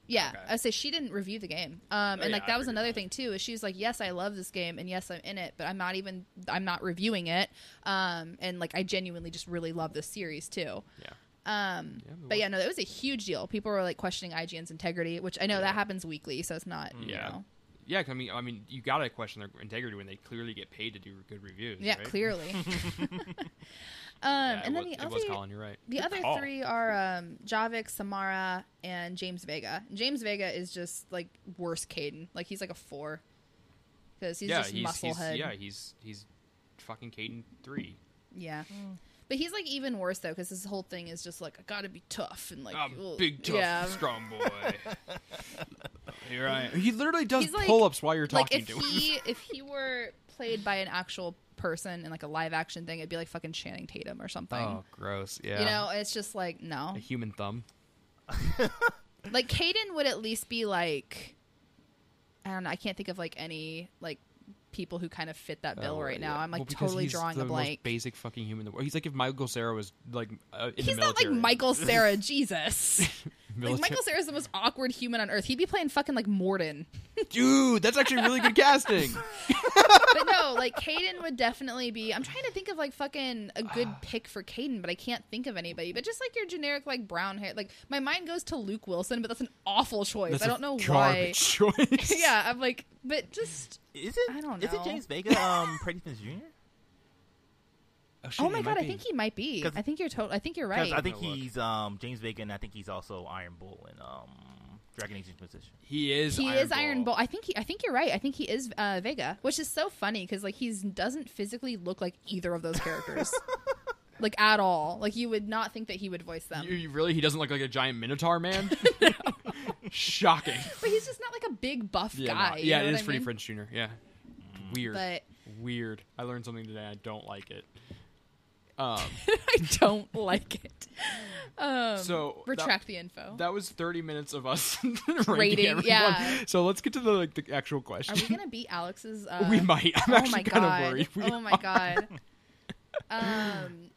[SPEAKER 1] Yeah,
[SPEAKER 2] okay.
[SPEAKER 1] I say she didn't review the game. Um,
[SPEAKER 2] Oh,
[SPEAKER 1] and
[SPEAKER 2] yeah,
[SPEAKER 1] like
[SPEAKER 2] I
[SPEAKER 1] that was another
[SPEAKER 2] that.
[SPEAKER 1] thing too. Is she was like, yes, I love this game, and yes, I'm in it, but I'm not even, I'm not reviewing it. Um, and like I genuinely just really love this series too.
[SPEAKER 2] Yeah.
[SPEAKER 1] Um,
[SPEAKER 2] Yeah,
[SPEAKER 1] but yeah, no, it was a huge deal. People were like questioning IGN's integrity, which I know that happens weekly, so it's not, you
[SPEAKER 2] Yeah.
[SPEAKER 1] know,
[SPEAKER 2] Yeah, I mean, I mean, you gotta question their integrity when they clearly get paid to do good reviews.
[SPEAKER 1] yeah,
[SPEAKER 2] right?
[SPEAKER 1] clearly. um,
[SPEAKER 2] Yeah,
[SPEAKER 1] and then
[SPEAKER 2] was,
[SPEAKER 1] the
[SPEAKER 2] it was
[SPEAKER 1] other,
[SPEAKER 2] Colin. You're right.
[SPEAKER 1] The other
[SPEAKER 3] call.
[SPEAKER 1] three are um, Javik, Samara, and James Vega. James Vega is just like worse Kaidan. Like he's like a four because he's
[SPEAKER 2] yeah,
[SPEAKER 1] just
[SPEAKER 2] he's,
[SPEAKER 1] muscle
[SPEAKER 2] he's
[SPEAKER 1] head.
[SPEAKER 2] yeah, he's he's fucking Kaidan three.
[SPEAKER 1] Yeah. But he's like even worse though because his whole thing is just like I gotta be tough and like
[SPEAKER 2] I'm
[SPEAKER 1] ugh.
[SPEAKER 2] big tough
[SPEAKER 1] yeah.
[SPEAKER 2] strong boy. Here I am. He literally does
[SPEAKER 1] like-
[SPEAKER 2] pull-ups while you're
[SPEAKER 1] Like
[SPEAKER 2] talking
[SPEAKER 1] if
[SPEAKER 2] to him.
[SPEAKER 1] if he were played by an actual person in like a live action thing, it'd be like fucking Channing Tatum or something.
[SPEAKER 2] Oh, gross. Yeah.
[SPEAKER 1] You know, it's just like no.
[SPEAKER 2] a human thumb.
[SPEAKER 1] like Kaidan would at least be like I don't know, I can't think of like any like people who kind of fit that bill
[SPEAKER 2] Oh,
[SPEAKER 1] right now. I'm like
[SPEAKER 2] Well,
[SPEAKER 1] totally drawing
[SPEAKER 2] the
[SPEAKER 1] a blank.
[SPEAKER 2] Most basic fucking human. in the world. He's like if Michael Cera was like uh,
[SPEAKER 1] He's not like. Michael Cera, Jesus. like
[SPEAKER 2] Military-
[SPEAKER 1] Michael Cera's the most awkward human on earth. He'd be playing fucking like Mordin.
[SPEAKER 2] Dude, that's actually really good casting.
[SPEAKER 1] but no, like Kaidan would definitely be. I'm trying to think of like fucking a good pick for Kaidan, but I can't think of anybody. But just like your generic like brown hair, like my mind goes to Luke Wilson, but that's an awful choice.
[SPEAKER 2] That's
[SPEAKER 1] I don't know why.
[SPEAKER 2] choice.
[SPEAKER 1] yeah, I'm like, but just
[SPEAKER 3] Is it?
[SPEAKER 1] I don't know.
[SPEAKER 3] Is it James Vega? Um, Freddie Prinze Jr.
[SPEAKER 2] Oh, shit,
[SPEAKER 1] oh my god,
[SPEAKER 2] might
[SPEAKER 1] I think he might be. I think you're total. I think you're
[SPEAKER 3] 'Cause
[SPEAKER 1] right.
[SPEAKER 3] I think
[SPEAKER 2] I'm gonna look.
[SPEAKER 3] he's um James Vega, and I think he's also Iron Bull in um Dragon Age Inquisition.
[SPEAKER 2] he is.
[SPEAKER 1] he
[SPEAKER 2] Iron
[SPEAKER 1] is Iron
[SPEAKER 2] Bull.
[SPEAKER 1] Bull. I think he, I think you're right. I think he is uh, Vega, which is so funny because like he doesn't physically look like either of those characters, like at all. Like you would not think that he would voice them.
[SPEAKER 2] You, you really? He doesn't look like a giant minotaur man. Shocking.
[SPEAKER 1] but he's just not like a big buff
[SPEAKER 2] Yeah,
[SPEAKER 1] guy.
[SPEAKER 2] no,
[SPEAKER 1] you
[SPEAKER 2] yeah,
[SPEAKER 1] know
[SPEAKER 2] it
[SPEAKER 1] what
[SPEAKER 2] is
[SPEAKER 1] I
[SPEAKER 2] Freddie
[SPEAKER 1] mean?
[SPEAKER 2] Prinze Jr. Yeah, weird,
[SPEAKER 1] But
[SPEAKER 2] weird. I learned something today. I don't like it. Um,
[SPEAKER 1] I don't like it. Um,
[SPEAKER 2] So, that-
[SPEAKER 1] retract the info.
[SPEAKER 2] that was thirty minutes of us rating,
[SPEAKER 1] Rating,
[SPEAKER 2] everyone.
[SPEAKER 1] yeah.
[SPEAKER 2] So let's get to the like the actual question.
[SPEAKER 1] Are we gonna beat Alex's? Uh,
[SPEAKER 2] We might. I'm
[SPEAKER 1] oh
[SPEAKER 2] actually kind of
[SPEAKER 1] god!
[SPEAKER 2] worried. We
[SPEAKER 1] oh my
[SPEAKER 2] are.
[SPEAKER 1] god! Um,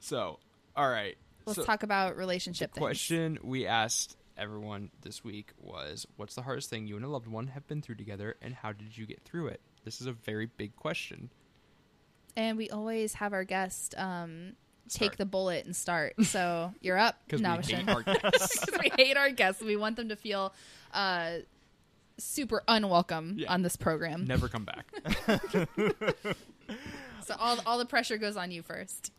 [SPEAKER 2] So, all right.
[SPEAKER 1] let's
[SPEAKER 2] so,
[SPEAKER 1] talk about relationship things.
[SPEAKER 2] question we asked everyone this week was what's the hardest thing you and a loved one have been through together and how did you get through it this is a very big question
[SPEAKER 1] And we always have our guest um, take the bullet and start. So you're up,
[SPEAKER 2] because we
[SPEAKER 1] Navashin.
[SPEAKER 2] hate our guests.
[SPEAKER 1] Because we hate our guests. We want them to feel uh, super unwelcome
[SPEAKER 2] Yeah.
[SPEAKER 1] on this program.
[SPEAKER 2] never come back
[SPEAKER 1] So all all the pressure goes on you first.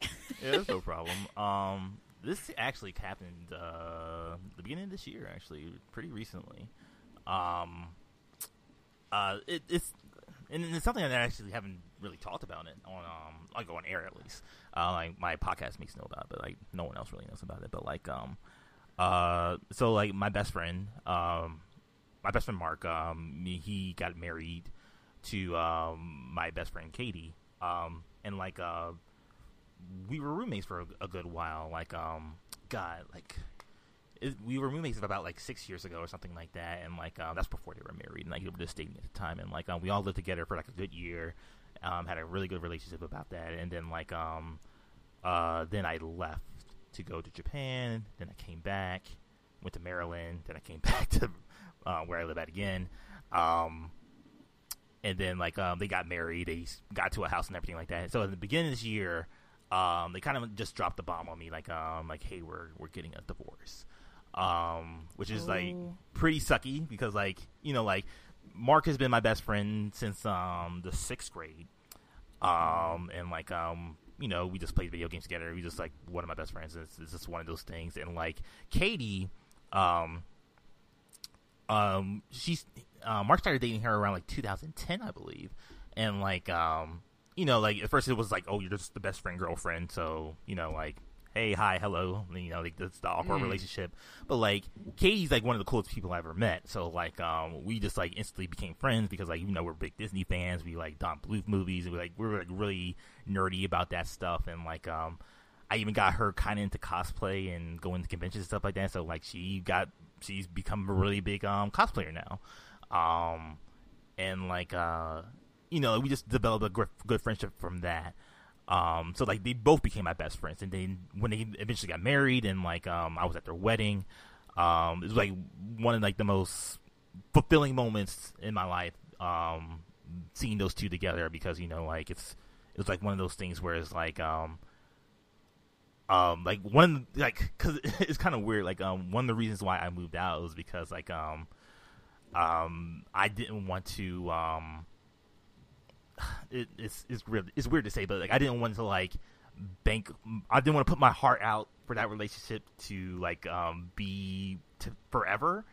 [SPEAKER 3] Yeah, that's no problem. Um, this actually happened uh the beginning of this year, actually, pretty recently. Um, uh, it, it's and it's something that I actually haven't really talked about it on um like on air at least. Uh, like my podcast makes know about it, but like no one else really knows about it. But like um, uh, so like my best friend, um, my best friend Mark, um, he got married to um my best friend Katie, um, and like uh we were roommates for a, a good while. Like, um, God, like, we were roommates about like six years ago or something like that. And like, uh, that's before they were married, and like they were just dating at the time. And like, um, we all lived together for like a good year. Um, had a really good relationship about that. And then like, um, uh, then I left to go to Japan. Then I came back, went to Maryland. Then I came back to uh, where I live at again. Um, and then like um, they got married. They got to a house and everything like that. So in the beginning of this year, um, they kind of just dropped the bomb on me, like um, like hey, we're we're getting a divorce, um, which is like
[SPEAKER 1] Oh.
[SPEAKER 3] pretty sucky because like you know like Mark has been my best friend since um the sixth grade. Um, and like um, you know, we just played video games together. We just like one of my best friends. It's, it's just one of those things. And like Katie, um, um, she's uh, Mark started dating her around like 2010, I believe. And like um, you know, like at first it was like, oh, you're just the best friend girlfriend. So you know, like hey, hi, hello. You know, like that's the awkward
[SPEAKER 2] Mm.
[SPEAKER 3] relationship. But like Katie's like one of the coolest people I ever met. So like um we just like instantly became friends because like you know we're big Disney fans. We like Don Bluth movies and we like we were like really nerdy about that stuff and like um I even got her kind of into cosplay and going to conventions and stuff like that. So like she got she's become a really big um cosplayer now. Um and like uh you know we just developed a gr- good friendship from that. Um, so like they both became my best friends, and then when they eventually got married, and like um, I was at their wedding, um, it was like one of like the most fulfilling moments in my life. Um, seeing those two together because you know like it's it was like one of those things where it's like um um like one like because it's kind of weird like um one of the reasons why I moved out was because like um um I didn't want to um it, it's it's weird. It's weird to say, but like I didn't want to like bank. I didn't want to put my heart out for that relationship to like um be to forever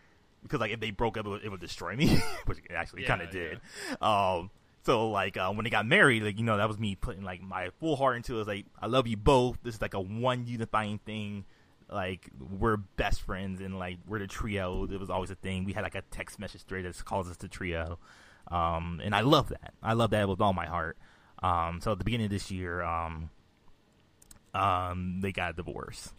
[SPEAKER 3] because like if they broke up, it would, it would destroy me, which it actually
[SPEAKER 2] Yeah,
[SPEAKER 3] kind of did. Um, so like uh, when they got married, like you know that was me putting like my full heart into it. It's like I love you both. This is like a one unifying thing. Like we're best friends and like we're the trio. It was always a thing. We had like a text message thread that calls us the trio. Um, and I love that. I love that with all my heart. Um, so at the beginning of this year, um, um, they got a divorce,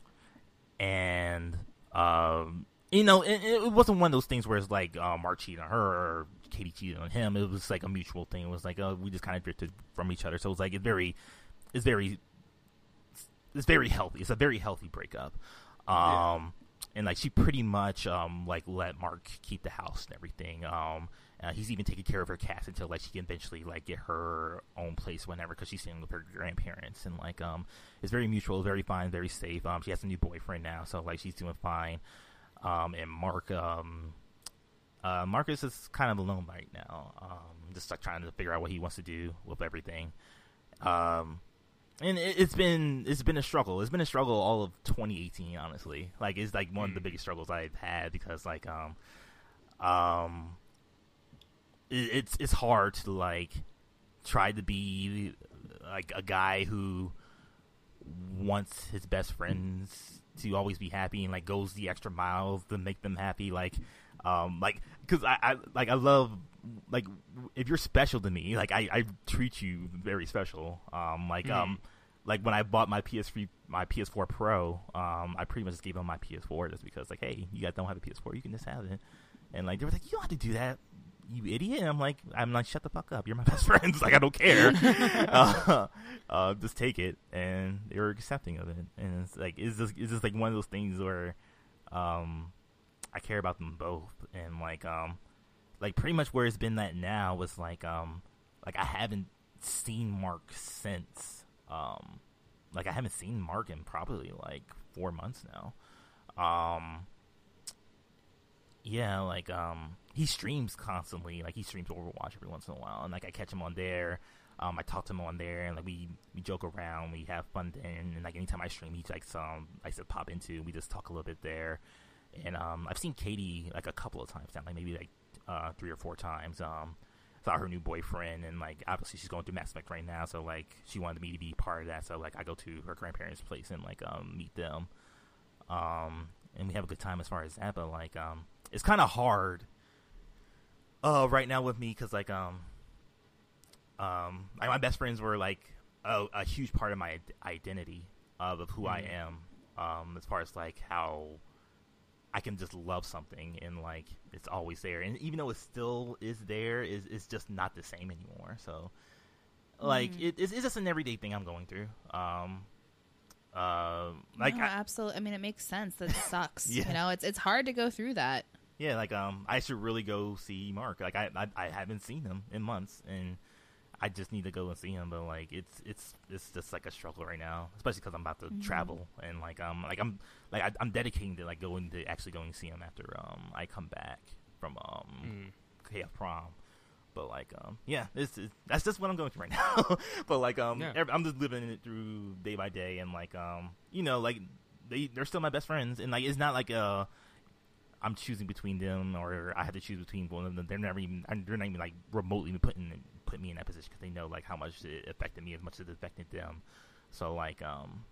[SPEAKER 3] and um, you know, it, it wasn't one of those things where it's like uh, Mark cheated on her or Katie cheated on him. It was like a mutual thing. It was like uh, we just kind of drifted from each other. So it was like it's very, it's very, it's very healthy. It's a very healthy breakup. Um, and like she pretty much um like let Mark keep the house and everything. Um, uh, he's even taking care of her cats until like she can eventually like get her own place whenever because she's staying with her grandparents and like um it's very mutual, very fine, very safe. Um, she has a new boyfriend now, so like she's doing fine. Um, and Mark um. Uh, Marcus is kind of alone right now, um, just like trying to figure out what he wants to do with everything. Um, and it, it's been it's been a struggle. It's been a struggle all of 2018, honestly. Like it's like one of the
[SPEAKER 2] Mm.
[SPEAKER 3] biggest struggles I've had because like um um it's it's hard to like try to be like a guy who wants his best friends to always be happy and like goes the extra miles to make them happy. Like um like because I, I like i love like if you're special to me like i i treat you very special. Um like um like when i bought my ps3 my ps4 pro um i pretty much just gave him my ps4 just because like hey you guys don't have a ps4 you can just have it. And like they were like you don't have to do that you idiot? And i'm like i'm like shut the fuck up. You're my best friends. Like i don't care. Uh, uh, just take it. And they were accepting of it. And it's like it's just it's just like one of those things where um i care about them both. And like um like pretty much where it's been that now was like um like i haven't seen mark since um like i haven't seen mark in probably like four months now. Um yeah, like um he streams constantly. Like he streams Overwatch every once in a while, and like I catch him on there. Um, I talk to him on there, and like we we joke around, we have fun then. And like anytime I stream, he like some I said pop into. We just talk a little bit there, and um I've seen Katie like a couple of times now, like maybe like uh three or four times. Um, saw her new boyfriend, and like obviously she's going through Mass Effect right now, so like she wanted me to be part of that. So like I go to her grandparents' place and like um meet them, um, and we have a good time as far as that. But like um it's kind of hard uh right now with me because like um um like my best friends were like a, a huge part of my identity of, of who I
[SPEAKER 2] Mhm.
[SPEAKER 3] am um as far as like how I can just love something and like it's always there and even though it still is there is it's just not the same anymore so like
[SPEAKER 1] Mhm.
[SPEAKER 3] it, it's, it's just an everyday thing I'm going through um uh, like
[SPEAKER 1] no,
[SPEAKER 3] I-
[SPEAKER 1] absolutely. I mean, it makes sense. That sucks.
[SPEAKER 3] Yeah.
[SPEAKER 1] You know, it's it's hard to go through that.
[SPEAKER 3] Yeah, like um, I should really go see Mark. Like I, I, I haven't seen him in months, and I just need to go and see him. But like, it's it's it's just like a struggle right now, especially because I'm about to
[SPEAKER 1] Mhm.
[SPEAKER 3] travel, and like um, like I'm like I, I'm dedicating to like going to actually going to see him after um I come back from um
[SPEAKER 2] Mm.
[SPEAKER 3] KF prom. But like, um, yeah, this is that's just what I'm going through right now. but like, um,
[SPEAKER 2] Yeah.
[SPEAKER 3] ev- I'm just living it through day by day, and like, um, you know, like they they're still my best friends, and like it's not like uh, I'm choosing between them or I have to choose between one of them. They're never even they're not even like remotely putting put me in that position because they know like how much it affected me as much as it affected them. So like, um,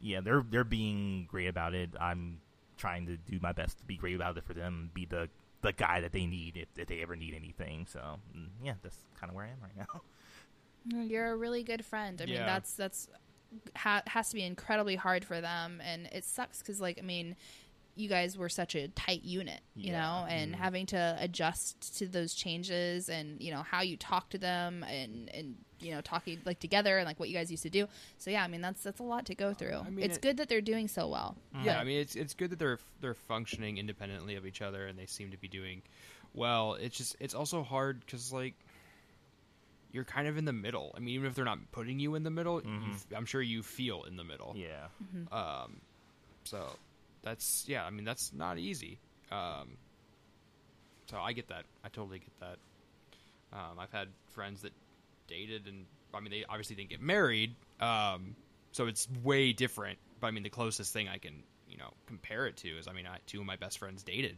[SPEAKER 3] yeah, they're they're being great about it. I'm trying to do my best to be great about it for them, be the the guy that they need if, if they ever need anything. So mm, yeah, that's kind of where I am right now.
[SPEAKER 1] You're a really good friend. I mean, that's that's ha- has to be incredibly hard for them, and it sucks because, like, I mean, you guys were such a tight unit, you
[SPEAKER 3] Yeah.
[SPEAKER 1] know, and
[SPEAKER 3] Mhm.
[SPEAKER 1] having to adjust to those changes, and you know how you talk to them, and and you know talking like together, and like what you guys used to do. So yeah, I mean, that's that's a lot to go through.
[SPEAKER 2] I mean,
[SPEAKER 1] it's
[SPEAKER 2] it-
[SPEAKER 1] good that they're doing so well.
[SPEAKER 2] Yeah, I mean it's it's good that they're they're functioning independently of each other and they seem to be doing well. It's just it's also hard because like you're kind of in the middle. I mean, even if they're not putting you in the middle, you
[SPEAKER 3] Mhm.
[SPEAKER 2] f- I'm sure you feel in the middle.
[SPEAKER 3] Yeah,
[SPEAKER 2] Um, so that's yeah. I mean, that's not easy. Um, so I get that. I totally get that. Um, I've had friends that dated, and I mean, they obviously didn't get married. Um, so it's way different. But I mean, the closest thing I can you know compare it to is, I mean, I, two of my best friends dated,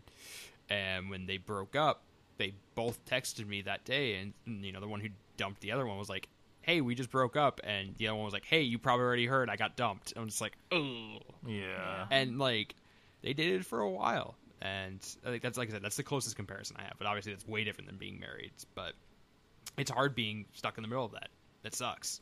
[SPEAKER 2] and when they broke up, they both texted me that day, and, and you know, the one who dumped the other one was like. Hey, we just broke up, and the other one was like, "Hey, you probably already heard. I got dumped." I'm just like, "Oh,
[SPEAKER 3] yeah,
[SPEAKER 2] and like they dated for a while. And i think that's like i said that's the closest comparison i have. But obviously that's way different than being married. But it's hard being stuck in the middle of that. That sucks.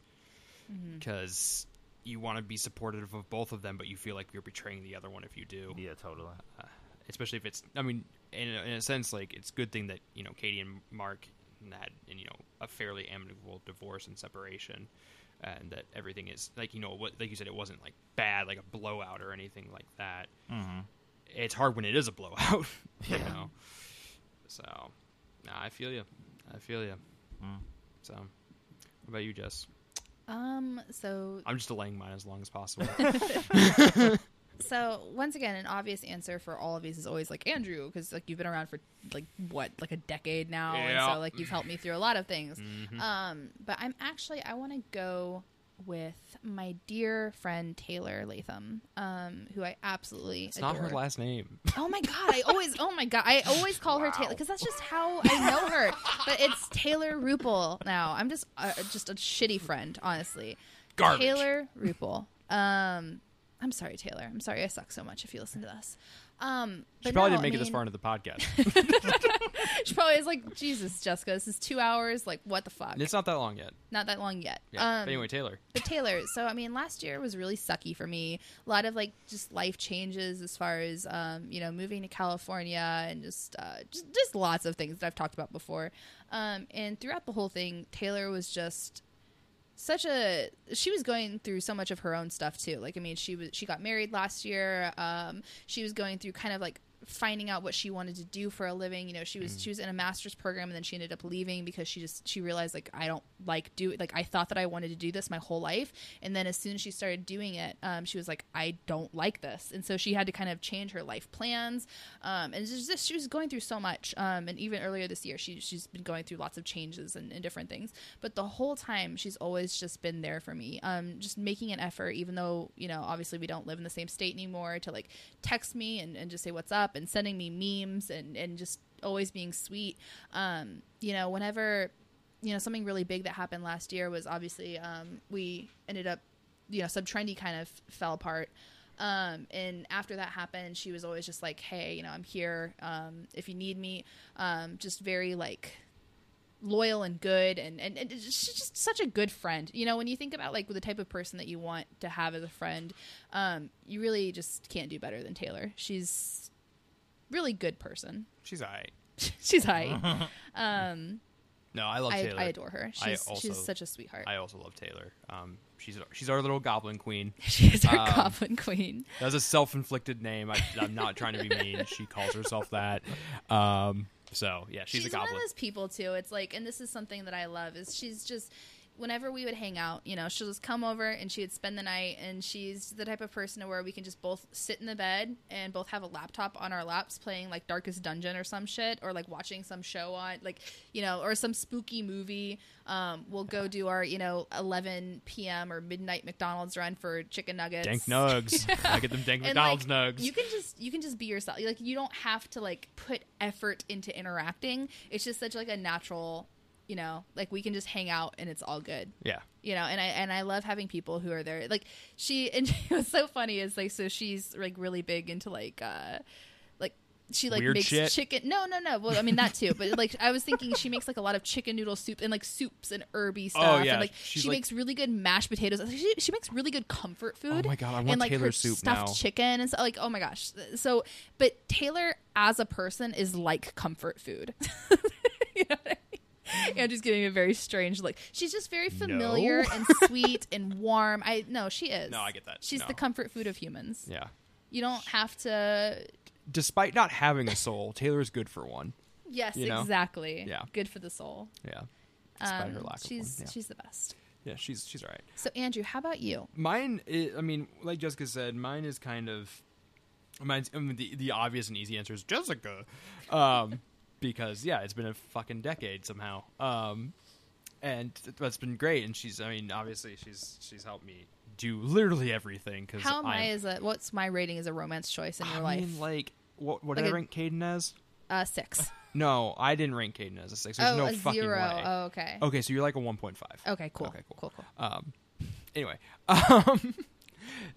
[SPEAKER 2] Mm-hmm. Because you want to be supportive of both of them but you feel like you're betraying the other one if you do.
[SPEAKER 3] Yeah, totally.
[SPEAKER 2] Uh, especially if it's i mean in a, in a sense like it's a good thing that you know katie and mark had you know a fairly amicable divorce and separation and that everything is like you know what like you said it wasn't like bad like a blowout or anything like that
[SPEAKER 3] Mm-hmm.
[SPEAKER 2] it's hard when it is a blowout you
[SPEAKER 3] Yeah.
[SPEAKER 2] know so nah, i feel you i feel you
[SPEAKER 3] Mm.
[SPEAKER 2] so what about you jess
[SPEAKER 1] Um. So
[SPEAKER 2] i'm just delaying mine as long as possible
[SPEAKER 1] So once again, an obvious answer for all of these is always like Andrew, because like you've been around for like what, like a decade now, and so like you've helped me through a lot of things.
[SPEAKER 2] Mhm.
[SPEAKER 1] Um, but I'm actually I want to go with my dear friend Taylor Latham, um, who I absolutely
[SPEAKER 2] it's
[SPEAKER 1] adore.
[SPEAKER 2] not her last name
[SPEAKER 1] Oh my god! I always, oh my god, I always call her Taylor because that's just how I know her. But it's Taylor Rupel now. I'm just, uh, just a shitty friend, honestly.
[SPEAKER 2] Garbage.
[SPEAKER 1] Taylor Rupel. Um, I'm sorry, Taylor. I'm sorry I suck so much. If you listen to this, um,
[SPEAKER 2] she probably
[SPEAKER 1] no,
[SPEAKER 2] didn't make
[SPEAKER 1] I
[SPEAKER 2] it this far into the podcast
[SPEAKER 1] She probably is like, Jesus, Jessica, this is two hours. Like, what the fuck?
[SPEAKER 2] And it's not that long yet
[SPEAKER 1] Not that long yet.
[SPEAKER 2] yeah
[SPEAKER 1] Um,
[SPEAKER 2] but anyway taylor
[SPEAKER 1] but Taylor, so I mean, last year was really sucky for me. A lot of like just life changes as far as um, you know moving to California and just, uh, just just lots of things that I've talked about before. Um, and throughout the whole thing, Taylor was just such a she was going through so much of her own stuff too. Like i mean she was she got married last year um she was going through kind of like finding out what she wanted to do for a living. You know she was she was in a master's program and then she ended up leaving because she just she realized like i don't like do like i thought that i wanted to do this my whole life. And then as soon as she started doing it um, she was like i don't like this. And so she had to kind of change her life plans. Um, and just she was going through so much. Um, and even earlier this year she, she's been going through lots of changes and, and different things. But the whole time she's always just been there for me. Um, just making an effort even though you know obviously we don't live in the same state anymore to like text me and, and just say what's up and sending me memes and, and just always being sweet. Um, you know whenever you know something really big that happened last year was obviously um, we ended up you know sub trendy kind of fell apart. Um, and after that happened she was always just like hey you know i'm here um, if you need me. Um, just very like loyal and good and, and, and she's just such a good friend. You know when you think about like the type of person that you want to have as a friend um, you really just can't do better than taylor. She's really good person
[SPEAKER 2] she's all right
[SPEAKER 1] she's high um,
[SPEAKER 2] no i love
[SPEAKER 1] I,
[SPEAKER 2] taylor
[SPEAKER 1] I adore her
[SPEAKER 2] I
[SPEAKER 1] she's,
[SPEAKER 2] also-
[SPEAKER 1] she's such a sweetheart
[SPEAKER 2] I also love taylor um she's she's our little goblin queen
[SPEAKER 1] she is our
[SPEAKER 2] Um,
[SPEAKER 1] goblin queen
[SPEAKER 2] That's a self-inflicted name. I, I'm not trying to be mean. She calls herself that. Um, so yeah, she's,
[SPEAKER 1] she's
[SPEAKER 2] a
[SPEAKER 1] one
[SPEAKER 2] goblin.
[SPEAKER 1] of those people too. It's like, and this is something that I love is she's just whenever we would hang out, you know, she'll just come over and she would spend the night. And she's the type of person to where we can just both sit in the bed and both have a laptop on our laps playing like Darkest Dungeon or some shit, or like watching some show on, like, you know, or some spooky movie. Um, we'll go do our, you know, 11 p.m. or midnight McDonald's run for chicken nuggets.
[SPEAKER 2] Dank nugs. I get them dank McDonald's
[SPEAKER 1] like,
[SPEAKER 2] nugs.
[SPEAKER 1] You can just you can just be yourself. Like you don't have to like put effort into interacting. It's just such like a natural, you know, like we can just hang out and it's all good.
[SPEAKER 2] yeah.
[SPEAKER 1] You know, and I and I love having people who are there. Like she and she was so funny is like so she's like really big into like uh like she like
[SPEAKER 2] Weird
[SPEAKER 1] makes
[SPEAKER 2] shit?
[SPEAKER 1] chicken. No, no, no. Well, I mean that too, but like I was thinking she makes like a lot of chicken noodle soup and like soups and herby stuff.
[SPEAKER 2] Oh, yeah.
[SPEAKER 1] And like
[SPEAKER 2] She's,
[SPEAKER 1] she
[SPEAKER 2] like-
[SPEAKER 1] makes really good mashed potatoes. She, she makes really good comfort food.
[SPEAKER 2] Oh my God, I want
[SPEAKER 1] and like her
[SPEAKER 2] Taylor's soup
[SPEAKER 1] stuffed
[SPEAKER 2] now.
[SPEAKER 1] chicken and stuff. Like oh my gosh. So, but Taylor as a person is like comfort food. you know what I mean? Andrew's giving a very strange look. She's just very familiar
[SPEAKER 2] No.
[SPEAKER 1] and sweet and warm. I no, she is.
[SPEAKER 2] No, I get that.
[SPEAKER 1] She's
[SPEAKER 2] No.
[SPEAKER 1] the comfort food of humans.
[SPEAKER 2] Yeah.
[SPEAKER 1] You don't have to.
[SPEAKER 2] Despite not having a soul, Taylor is good for one.
[SPEAKER 1] Yes,
[SPEAKER 2] You know?
[SPEAKER 1] exactly.
[SPEAKER 2] Yeah.
[SPEAKER 1] good for the soul.
[SPEAKER 2] Yeah. Despite her
[SPEAKER 1] Um,
[SPEAKER 2] lack
[SPEAKER 1] she's.
[SPEAKER 2] Yeah.
[SPEAKER 1] she's the best.
[SPEAKER 2] yeah, she's she's all right.
[SPEAKER 1] So Andrew, how about you?
[SPEAKER 2] Mine, i I mean, like Jessica said, mine is kind of mine's I mean, the the obvious and easy answer is Jessica, um, because yeah, it's been a fucking decade somehow, um, and that's been great. And she's, I mean, obviously she's she's helped me do literally everything. Because
[SPEAKER 1] How am I as a what's my rating as a romance choice in your
[SPEAKER 2] I
[SPEAKER 1] life?
[SPEAKER 2] mean, like what what
[SPEAKER 1] Like
[SPEAKER 2] did I
[SPEAKER 1] a-
[SPEAKER 2] rank Kaidan as?
[SPEAKER 1] uh, six.
[SPEAKER 2] No, I didn't rank Kaidan as a six. There's
[SPEAKER 1] oh,
[SPEAKER 2] no
[SPEAKER 1] a
[SPEAKER 2] fucking
[SPEAKER 1] zero.
[SPEAKER 2] way.
[SPEAKER 1] Oh, okay.
[SPEAKER 2] Okay, so you're like a one point five.
[SPEAKER 1] Okay, cool.
[SPEAKER 2] Okay, cool.
[SPEAKER 1] cool, cool.
[SPEAKER 2] Um, anyway, um,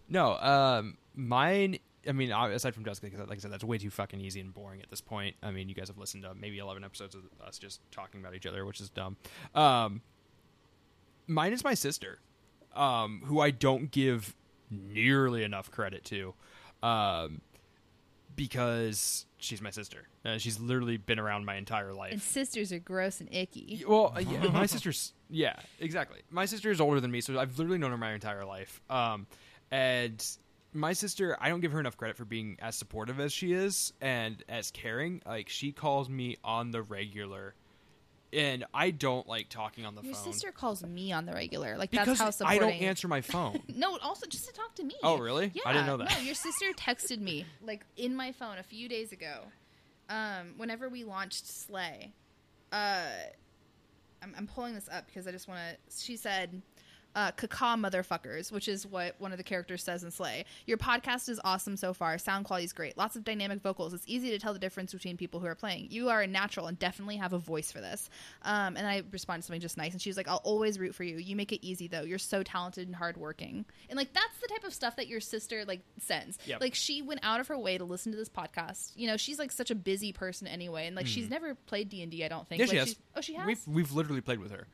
[SPEAKER 2] no, um, mine. I mean, aside from Jessica, because like I said, that's way too fucking easy and boring at this point. I mean, you guys have listened to maybe eleven episodes of us just talking about each other, which is dumb. Um, mine is my sister, um, who I don't give nearly enough credit to, um, because she's my sister. Uh, she's literally been around my entire life.
[SPEAKER 1] And sisters are gross and icky.
[SPEAKER 2] Well, uh, yeah, my sister's yeah, exactly. My sister is older than me, so I've literally known her my entire life. Um, and my sister, I don't give her enough credit for being as supportive as she is and as caring. Like she calls me on the regular, and I don't like talking on the
[SPEAKER 1] Your
[SPEAKER 2] phone Your
[SPEAKER 1] sister calls me on the regular. Like
[SPEAKER 2] because
[SPEAKER 1] that's how
[SPEAKER 2] supportive.
[SPEAKER 1] I
[SPEAKER 2] don't answer my phone.
[SPEAKER 1] No, also just to talk to me.
[SPEAKER 2] Oh, really?
[SPEAKER 1] Yeah.
[SPEAKER 2] I didn't know that.
[SPEAKER 1] No, your sister texted me like in my phone a few days ago. Um, whenever we launched Slay, uh, I'm, I'm pulling this up because I just want to. She said, uh, "Caca motherfuckers," which is what one of the characters says in Slay. Your podcast is awesome so far. Sound quality is great. Lots of dynamic vocals. It's easy to tell the difference between people who are playing. You are a natural and definitely have a voice for this. Um, and I responded to something just nice, and she was like, "I'll always root for you. You make it easy though. You're so talented and hardworking." And like that's the type of stuff that your sister like sends.
[SPEAKER 2] Yep.
[SPEAKER 1] Like she went out of her way to listen to this podcast. You know, she's like such a busy person anyway, and like she's never played D and D. I don't think.
[SPEAKER 2] Yeah,
[SPEAKER 1] like,
[SPEAKER 2] she has.
[SPEAKER 1] Oh, she has.
[SPEAKER 2] We've we've literally played with her.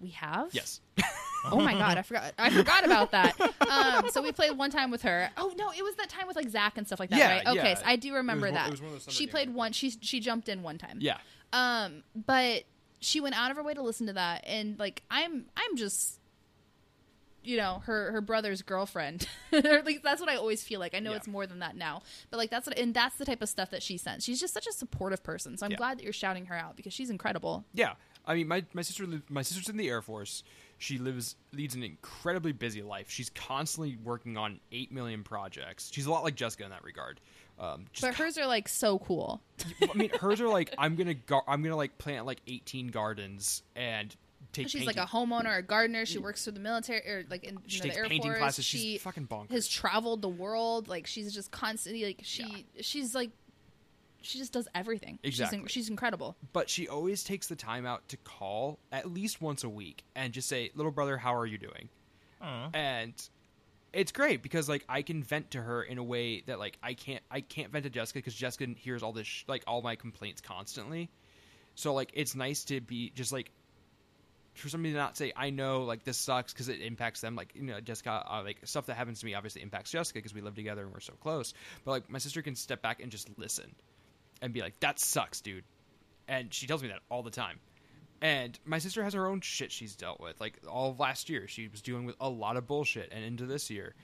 [SPEAKER 1] we have.
[SPEAKER 2] Yes.
[SPEAKER 1] Oh my god, I forgot. I forgot about that. Um, so we played one time with her. Oh no, it was that time with like Zach and stuff like that,
[SPEAKER 2] Yeah,
[SPEAKER 1] right? Okay,
[SPEAKER 2] yeah.
[SPEAKER 1] so I do remember
[SPEAKER 2] It was one-
[SPEAKER 1] that.
[SPEAKER 2] it was one of those summer
[SPEAKER 1] she
[SPEAKER 2] games.
[SPEAKER 1] played one. She she jumped in one time.
[SPEAKER 2] Yeah.
[SPEAKER 1] Um, but she went out of her way to listen to that, and like I'm I'm just. You know her her brother's girlfriend, or at least that's what I always feel like. I know
[SPEAKER 2] Yeah.
[SPEAKER 1] it's more than that now, but like that's what, and that's the type of stuff that she sends. She's just such a supportive person, so I'm
[SPEAKER 2] Yeah.
[SPEAKER 1] glad that you're shouting her out because she's incredible.
[SPEAKER 2] Yeah, I mean, my my sister my sister's in the Air Force. She lives leads an incredibly busy life. She's constantly working on eight million projects. She's a lot like Jessica in that regard. Um,
[SPEAKER 1] But hers are like so cool.
[SPEAKER 2] I mean, hers are like I'm gonna gar- I'm gonna like plant like 18 gardens and take.
[SPEAKER 1] She's like a homeowner, a gardener. She works for the military or like in
[SPEAKER 2] She
[SPEAKER 1] you know,
[SPEAKER 2] takes
[SPEAKER 1] the Air
[SPEAKER 2] painting
[SPEAKER 1] Force.
[SPEAKER 2] classes.
[SPEAKER 1] She
[SPEAKER 2] She's fucking bonkers.
[SPEAKER 1] has traveled the world. Like she's just constantly like she
[SPEAKER 2] Yeah.
[SPEAKER 1] she's like she just does everything. She's,
[SPEAKER 2] Exactly.
[SPEAKER 1] in, she's incredible.
[SPEAKER 2] but she always takes the time out to call at least once a week and just say, "Little brother, how are you doing?"
[SPEAKER 3] Aw.
[SPEAKER 2] and it's great because like I can vent to her in a way that like I can't I can't vent to Jessica because Jessica hears all this sh- like all my complaints constantly. So like it's nice to be just like for somebody to not say I know like this sucks because it impacts them. Like you know Jessica uh, like stuff that happens to me obviously impacts Jessica because we live together and we're so close. But like my sister can step back and just listen and be like that sucks, dude. And she tells me that all the time. And my sister has her own shit she's dealt with. Like all of last year, she was dealing with a lot of bullshit, and into this year.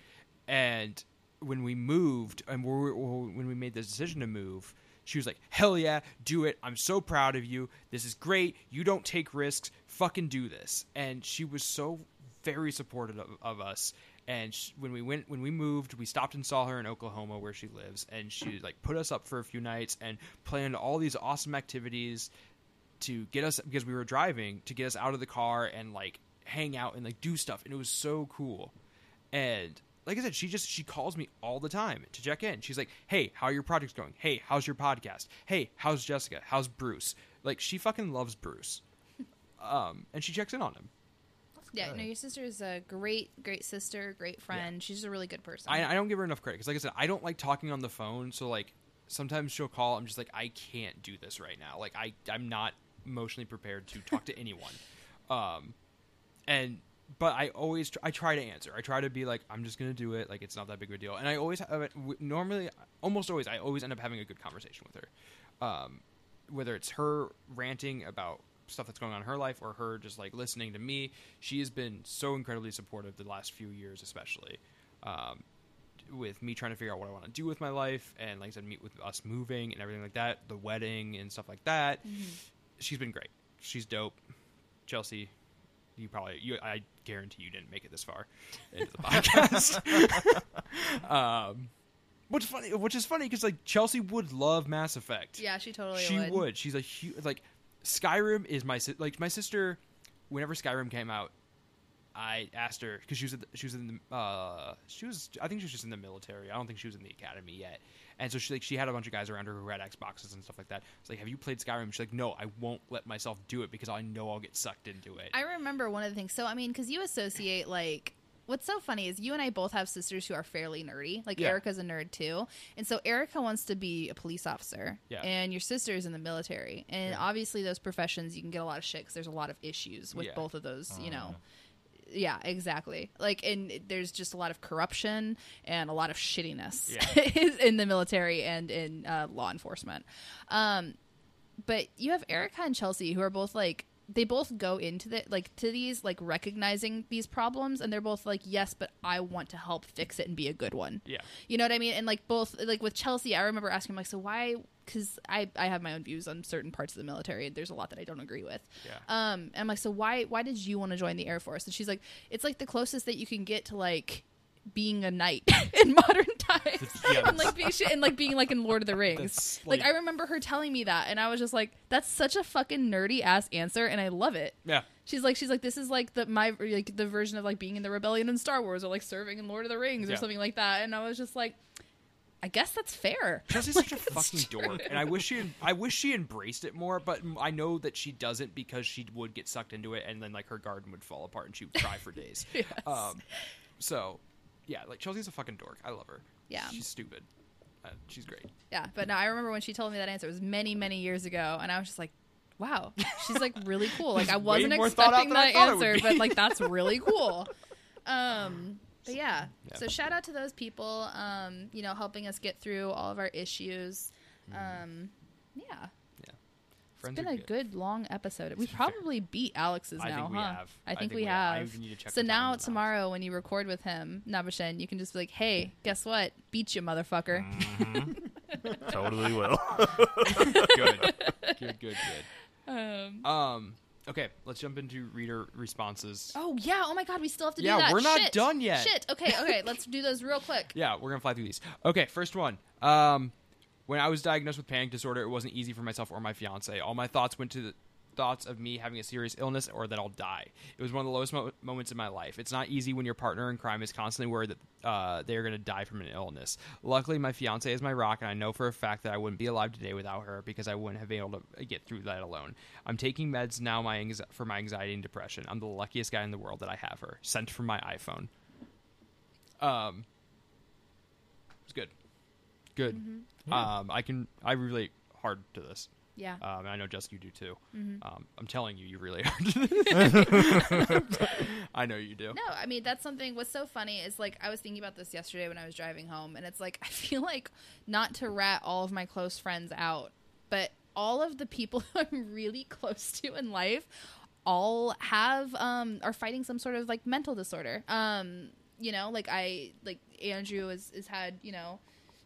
[SPEAKER 2] And when we moved, and when we made the decision to move, She was like, "Hell yeah, do it! I'm so proud of you. This is great. You don't take risks. Fucking do this." And she was so very supportive of, of us. And sh when we went, when we moved, we stopped and saw her in Oklahoma where she lives, and she like put us up for a few nights and planned all these awesome activities to get us because we were driving to get us out of the car and like hang out and like do stuff, and it was so cool. And like I said, she just she calls me all the time to check in. She's like, "Hey, how are your projects going? Hey, how's your podcast? Hey, how's Jessica? How's Bruce?" Like she fucking loves Bruce, um, and she checks in on him.
[SPEAKER 1] Yeah, no, your sister is a great, great sister, great friend. She's a really good person.
[SPEAKER 2] I, I don't give her enough credit because, like I said, I don't like talking on the phone. So like sometimes she'll call. I'm just like, I can't do this right now. Like I I'm not emotionally prepared to talk to anyone. Um, and but I always tr- I try to answer. I try to be like, I'm just gonna do it. Like it's not that big of a deal. And I always have it, w- normally almost always I always end up having a good conversation with her. Um, whether it's her ranting about stuff that's going on in her life or her just like listening to me, she has been so incredibly supportive the last few years, especially. Um, with me trying to figure out what I want to do with my life, and like I said, meet with us moving and everything like that, the wedding and stuff like that. She's been great. She's dope. Chelsea, you probably, you, I guarantee you didn't make it this far into the podcast. um, which funny, which is funny because like Chelsea would love Mass Effect.
[SPEAKER 1] yeah, she totally
[SPEAKER 2] she
[SPEAKER 1] would.
[SPEAKER 2] would. She's a huge like Skyrim is my like my sister. Whenever Skyrim came out, I asked her because she was the, she was in the uh she was I think she was just in the military. I don't think she was in the academy yet. And so she like she had a bunch of guys around her who had Xboxes and stuff like that. It's like, have you played Skyrim? She's like, no, I won't let myself do it because I know I'll get sucked into it.
[SPEAKER 1] I remember one of the things. So I mean, because you associate like. What's so funny is you and I both have sisters who are fairly nerdy. Like
[SPEAKER 2] Yeah.
[SPEAKER 1] Erica's a nerd too, and so Erica wants to be a police officer,
[SPEAKER 2] Yeah.
[SPEAKER 1] and your sister is in the military. And
[SPEAKER 2] Yeah.
[SPEAKER 1] obviously, those professions you can get a lot of shit because there's a lot of issues with
[SPEAKER 2] Yeah.
[SPEAKER 1] both of those. You know,
[SPEAKER 3] Oh.
[SPEAKER 1] yeah, exactly. Like, and there's just a lot of corruption and a lot of shittiness
[SPEAKER 2] Yeah.
[SPEAKER 1] in the military and in uh, law enforcement. Um, but you have Erica and Chelsea who are both like they both go into the like to these like recognizing these problems and they're both like yes but i want to help fix it and be a good one.
[SPEAKER 2] Yeah,
[SPEAKER 1] you know what i mean? And like both like with chelsea i remember asking like so why because i i have my own views on certain parts of the military and there's a lot that i don't agree with.
[SPEAKER 2] Yeah.
[SPEAKER 1] um and i'm like so why why did you want to join the air force? And she's like it's like the closest that you can get to like being a knight in modern times
[SPEAKER 2] Yeah,
[SPEAKER 1] and like being and like being like in lord of the rings like,
[SPEAKER 2] like-
[SPEAKER 1] i remember her telling me that and i was just like that's such a fucking nerdy ass answer and i love it
[SPEAKER 2] yeah.
[SPEAKER 1] she's like she's like this is like the my like the version of like being in the rebellion in star wars or like serving in lord of the rings or something like that and i was just like i guess that's fair
[SPEAKER 2] Chelsea's
[SPEAKER 1] Like,
[SPEAKER 2] such a fucking
[SPEAKER 1] true.
[SPEAKER 2] dork, and I wish she I wish she embraced it more. But I know that she doesn't because she would get sucked into it, and then like her garden would fall apart, and she would cry for days.
[SPEAKER 1] Yes.
[SPEAKER 2] Um, so yeah, like Chelsea's a fucking dork. I love her.
[SPEAKER 1] Yeah.
[SPEAKER 2] she's stupid. Uh, she's great.
[SPEAKER 1] Yeah, but no, I remember when she told me that answer. It was many, many years ago, and I was just like, "Wow, she's like really cool." Like I wasn't
[SPEAKER 2] more thought out
[SPEAKER 1] expecting that
[SPEAKER 2] thought it would
[SPEAKER 1] answer, but like that's really cool. Um, but yeah,
[SPEAKER 2] Yeah.
[SPEAKER 1] so shout out to those people. Um, you know, helping us get through all of our issues.
[SPEAKER 2] Mm-hmm.
[SPEAKER 1] Um, yeah,
[SPEAKER 2] Friends
[SPEAKER 1] it's been a good long episode. We
[SPEAKER 2] been
[SPEAKER 1] probably beat Alex's
[SPEAKER 2] I
[SPEAKER 1] now,
[SPEAKER 2] think we
[SPEAKER 1] huh?
[SPEAKER 2] have.
[SPEAKER 1] I think we have.
[SPEAKER 2] I even need to check
[SPEAKER 1] so now
[SPEAKER 2] on that.
[SPEAKER 1] tomorrow when you record with him, Nabashen, you can just be like, "Hey, guess what? Beat you, motherfucker."
[SPEAKER 3] totally will.
[SPEAKER 2] good, good, good, good.
[SPEAKER 1] Um,
[SPEAKER 2] Um, okay, let's jump into reader responses.
[SPEAKER 1] Oh yeah! Oh my god, we still have to
[SPEAKER 2] Yeah,
[SPEAKER 1] do that.
[SPEAKER 2] Yeah, we're not
[SPEAKER 1] Shit.
[SPEAKER 2] done yet.
[SPEAKER 1] Shit. Okay, okay, let's do those real quick.
[SPEAKER 2] Yeah, we're gonna fly through these. Okay, first one. Um, when I was diagnosed with panic disorder, it wasn't easy for myself or my fiance. All my thoughts went to the thoughts of me having a serious illness or that I'll die. It was one of the lowest mo- moments in my life. It's not easy when your partner in crime is constantly worried that uh, they are going to die from an illness. Luckily, my fiance is my rock, and I know for a fact that I wouldn't be alive today without her because I wouldn't have been able to get through that alone. I'm taking meds now my for my anxiety and depression. I'm the luckiest guy in the world that I have her. Sent from my iPhone. Um, it's good. Good.
[SPEAKER 1] Mm-hmm.
[SPEAKER 2] Um, I can I relate hard to this.
[SPEAKER 1] Yeah.
[SPEAKER 2] Um, I know Jessica, you do too.
[SPEAKER 1] Mm-hmm.
[SPEAKER 2] Um, I'm telling you, you really are. I know you do.
[SPEAKER 1] No, I mean that's something. What's so funny is like I was thinking about this yesterday when I was driving home, and it's like I feel like not to rat all of my close friends out, but all of the people who I'm really close to in life all have um are fighting some sort of like mental disorder. Um, you know, like I like Andrew has, is had you know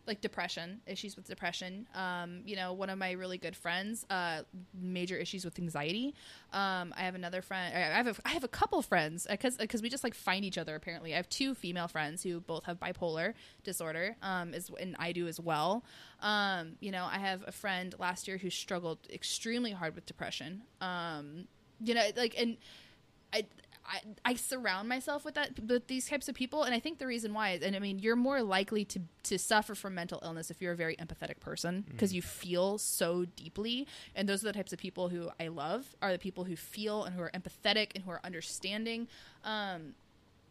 [SPEAKER 1] like depression, issues with depression. Um, you know, one of my really good friends, uh, major issues with anxiety. Um, I have another friend. I have a, I have a couple friends because because we just like find each other. Apparently, I have two female friends who both have bipolar disorder. Um, as and I do as well. Um, you know, I have a friend last year who struggled extremely hard with depression. Um, you know, like and I I, I surround myself with that with these types of people and i think the reason why is and i mean you're more likely to to suffer from mental illness if you're a very empathetic person because
[SPEAKER 2] Mm.
[SPEAKER 1] you feel so deeply and those are the types of people who i love are the people who feel and who are empathetic and who are understanding um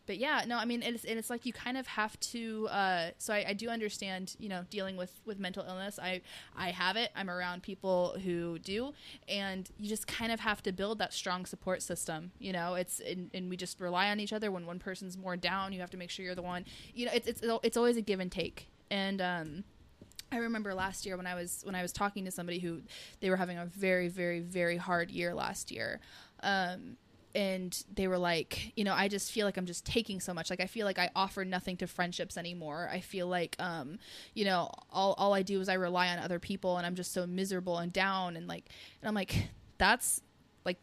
[SPEAKER 1] but yeah, no, I mean, it's, and it's like you kind of have to. Uh, so I, I do understand, you know, dealing with with mental illness. I I have it. I'm around people who do, and you just kind of have to build that strong support system. You know, it's and, and we just rely on each other. When one person's more down, you have to make sure you're the one. You know, it's it's it's always a give and take. And um, I remember last year when I was when I was talking to somebody who they were having a very very very hard year last year. Um, and they were like, you know, I just feel like I'm just taking so much. Like I feel like I offer nothing to friendships anymore. I feel like um, you know, all all I do is I rely on other people and I'm just so miserable and down and like and I'm like that's like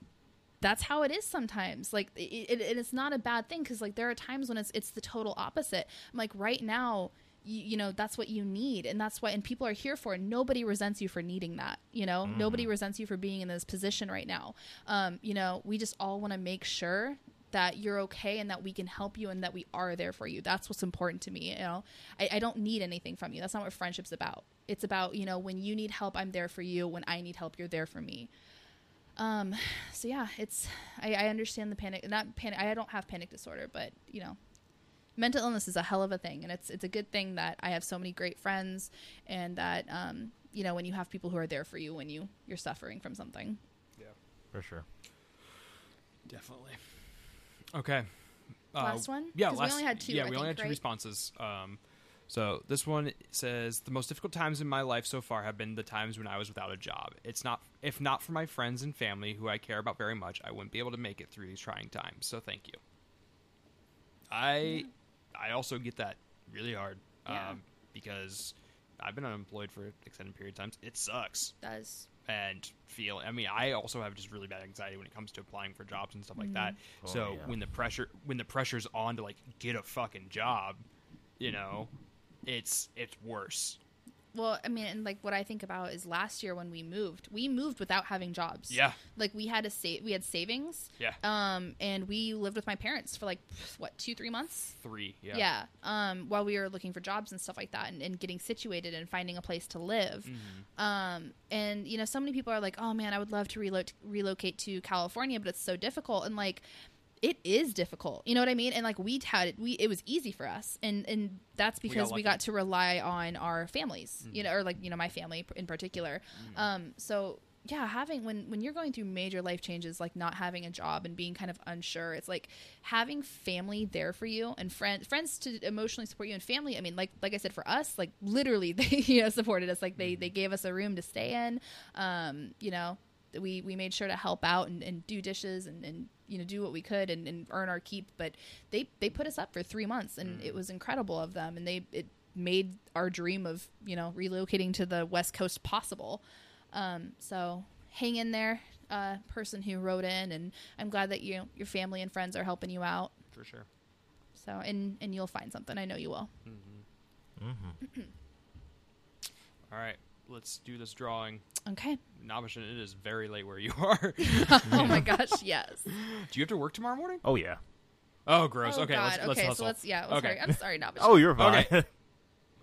[SPEAKER 1] that's how it is sometimes like it, it, it- it's not a bad thing because like there are times when it's it's the total opposite i'm like right now you, you know that's what you need and that's why and people are here for it nobody resents you for needing that you know? Nobody resents you for being in this position right now. Um, you know we just all want to make sure that you're okay and that we can help you and that we are there for you. That's what's important to me you know? I, I don't need anything from you. That's not what friendship's about. It's about you know when you need help i'm there for you. When i need help you're there for me. Um so yeah it's i, I understand the panic not panic i don't have panic disorder but you know mental illness is a hell of a thing and it's it's a good thing that i have so many great friends and that um you know when you have people who are there for you when you you're suffering from something Yeah,
[SPEAKER 3] for sure.
[SPEAKER 2] Definitely. Okay. Uh,
[SPEAKER 1] Last one?
[SPEAKER 2] Yeah,
[SPEAKER 1] 'Cause we only had two,
[SPEAKER 2] Yeah,
[SPEAKER 1] I
[SPEAKER 2] we only had two
[SPEAKER 1] right?
[SPEAKER 2] responses. Um, so this one says the most difficult times in my life so far have been the times when I was without a job. It's not if not for my friends and family who I care about very much, I wouldn't be able to make it through these trying times. So thank you. I I also get that really hard
[SPEAKER 1] Yeah.
[SPEAKER 2] um, because I've been unemployed for an extended period of times. It sucks
[SPEAKER 1] does
[SPEAKER 2] and feel i mean i also have just really bad anxiety when it comes to applying for jobs and stuff like that
[SPEAKER 3] Oh,
[SPEAKER 2] so
[SPEAKER 3] yeah.
[SPEAKER 2] when the pressure when the pressure's on to like get a fucking job you know it's it's worse
[SPEAKER 1] well i mean and like what i think about is last year when we moved we moved without having jobs.
[SPEAKER 2] Yeah.
[SPEAKER 1] Like we had a save we had savings.
[SPEAKER 2] Yeah.
[SPEAKER 1] Um and we lived with my parents for like what two three months?
[SPEAKER 2] Three yeah.
[SPEAKER 1] Yeah, um while we were looking for jobs and stuff like that and, and getting situated and finding a place to live.
[SPEAKER 2] Mm-hmm.
[SPEAKER 1] um and you know so many people are like oh man i would love to relo- relocate to california but it's so difficult. And like it is difficult you know what i mean? And like we had it we it was easy for us and and that's
[SPEAKER 2] got
[SPEAKER 1] because we got, to rely on our families you
[SPEAKER 2] Mm-hmm.
[SPEAKER 1] know or like you know my family in particular. Um so yeah having when when you're going through major life changes like not having a job and being kind of unsure it's like having family there for you and friends friends to emotionally support you and family i mean like like i said for us like literally they you know supported us like they they gave us a room to stay in um you know we we made sure to help out and, and do dishes and, and you know do what we could and, and earn our keep. But they they put us up for three months and it was incredible of them. And they it made our dream of you know relocating to the west coast possible. Um, so hang in there uh, person who wrote in. And i'm glad that you your family and friends are helping you out.
[SPEAKER 2] For sure.
[SPEAKER 1] So and and you'll find something. I know you will.
[SPEAKER 3] Mm-hmm.
[SPEAKER 2] all right let's do this drawing
[SPEAKER 1] okay
[SPEAKER 2] Nabishan, it is very late where you are
[SPEAKER 1] oh my gosh yes Do
[SPEAKER 2] you have to work tomorrow morning
[SPEAKER 3] Oh yeah.
[SPEAKER 2] oh gross
[SPEAKER 1] oh
[SPEAKER 2] okay
[SPEAKER 1] god
[SPEAKER 2] let's, let's
[SPEAKER 1] okay
[SPEAKER 2] hustle.
[SPEAKER 1] so let's yeah well,
[SPEAKER 2] okay
[SPEAKER 1] sorry i'm sorry not
[SPEAKER 3] Oh, you're fine.
[SPEAKER 2] Okay.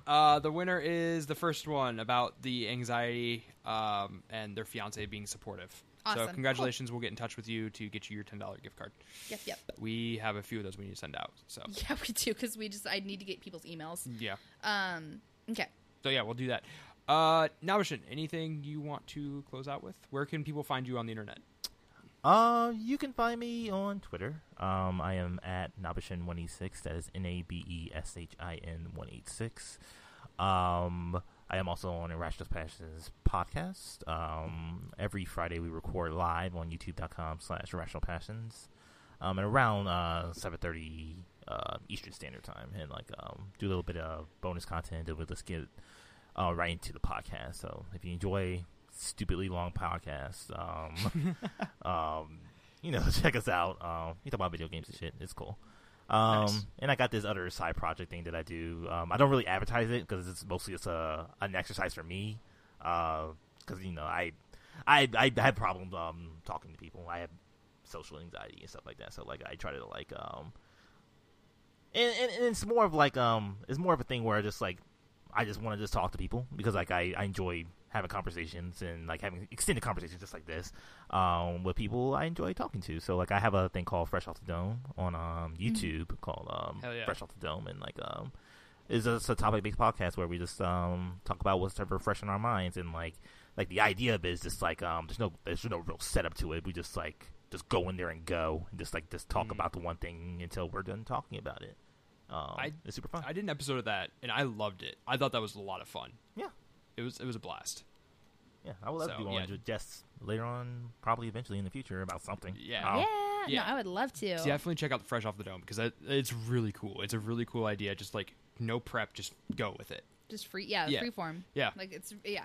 [SPEAKER 2] Uh, the winner is the first one about the anxiety um, and their fiance being supportive. Awesome. So
[SPEAKER 1] Awesome.
[SPEAKER 2] congratulations. We'll get in touch with you to get you your ten dollar gift card.
[SPEAKER 1] yep yep
[SPEAKER 2] We have a few of those we need to send out. So
[SPEAKER 1] yeah we do because we just i need to get people's emails
[SPEAKER 2] yeah.
[SPEAKER 1] um okay
[SPEAKER 2] So yeah, we'll do that. Uh, Nabishan, anything you want to close out with? Where can people find you on the internet?
[SPEAKER 3] Uh, you can find me on Twitter. Um, I am at Nabeshin186. That is N A B E S H I N 186. Um, I am also on Irrational Passions podcast. Um, every Friday we record live on youtube.com slash Irrational Passions. Um, and around uh 7:30 uh Eastern Standard Time, and like um do a little bit of bonus content. And let's get uh, right into the podcast. So if you enjoy stupidly long podcasts, um, um, you know, check us out. Um, we talk about video games and shit. It's cool. Um,
[SPEAKER 2] Nice.
[SPEAKER 3] and I got this other side project thing that I do. Um, I don't really advertise it because it's mostly just a an exercise for me. Because you know, I, I, I have problems um talking to people. I have social anxiety and stuff like that. So like, I try to like um, and, and, and it's more of like um, it's more of a thing where I just like I just want to just talk to people because like I, I enjoy having conversations and like having extended conversations just like this um, with people I enjoy talking to. So like I have a thing called Fresh Off the Dome on um, YouTube called um,
[SPEAKER 2] yeah.
[SPEAKER 3] Fresh Off the Dome and like um, is a, it's a topic based podcast where we just um, talk about what's ever fresh in our minds and like like the idea of it is just like um, there's no there's no real setup to it. We just like just go in there and go and just like just talk
[SPEAKER 2] Mm.
[SPEAKER 3] about the one thing until we're done talking about it. Um,
[SPEAKER 2] I-
[SPEAKER 3] it's super fun.
[SPEAKER 2] I did an episode of that, and I loved it. I thought that was a lot of fun.
[SPEAKER 3] Yeah.
[SPEAKER 2] It was it was a blast.
[SPEAKER 3] Yeah, I would love to do one
[SPEAKER 2] yeah.
[SPEAKER 3] with Jess later on, probably eventually in the future about something.
[SPEAKER 2] Yeah.
[SPEAKER 3] Um,
[SPEAKER 1] yeah,
[SPEAKER 2] yeah.
[SPEAKER 1] no, I would love to.
[SPEAKER 2] Definitely check out the Fresh Off the Dome because it's really cool. It's a really cool idea. Just like no prep, just go with it.
[SPEAKER 1] Just free, yeah,
[SPEAKER 2] Yeah.
[SPEAKER 1] free form.
[SPEAKER 2] Yeah.
[SPEAKER 1] Like it's yeah.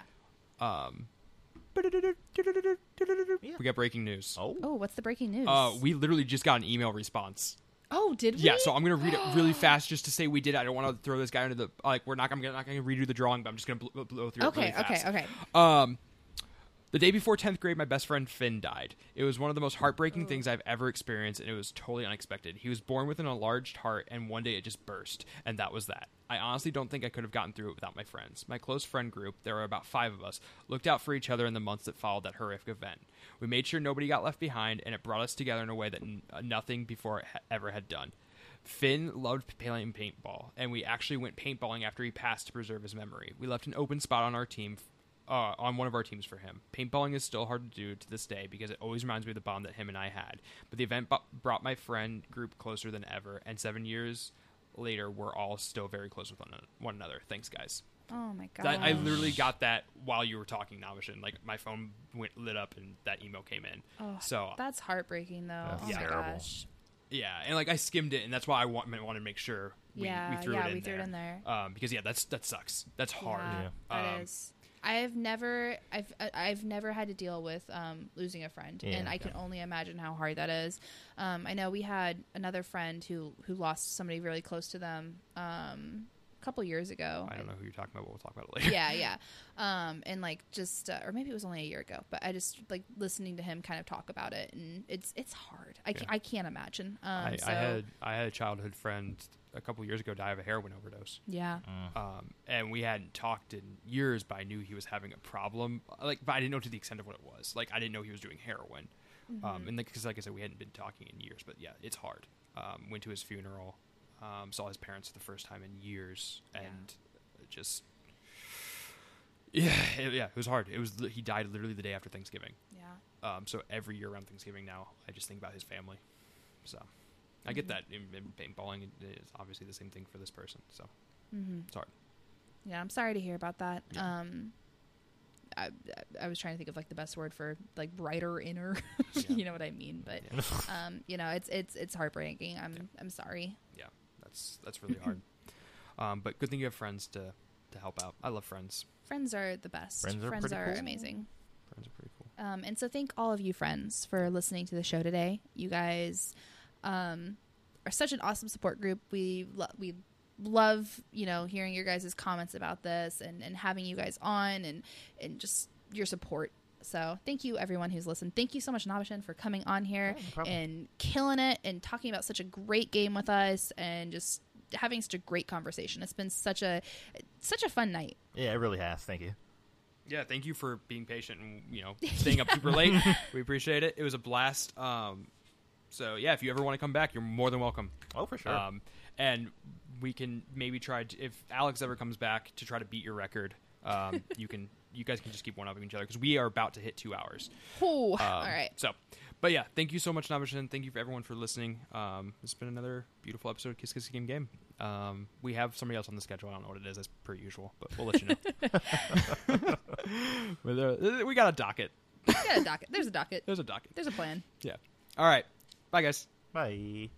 [SPEAKER 2] Um,
[SPEAKER 3] Yeah.
[SPEAKER 2] we got breaking news.
[SPEAKER 3] Oh,
[SPEAKER 1] Oh, what's the breaking news?
[SPEAKER 2] Uh, we literally just got an email response.
[SPEAKER 1] Oh, did we?
[SPEAKER 2] Yeah, so I'm gonna read it really fast just to say we did. I don't want to throw this guy into the like. We're not. I'm not gonna redo the drawing, but I'm just gonna blow, blow through
[SPEAKER 1] okay,
[SPEAKER 2] it really
[SPEAKER 1] okay, okay.
[SPEAKER 2] Um, the day before 10th grade, my best friend Finn died. It was one of the most heartbreaking things I've ever experienced, and it was totally unexpected. He was born with an enlarged heart, and one day it just burst, and that was that. I honestly don't think I could have gotten through it without my friends. My close friend group, there were about five of us, looked out for each other in the months that followed that horrific event. We made sure nobody got left behind, and it brought us together in a way that n- uh, nothing before it ha- ever had done. Finn loved playing paintball, and we actually went paintballing after he passed to preserve his memory. We left an open spot on our team, uh, on one of our teams for him. Paintballing is still hard to do to this day because it always reminds me of the bond that him and I had. But the event bu- brought my friend group closer than ever, and seven years later, we're all still very close with one, one another. Thanks, guys.
[SPEAKER 1] Oh my god.
[SPEAKER 2] That, I literally got that while you were talking, Navishin. Like my phone went lit up and that email came in.
[SPEAKER 1] Oh,
[SPEAKER 2] so
[SPEAKER 1] That's heartbreaking though.
[SPEAKER 3] That's
[SPEAKER 1] oh my
[SPEAKER 3] terrible.
[SPEAKER 1] gosh.
[SPEAKER 2] yeah, and like I skimmed it, and that's why I want, wanted to make sure we,
[SPEAKER 1] yeah,
[SPEAKER 2] we threw
[SPEAKER 1] yeah,
[SPEAKER 2] it in
[SPEAKER 1] we
[SPEAKER 2] there.
[SPEAKER 1] threw it in there.
[SPEAKER 2] Um, because yeah, that's that sucks. That's hard.
[SPEAKER 1] Yeah,
[SPEAKER 3] Yeah.
[SPEAKER 1] that
[SPEAKER 2] Um,
[SPEAKER 1] is. I've never, I've, I- I've never had to deal with um, losing a friend,
[SPEAKER 3] Yeah,
[SPEAKER 1] and I can
[SPEAKER 3] okay.
[SPEAKER 1] only imagine how hard that is. Um, I know we had another friend who who lost somebody really close to them um, a couple years ago.
[SPEAKER 2] I don't know who you're talking about, but we'll talk about it later.
[SPEAKER 1] yeah, yeah. Um, and like just, uh, or maybe it was only a year ago, but I just like listening to him kind of talk about it, and it's it's hard. I can't,
[SPEAKER 2] Yeah.
[SPEAKER 1] I can't imagine. Um,
[SPEAKER 2] I,
[SPEAKER 1] so,
[SPEAKER 2] I had I had a childhood friend a couple years ago die of a heroin overdose.
[SPEAKER 1] yeah,
[SPEAKER 2] Um, and we hadn't talked in years, but I knew he was having a problem. Like, but I didn't know to the extent of what it was. Like, I didn't know he was doing heroin.
[SPEAKER 1] Mm-hmm.
[SPEAKER 2] Um, and because, like I said, we hadn't been talking in years. But yeah, it's hard. Um, went to his funeral, um, saw his parents for the first time in years, and it just yeah, it, yeah, it was hard. It was he died literally the day after Thanksgiving.
[SPEAKER 1] yeah.
[SPEAKER 2] Um, so every year around Thanksgiving now, I just think about his family. So I get
[SPEAKER 1] Mhm.
[SPEAKER 2] that in, in paintballing is obviously the same thing for this person. So
[SPEAKER 1] Mm-hmm.
[SPEAKER 2] it's hard.
[SPEAKER 1] Yeah, I'm sorry to hear about that.
[SPEAKER 2] Yeah.
[SPEAKER 1] Um, I, I was trying to think of like the best word for like brighter inner.
[SPEAKER 2] Yeah.
[SPEAKER 1] you know what I mean? But
[SPEAKER 2] Yeah.
[SPEAKER 1] um, you know, it's it's it's heartbreaking. I'm I'm sorry.
[SPEAKER 2] yeah, that's that's really hard. Um, but good thing you have friends to to help out. I love friends.
[SPEAKER 1] Friends are the best.
[SPEAKER 3] Friends are pretty cool.
[SPEAKER 1] amazing.
[SPEAKER 2] Friends are pretty cool.
[SPEAKER 1] Um, and so thank all of you friends for listening to the show today. You guys um, are such an awesome support group. We lo- we love you know hearing your guys' comments about this and, and having you guys on and and just your support. So thank you everyone who's listened. Thank you so much Nabishan for coming on here
[SPEAKER 3] Yeah, no
[SPEAKER 1] and killing it and talking about such a great game with us and just having such a great conversation. It's been such a such a fun night.
[SPEAKER 3] yeah, it really has. Thank you.
[SPEAKER 2] Yeah, thank you for being patient and you know staying up super late. We appreciate it. It was a blast. Um, so yeah, if you ever want to come back, you're more than welcome.
[SPEAKER 3] Oh, for sure.
[SPEAKER 2] Um, and we can maybe try to, if Alex ever comes back to try to beat your record. Um, you can you guys can just keep one up of each other because we are about to hit two hours.
[SPEAKER 1] Ooh,
[SPEAKER 2] Um,
[SPEAKER 1] all right.
[SPEAKER 2] So, but yeah, thank you so much, Nabishan. Thank you for everyone for listening. Um, it's been another beautiful episode of Kiss Kiss Game Game. Um, we have somebody else on the schedule. I don't know what it is as per usual, but we'll let you know. but, uh, we got a docket.
[SPEAKER 1] We got a docket. There's a docket.
[SPEAKER 2] There's a docket.
[SPEAKER 1] There's a plan.
[SPEAKER 2] Yeah. All right. Bye, guys.
[SPEAKER 3] Bye.